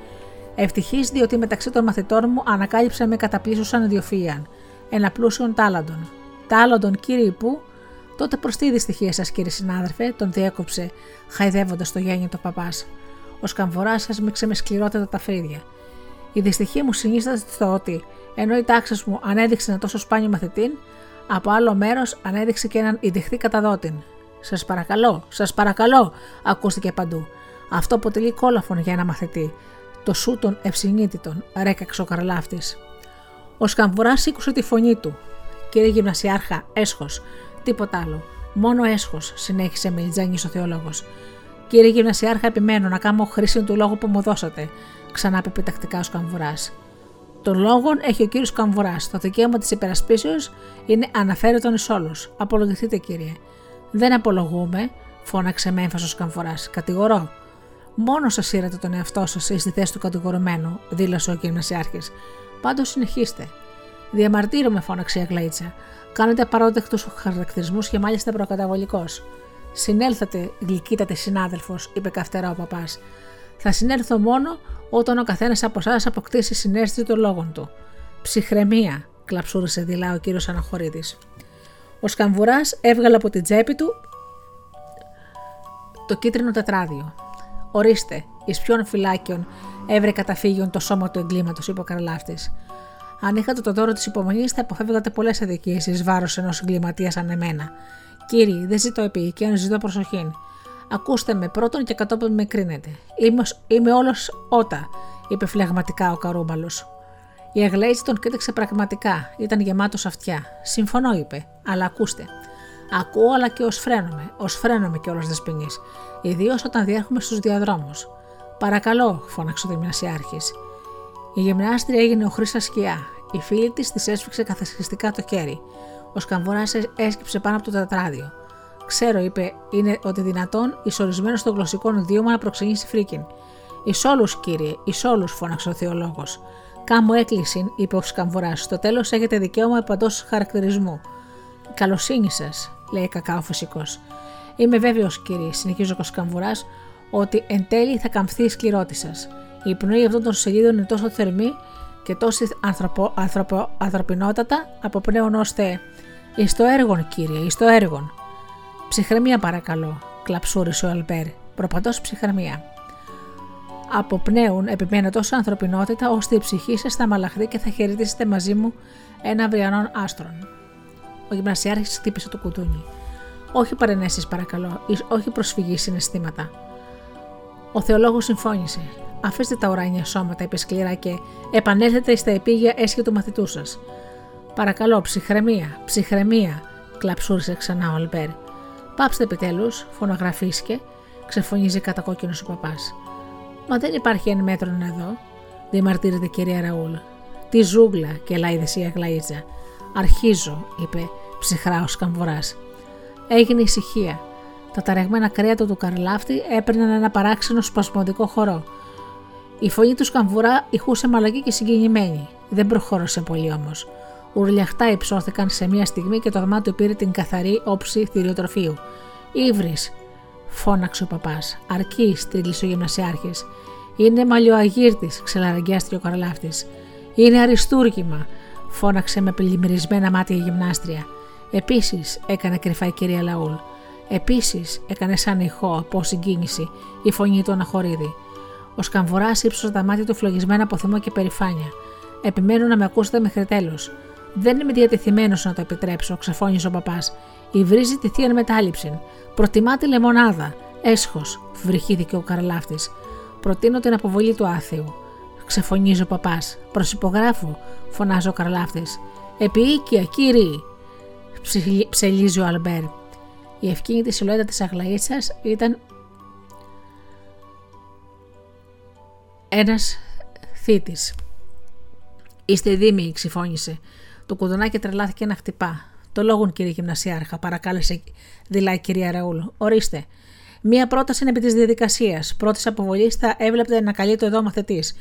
Ευτυχής διότι μεταξύ των μαθητών μου ανακάλυψα με καταπλήσουσαν διοφύαν ένα πλούσιον τάλαντον. Τάλαντον, κύριε που, τότε προς τι δυστυχία σας, κύριε συνάδελφε, τον διέκοψε, χαϊδεύοντας το γέννητο παπάς. Ο σκαμβοράς σας μίξε με σκληρότερα τα φρύδια. Η δυστυχία μου συνίσταται στο ότι, ενώ η τάξη μου ανέδειξε ένα τόσο σπάνιο μαθητή, από άλλο μέρος ανέδειξε και έναν ειδιχτή καταδότην. Σας παρακαλώ, σας παρακαλώ, ακούστηκε παντού. Αυτό αποτελεί κόλαφον για ένα μαθητή. Το σου των ευσυνείδητων, ρέκαξε ο καρλάφτη. Ο Σκαμβουράς σήκωσε τη φωνή του. Κύριε Γυμνασιάρχα, έσχος, τίποτα άλλο. Μόνο έσχος, συνέχισε Μελιτζάνη ο Θεολόγος. Κύριε Γυμνασιάρχα, επιμένω να κάνω χρήση του λόγου που μου δώσατε, ξανά είπε επιτακτικά ο Σκαμβουράς. Τον λόγον έχει ο κύριος Καμβουράς. Το δικαίωμα της υπερασπίσεως είναι αναφέρετον ει όλους. Απολογηθείτε, κύριε. Δεν απολογούμε, φώναξε με έμφασο ο Καμβουράς. Κατηγορώ. Μόνο σας ήρατε τον εαυτό σας στη θέση του κατηγορουμένου, δήλωσε ο γυμνασιάρχη. Πάντως συνεχίστε. Διαμαρτύρομαι, φώναξε η Αγλαίτσα. Κάνετε απαρόδεκτου χαρακτηρισμούς και μάλιστα προκαταβολικός. Συνέλθατε, γλυκύτατε συνάδελφος, είπε καυτερά ο παπάς. Θα συνέλθω μόνο όταν ο καθένας από εσάς αποκτήσει συνέστηση των λόγων του. Ψυχραιμία, κλαψούρισε δειλά ο κύριος Αναχωρίδη. Ο Σκαμβουράς έβγαλε από την τσέπη του το κίτρινο τετράδιο. Ορίστε, εις ποιον φυλάκιον έβρε καταφύγιον το σώμα του εγκλήματος, είπε ο Καρλάφτης. Αν είχατε το δώρο της υπομονής, θα αποφεύγατε πολλές αδικίες εις βάρος ενός εγκληματίας σαν εμένα. Κύριοι, δεν ζητώ επίοικια, ζητώ προσοχή. Ακούστε με πρώτον και κατόπιν με κρίνετε. Είμαι, είμαι όλος ότα, είπε φλεγματικά ο Καρούμπαλος. Η Αγλέιτ τον κοίταξε πραγματικά, ήταν γεμάτος αυτιά. Συμφωνώ, είπε, αλλά ακούστε. Ακούω, αλλά και ως φρένομαι, ως φρένομαι κιόλας δεσπινή, ιδίως όταν διέρχομαι στους διαδρόμους. Παρακαλώ, φώναξε ο γυμνασιάρχης. Η γυμνάστρια έγινε οχρήσα σκιά. Η φίλη της της έσφιξε καθεσχιστικά το χέρι. Ο σκαμβουρά έσκυψε πάνω από το τετράδιο. Ξέρω, είπε, είναι ότι δυνατόν ισορισμένο στο γλωσσικό δίωμα να προξενήσει φρίκιν. Εις όλους, κύριε, εις όλους, φώναξε ο θεολόγος. Κάμω έκκληση, είπε ο Σκαμβουρά. Στο τέλος έχετε δικαίωμα επαντό χαρακτηρισμού. Καλοσύνη σα, λέει κακά φυσικός. Είμαι βέβαιος, κύριε, συνεχίζει ο Σκαμβουρά, ότι εν τέλει θα καμφθεί η σκληρώτη σας. Η πνοή αυτών των σελίδων είναι τόσο θερμή και τόση ανθρωπο, ανθρωπο, ανθρωπινότατα πνέον ώστε. Εις το έργον, κύριε, εις το έργον. Ψυχραιμία παρακαλώ, κλαψούρισε ο Αλμπέρ. Προπαντό ψυχραιμία. Αποπνέουν, επιμένω τόσο ανθρωπινότητα, ώστε η ψυχή σας θα μαλαχθεί και θα χαιρετήσετε μαζί μου ένα αυριανών άστρων. Ο γυμνασιάρχης χτύπησε το κουτούνι. Όχι παρενέσεις, παρακαλώ, όχι προσφυγή συναισθήματα. Ο θεολόγος συμφώνησε. Αφήστε τα ουράνια σώματα, είπε σκληρά και επανέλθετε στα επίγεια έσχη του μαθητού σας. Παρακαλώ, ψυχραιμία, ψυχραιμία, κλαψούρισε ξανά ο Αλμπέρ. Πάψτε επιτέλους, φωνογραφίσκε, ξεφωνίζει κατακόκκινος ο παπάς. Μα δεν υπάρχει εν μέτρον εδώ, διαμαρτύρεται η κυρία Ραούλ. Τι ζούγκλα και λάιδε η Αγλαΐτζα. Αρχίζω, είπε ψυχρά ο σκαμβουρά. Έγινε ησυχία. Τα ταραγμένα κρέατα του καρλάφτη έπαιρναν ένα παράξενο σπασμωδικό χορό. Η φωνή του σκαμβουρά ηχούσε μαλακή και συγκινημένη. Δεν προχώρησε πολύ όμως. Ουρλιαχτά υψώθηκαν σε μία στιγμή και το δωμάτιο πήρε την καθαρή όψη θηριοτροφείου. Ήβρις, φώναξε ο παπάς. Αρκεί, τρίλησε ο γυμνασιάρχης. Είναι μαλλιοαγύρτης, ξελαραγκιάστηκε ο καρλάφτη. Είναι αριστούργημα, φώναξε με πλημμυρισμένα μάτια η γυμνάστρια. Επίσης, έκανε κρυφά η κυρία Λαούλ. Επίσης, έκανε σαν ηχό από συγκίνηση η φωνή του Αναχωρίδη. Ο σκαμβουράς ύψωσε τα μάτια του φλογισμένα από θυμό και περηφάνεια. Επιμένω να με ακούσετε μέχρι τέλος. Δεν είμαι διατεθειμένος να το επιτρέψω, ξεφώνησε ο παπάς. Η βρίζει τη θεία μετάληψη. Προτιμά τη λεμονάδα. Έσχος, βρυχήθηκε ο καρλάφτη. Προτείνω την αποβολή του άθεου. Ξεφωνίζει ο παπάς. Προσυπογράφω, φωνάζει ο καρλάφτη. Επίοικια, κύριοι, ψελίζει ο Αλμπέρ. Η ευκίνητη σιλουέτα της Αγλαίτσα ήταν ένας θήτης. Είστε δίμοι, ξυφώνησε. Το κουδουνάκι τρελάθηκε να χτυπά. Το λόγουν, κύριε Γυμνασιάρχα, παρακάλεσε δειλά η κυρία Ραούλ. Ορίστε. Μία πρόταση είναι επί της διαδικασίας. Πρώτης αποβολής θα έβλεπτε να καλεί το εδώ μαθητής.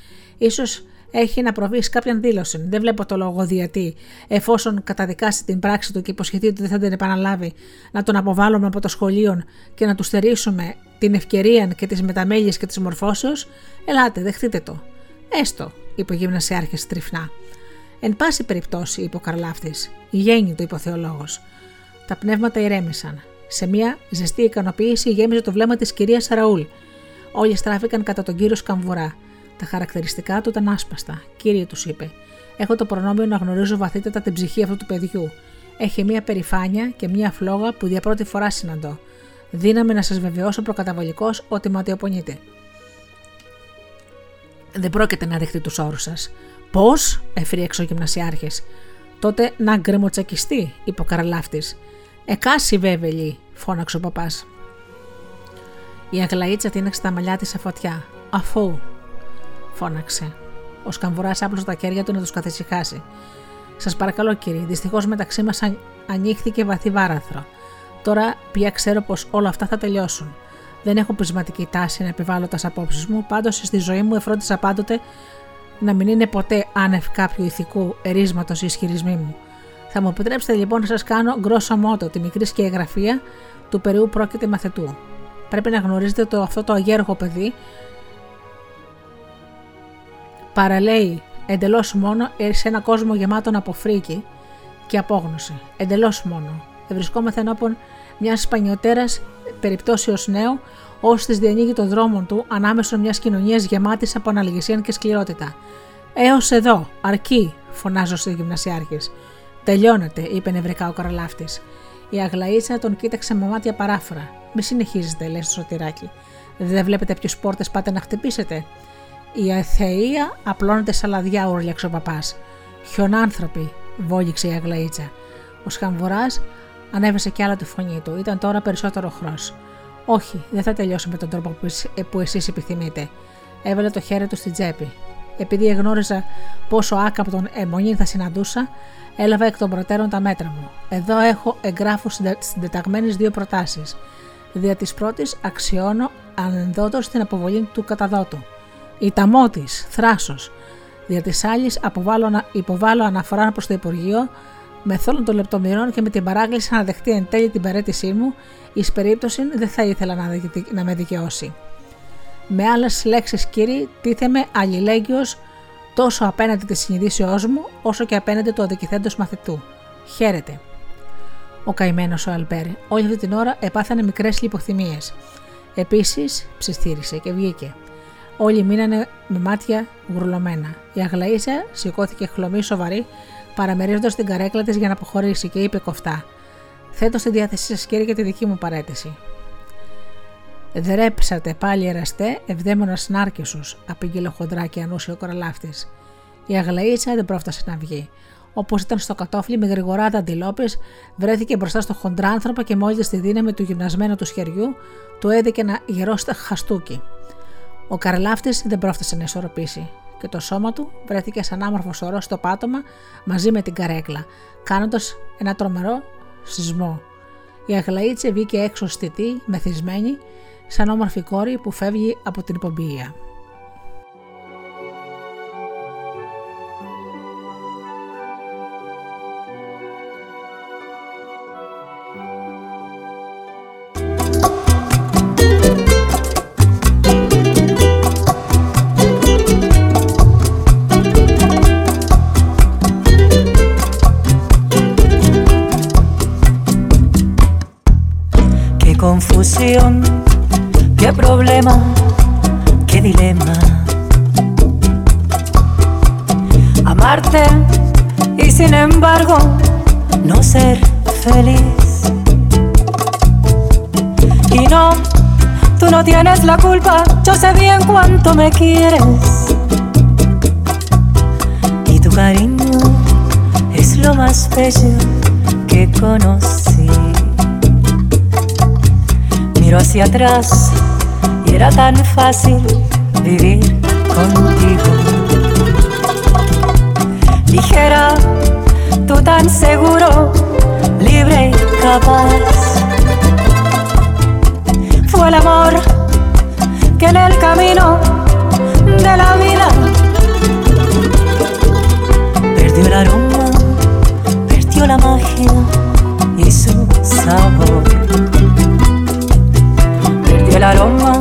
σω έχει να προβεί κάποιαν δήλωση. Δεν βλέπω το λόγο γιατί, εφόσον καταδικάσει την πράξη του και υποσχεθεί ότι δεν θα την επαναλάβει, να τον αποβάλουμε από το σχολείο και να του στερήσουμε την ευκαιρία και τις μεταμέλειες και τη μορφώσεω, ελάτε, δεχτείτε το. Έστω, είπε ο γυμνασιάρχης τριφνά. Εν πάση περιπτώσει, είπε ο Καρλάφτης, γέννη το υποθεολόγο. Τα πνεύματα ηρέμησαν. Σε μια ζεστή ικανοποίηση γέμιζε το βλέμμα της κυρίας Ραούλ. Όλοι στράφηκαν κατά τον κύριο Σκαμβουρά. Τα χαρακτηριστικά του ήταν άσπαστα. Κύριε, τους είπε, έχω το προνόμιο να γνωρίζω βαθύτερα την ψυχή αυτού του παιδιού. Έχει μια περηφάνεια και μια φλόγα που για πρώτη φορά συναντώ. Δύναμη να σας βεβαιώσω προκαταβολικώ ότι ματιοπονείτε. Δεν πρόκειται να δεχτεί τους όρους σας. Πώς, εφρίεξε ο γυμνασιάρχη. Τότε να γκρεμοτσακιστεί, είπε ο καραλάφτης. Εκάσει βέβαιη, φώναξε ο παπάς. Η Αγλαίτσα τίναξε τα μαλλιά της σε φωτιά. Αφού, φώναξε. Ο σκαμβουράς άπλωσε τα χέρια του να τους καθησυχάσει. Σας παρακαλώ, κύριε, δυστυχώς μεταξύ μας ανοίχθηκε βαθύ βάραθρο. Τώρα πια ξέρω πως όλα αυτά θα τελειώσουν. Δεν έχω πεισματική τάση να επιβάλλω τας απόψεις μου, πάντως στη ζωή μου εφρόντισα πάντοτε να μην είναι ποτέ άνευ κάποιου ηθικού ερίσματος ή ισχυρισμοί μου. Θα μου επιτρέψετε λοιπόν να σας κάνω γκρόσο μότο τη μικρή σκιαγραφία του περίου πρόκειται μαθητού. Πρέπει να γνωρίζετε το, αυτό το αγέροχο παιδί παραλέει εντελώς μόνο σε ένα κόσμο γεμάτο από φρίκη και απόγνωση. Εντελώς μόνο. Δεν βρισκόμαστε ενώπιον μιας σπανιωτέρας περιπτώσεως νέου, ώστε διανοίγει τον δρόμο του ανάμεσα μιας κοινωνίας γεμάτης από αναλυγησία και σκληρότητα. Έως εδώ, αρκεί, φωνάζω στο γυμνασιάρχη. Τελειώνεται, είπε νευρικά ο καραλάφτης. Η Αγλαίτσα τον κοίταξε με μάτια παράφρα. Μη συνεχίζετε, λέει στο σωτηράκι. Δεν βλέπετε ποιες πόρτες πάτε να χτυπήσετε; Η αθεία απλώνεται σαν λαδιά, ούρλιαξε ο παπάς. Χιονάνθρωποι, βόλιξε η Αγλαίτσα. Ο Σχαμβουρά ανέβησε κι άλλα τη φωνή του. Ήταν τώρα περισσότερο χρό. Όχι, δεν θα τελειώσω με τον τρόπο που εσείς επιθυμείτε. Έβαλε το χέρι του στην τσέπη. Επειδή εγνώριζα πόσο άκαπτον αιμονή θα συναντούσα, έλαβα εκ των προτέρων τα μέτρα μου. Εδώ έχω εγγράφου συντεταγμένες δύο προτάσεις. Δια της πρώτης αξιώνω ανενδότως την αποβολή του καταδότου. Η ταμό τη, θράσος. Δια της άλλης υποβάλλω αναφορά προς το Υπουργείο με θόλων των λεπτομερών και με την παράγκληση να δεχτεί εν τέλει την παρέτησή μου, εις περίπτωση δεν θα ήθελα να με δικαιώσει. Με άλλες λέξεις, κύριοι, τίθεμαι αλληλέγγυος τόσο απέναντι της συνειδήσεώς μου, όσο και απέναντι του αδικηθέντος μαθητού. Χαίρετε. Ο καημένος ο Αλμπέρ όλη αυτή την ώρα επάθανε μικρές λιποθυμίες. Επίσης ψιστήρισε και βγήκε. Όλοι μείνανε με μάτια γουρλωμένα. Η Αγλαΐσα σηκώθηκε χλωμή σοβαρή, παραμερίζοντας την καρέκλα της για να αποχωρήσει και είπε κοφτά: Θέτω στη διάθεσή σας, κύριε, για τη δική μου παρέτηση. Δρέψατε πάλι εραστέ, ευδαίμονα σνάρκε σου, απήγγειλε χοντρά και ανούσιο κοραλάφτης. Η Αγλαίτσα δεν πρόφτασε να βγει. Όπως ήταν στο κατόφλι με γρηγοράδα αντιλόπες, βρέθηκε μπροστά στο χοντράνθρωπο και μόλις στη δύναμη του γυμνασμένου του χεριού, του έδεκε ένα γερό χαστούκι. Ο καρλάφτη δεν πρόφτασε να ισορροπήσει και το σώμα του βρέθηκε σαν άμορφος σωρό στο πάτωμα μαζί με την καρέκλα, κάνοντας ένα τρομερό σεισμό. Η Αγλαίτσε βγήκε έξω στιτή, μεθυσμένη, σαν όμορφη κόρη που φεύγει από την υπομπία. Confusión qué problema, qué dilema. Amarte y sin embargo no ser feliz. Y no, tú no tienes la culpa, yo sé bien cuánto me quieres. Y tu cariño es lo más bello que conocí. Miro hacia atrás y era tan fácil vivir contigo. Ligera, tú tan seguro, libre y capaz. Fue el amor que en el camino de la vida perdió el aroma, perdió la magia y su sabor el aroma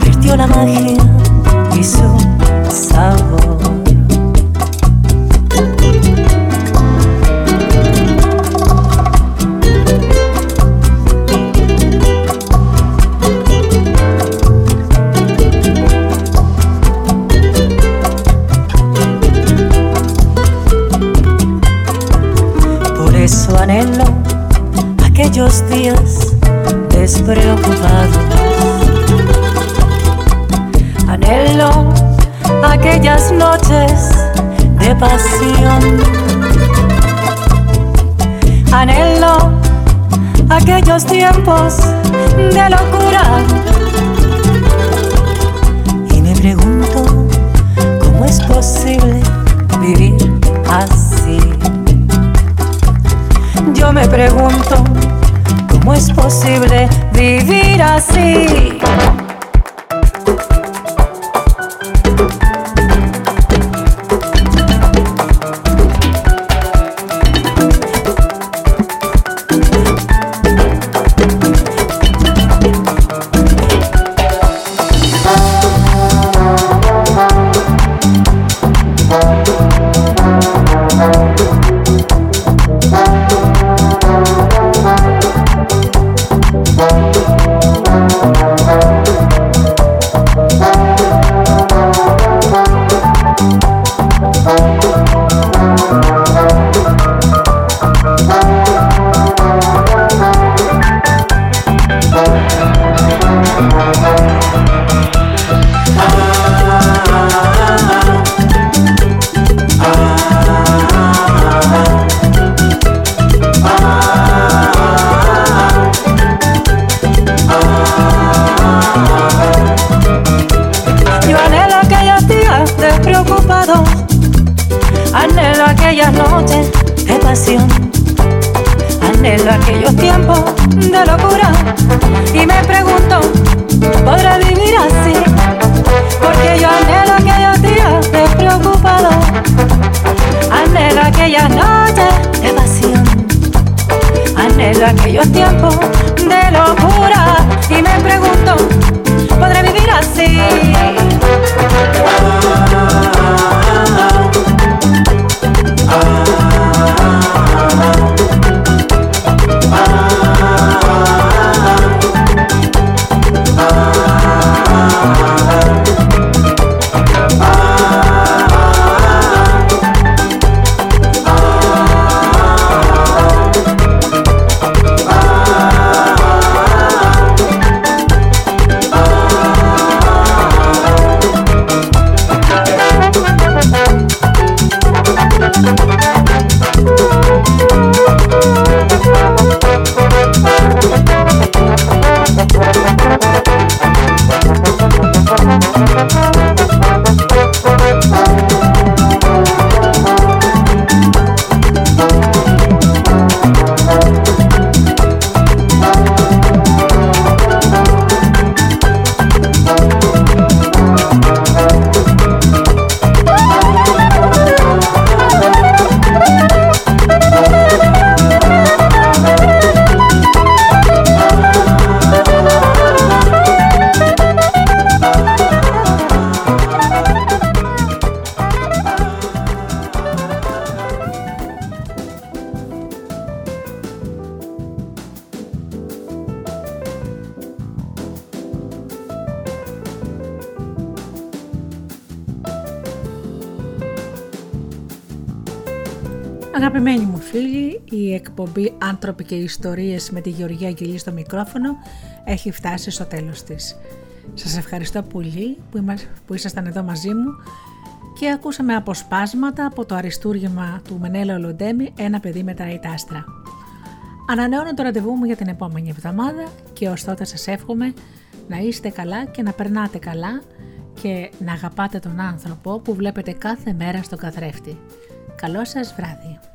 perdió la magia y su aquellas noches de pasión. Anhelo aquellos tiempos de locura. Y me pregunto cómo es posible vivir así. Yo me pregunto cómo es posible vivir así. Εκπομπή «Άνθρωποι και ιστορίες» με τη Γεωργία Αγγελή στο μικρόφωνο έχει φτάσει στο τέλος της. Σας ευχαριστώ πολύ που, που ήσασταν εδώ μαζί μου και ακούσαμε αποσπάσματα από το αριστούργημα του Μενέλο Λοντέμι «Ένα παιδί με τα ητάστρα». Ανανεώνω το ραντεβού μου για την επόμενη εβδομάδα και ως τότε σας εύχομαι να είστε καλά και να περνάτε καλά και να αγαπάτε τον άνθρωπο που βλέπετε κάθε μέρα στον καθρέφτη. Καλό σας βράδυ!